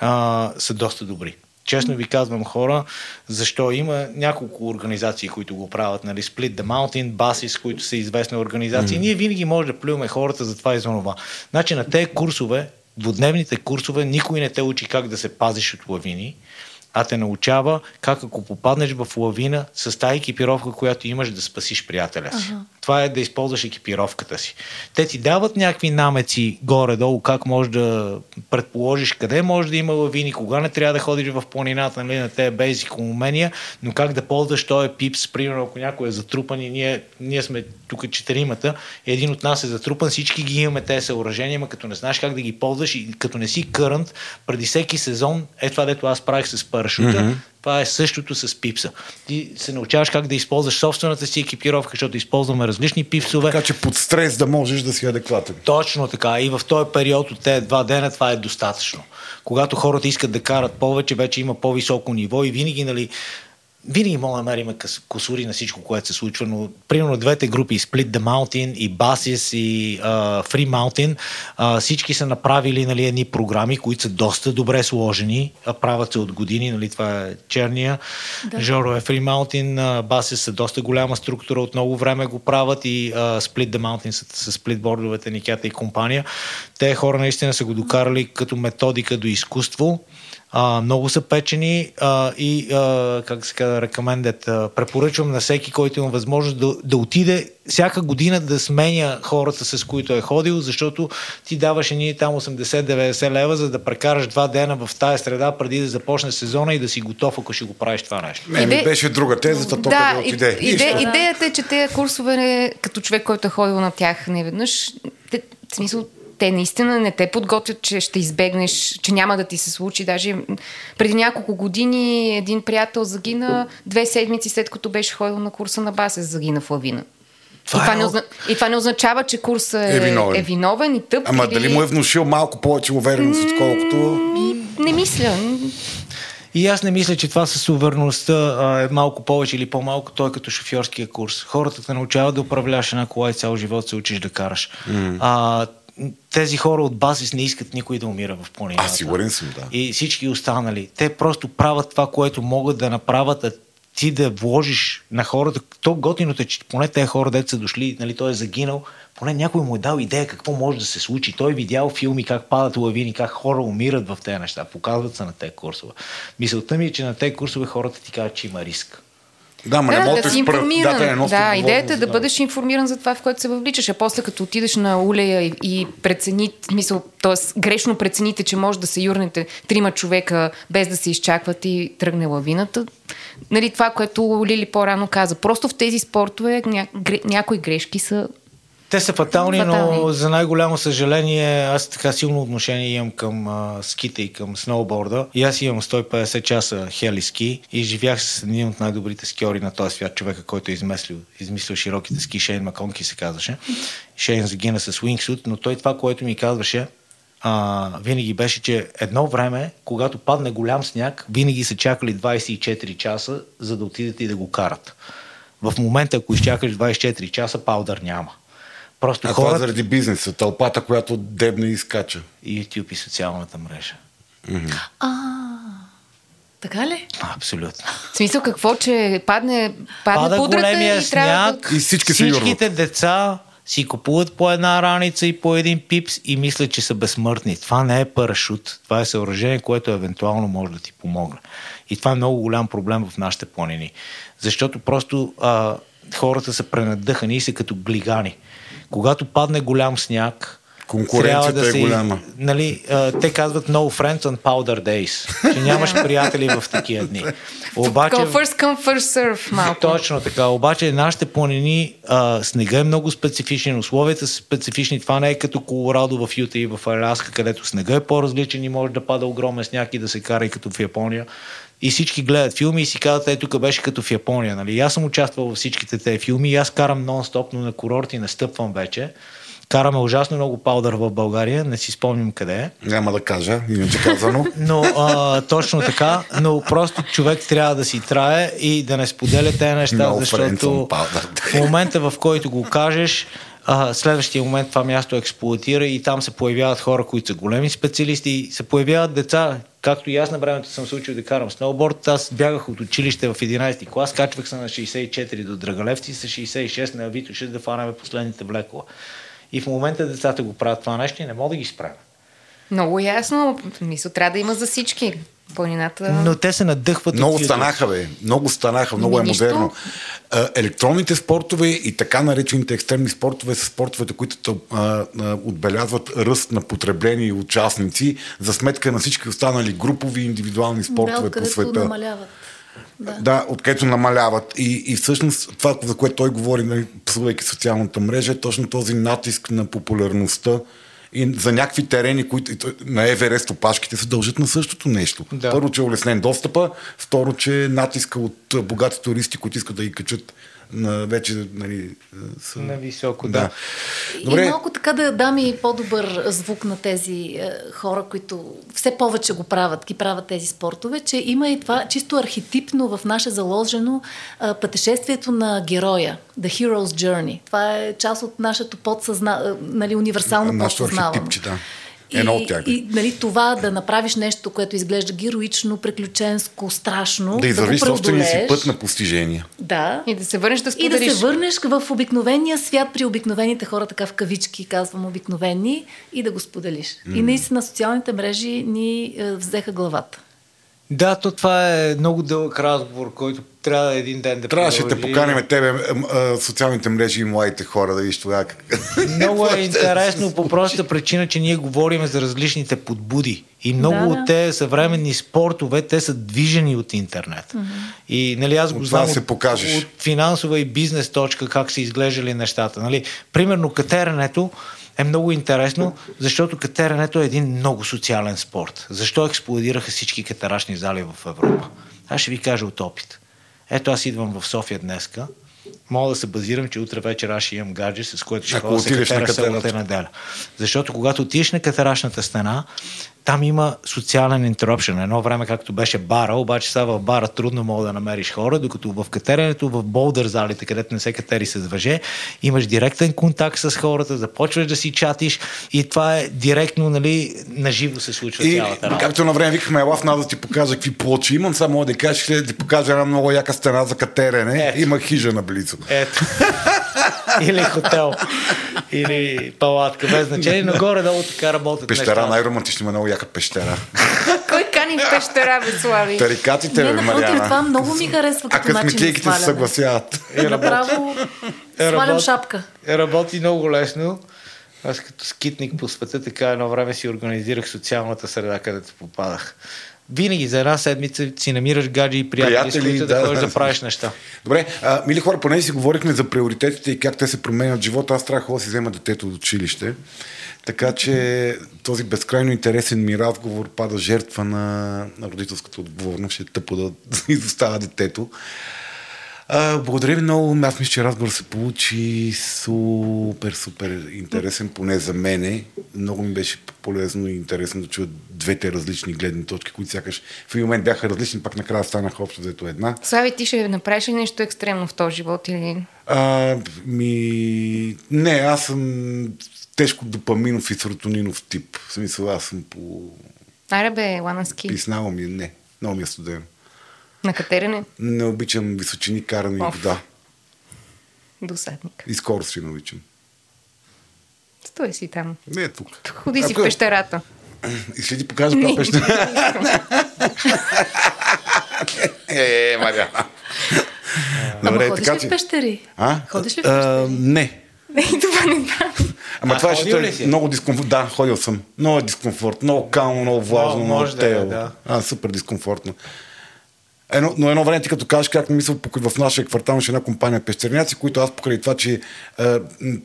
а, са доста добри. Честно ви казвам хора, защо има няколко организации, които го правят, нали, Split the Mountain, Basis, които са известни организации. Mm. Ние винаги може да плюваме хората за това и за това. Значи на тези курсове, двудневните курсове, никой не те учи как да се пазиш от лавини, а те научава как ако попаднеш в лавина с тази екипировка, която имаш да спасиш приятеля си. Ага. Това е да използваш екипировката си. Те ти дават някакви намеци горе-долу, как можеш да предположиш къде може да има лавини, кога не трябва да ходиш в планината, нали, на тези бейзик умения, но как да ползваш този пипс, примерно ако някой е затрупан и ние, ние сме тук четиримата, един от нас е затрупан, всички ги имаме тези съоръжения, ма като не знаеш как да ги ползваш и като не си кърнт, преди всеки сезон, е това, дето аз правих с парашута, mm-hmm. Това е същото с пипса. Ти се научаваш как да използваш собствената си екипировка, защото използваме различни пипсове. Така че под стрес да можеш да си адекватен. Точно така. И в този период от тези два дена това е достатъчно. Когато хората искат да карат повече, вече има по-високо ниво и винаги, нали, винаги мога да намерим косури на всичко, което се случва, но примерно двете групи, Split the Mountain и Basis и uh, Free Mountain, uh, всички са направили нали, едни програми, които са доста добре сложени, правят се от години, нали, това е черния, да. Жоро е Free Mountain, uh, Basis са доста голяма структура, от много време го правят и uh, Split the Mountain с, с сплитбордовете, Никята и компания. Те хора наистина са го докарали като методика до изкуство. А, много са печени а, и, а, как се казва, рекомендет. Препоръчвам на всеки, който има възможност да, да отиде всяка година да сменя хората, с които е ходил, защото ти даваш едни там 80-90 лева, за да прекараш два дена в тая среда, преди да започне сезона и да си готов, ако ще го правиш това нещо. Иде- беше друга тезата, то да, къде отиде. иде, идеята е, че тези курсове, като човек, който е ходил на тях неведнъж, те, в смисъл, те наистина не те подготвят, че ще избегнеш, че няма да ти се случи. Даже преди няколко години един приятел загина две седмици след като беше ходил на курса на басе, загина в лавина. Това и, това е не озна... и това не означава, че курсът е, Е виновен. е виновен и тъп. Ама или... дали му е внушил малко повече увереност, отколкото... Не мисля. И аз не мисля, че това с увереността е малко повече или по-малко, той като шофьорския курс. Хората те научават да управляваш една кола и цял живот се учиш да караш. Mm. А, тези хора от базис не искат никой да умира в планината. Аз сигурен съм, да. И всички останали. Те просто правят това, което могат да направят, а ти да вложиш на хората. То готиното е, че поне тези хора, дето са дошли, нали, той е загинал, поне някой му е дал идея какво може да се случи. Той е видял филми как падат лавини, как хора умират в тези неща. Показват се на тези курсове. Мисълта ми е, че на тези курсове хората ти казват, че има риск. Да, ма не Да, мога да да си информиран. Да, не носят да, идеята е да отговорност, бъдеш информиран за това, в което се въвличаш. А после като отидеш на улея и, и прецени, мисъл, т.е. грешно прецените, че може да се юрнете трима човека без да се изчакват и тръгне лавината. Нали, това, което Лили по-рано каза. Просто в тези спортове ня, някои грешки са Те са фатални, Фатални. но за най-голямо съжаление аз така силно отношение имам към а, ските и към сноуборда. И аз имам 150 часа хели ски и живях с един от най-добрите скиори на този свят, човека, който е измислил, измислил широките ски, Шейн Маконки се казваше. Шейн загина с Wingsuit, но той това, което ми казваше, а, винаги беше, че едно време, когато падне голям сняг, винаги са чакали 24 часа, за да отидат и да го карат. В момента, ако изчакаш 24 часа, паудър няма. Просто А това хората заради бизнеса, тълпата, която дебне и скача. YouTube и социалната мрежа. А, така ли? Абсолютно. В смисъл какво, че падне, падне Пада пудрата големия и трябва сняг да... И всички всичките деца си купуват по една раница и по един пипс и мислят, че са безсмъртни. Това не е парашут. Това е съоръжение, което евентуално може да ти помогне. И това е много голям проблем в нашите планини. Защото просто а, хората са пренадъхани и са като глигани. Когато падне голям сняг, Конкуренцията трябва да е се, голяма. Нали, а, те казват no friends on powder days, че нямаш приятели в такива дни. Обаче, first come, first serve малко. точно така. Обаче нашите планини, а, снега е много специфичен, условията са специфични. Това не е като Колорадо в Юта и в Аляска, където снега е по-различен и може да пада огромен сняг и да се кара и като в Япония. И всички гледат филми и си казват, е, тук беше като в Япония. Нали? И аз съм участвал във всичките тези филми и аз карам нон-стоп, но на курорти не стъпвам вече. Караме ужасно много паудър в България, не си спомням къде е. Няма да кажа, иначе казано. Но а, точно така, но просто човек трябва да си трае и да не споделя тези неща, No защото в момента, в който го кажеш, а, следващия момент това място експлуатира и там се появяват хора, които са големи специалисти и се появяват деца, както и аз на времето съм се учил да карам сноуборд, аз бягах от училище в 11 клас, качвах се на 64 до Драгалевци, с 66 на Авитоше да фанаме последните влекова. И в момента децата го правят това нещо и не мога да ги спрем. Много ясно. Мисля, трябва да има за всички. Планината... Но те се надъхват Много от станаха, бе. Много станаха, много е Ами нищо. модерно. Електронните спортове и така наречените екстремни спортове са спортовете, които а, а, отбелязват ръст на потребление и участници за сметка на всички останали групови и индивидуални Да, спортове по откъдето света. намаляват. Да. Да, откъдето намаляват. И, и всъщност това, за което той говори, нали, псувайки социалната мрежа, е точно този натиск на популярността и за някакви терени, които на Еверест опашките се дължат на същото нещо. Да. Първо, че е улеснен достъпа, второ, че натиска от богати туристи, които искат да ги качат вече нали, са... На високо, да. И малко така да дам и по-добър звук на тези е, хора, които все повече го правят, ги правят тези спортове, че има и това чисто архетипно в наше заложено е, пътешествието на героя, The Hero's Journey. Това е част от нашето подсъзна... е, нали, универсално Нашето подсъзнаване. архетипче, да. Едно от тях. И, и нали, това да направиш нещо, което изглежда героично, приключенско, страшно, да извървиш го собствения си път на постижения. Да. И да се върнеш да И споделиш. да се върнеш в обикновения свят при обикновените хора, така в кавички казвам обикновени, и да го споделиш. И наистина социалните мрежи ни е, взеха главата. Да, то това е много дълъг разговор, който трябва един ден да Трябваше да поканим тебе, социалните мрежи и младите хора, да видиш тогава как... Много е интересно по простата причина, че ние говорим за различните подбуди. И много Да, от те съвременни спортове, те са движени от интернет. И нали, аз го От знам се от, от финансова и бизнес точка как са изглеждали нещата. Нали? Примерно катеренето е много интересно, защото катеренето е един много социален спорт. Защо експлодираха всички катерашни зали в Европа? Аз ще ви кажа от опит. Ето аз идвам в София днеска. Мога да се базирам, че утре вечер аз ще имам гадже, с което ще ходя да се на катера събота и неделя. Защото когато отидеш на катерашната стена, там има социален интеррупшен. Едно време, както беше бара, обаче сега в бара трудно мога да намериш хора, докато в катеренето, в болдър залите, където не се катери с въже, имаш директен контакт с хората, започваш да си чатиш и това е директно, нали, наживо се случва И цялата работа. както на време викахме, елав, надо да ти покажа какви плочи имам, само да кажа, ще ти покажа една много яка стена за катерене. Ето. Има хижа наблизо. Ето. или хотел, или палатка, без значение, но горе-долу така работят Пещера, най-романтично има много яка пещера. Кой кани в пещера, бе, Слави? Тарикатите, бе, напротив, това Мариана. много ми харесва А като начин на късметлийките се сваляне. съгласяват. Направо Е, свалям работи- шапка. Е, работи много лесно. Аз като скитник по света, така едно време си организирах социалната среда, където попадах. Винаги за една седмица си намираш гаджи и приятели, Приятели, да, да, ходиш да. да правиш неща. Добре, а, мили хора, поне си говорихме за приоритетите и как те се променят живота. Аз трябва да си взема детето от училище. Така че този безкрайно интересен ми разговор пада жертва на, на родителската отговорност. Ще тъпо да изостава детето. А, благодаря ви много. Аз мисля, че разговор се получи супер, супер интересен, поне за мене. Много ми беше полезно и интересно да чуя двете различни гледни точки, които сякаш в един момент бяха различни, пак накрая станаха общо взето една. Слави, ти ще направиш ли нещо екстремно в този живот или... А, ми... Не, аз съм тежко допаминов и серотонинов тип. В смисъл, аз съм по... Аре бе, лана ски. Писнало ми е. Не, много ми е студено. На катерене? Не обичам височини, каране и вода. Досадник. И скорост си не обичам. Стой си там. Не е тук. Ходи си Ако- в пещерата. И ще ти покажа каква пещера. Е, Мариана. Ама ходиш ли в пещери? А? Ходиш ли в А, пещери? Не. И това не знам. Ама А, това ще е много дискомфорт. Да, ходил съм. Много е дискомфорт. Много кално, много влажно, Мо- много може да е, да. А, супер дискомфортно. Едно, но едно време ти като кажеш как мисля, покрай- в нашия квартал имаше една компания пещерняци, които аз покрай това, че м,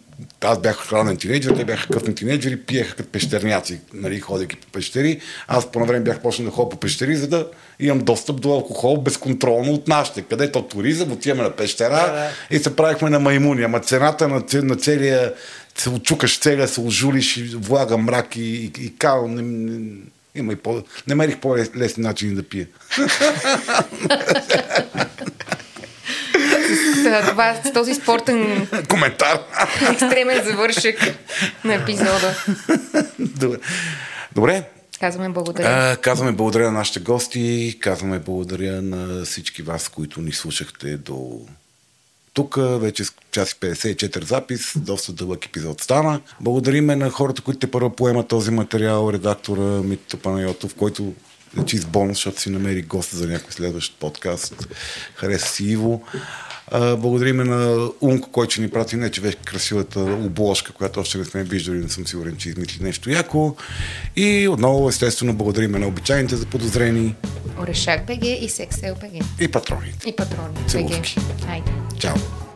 аз бях ранен тинейджър, те бяха късни тинейджери, пиеха като пещерняци, нали, ходейки по пещери. Аз по време бях почнал да ходя по пещери, за да имам достъп до алкохол безконтролно от нашите. Където туризъм, отиваме на пещера Да, да. и се правихме на маймуни. Ама цената на, на целия се очукаш целия, се ожулиш и влага мрак и, и, и кал. Не, не, има и по... Намерих по-лесни начини да пия. С, това, с този спортен Коментар. екстремен завършек на епизода. Добре. Добре. Казваме благодаря. А, казваме благодаря на нашите гости, казваме благодаря на всички вас, които ни слушахте до тук. Вече с час и 54 запис, доста дълъг епизод стана. Благодариме на хората, които те първо поемат този материал, редактора Митто Панайотов, който е чист бонус, защото си намери гост за някой следващ подкаст. Хареса си Иво. А, благодариме на Унко, който ще ни прати не, че вече красивата обложка, която още не сме виждали, не съм сигурен, че измисли нещо яко. И отново, естествено, благодариме на обичайните за подозрени Орешак БГ и Сексел БГ. и патроните. И патрони. Целувки. БГ. Хайде. Чао!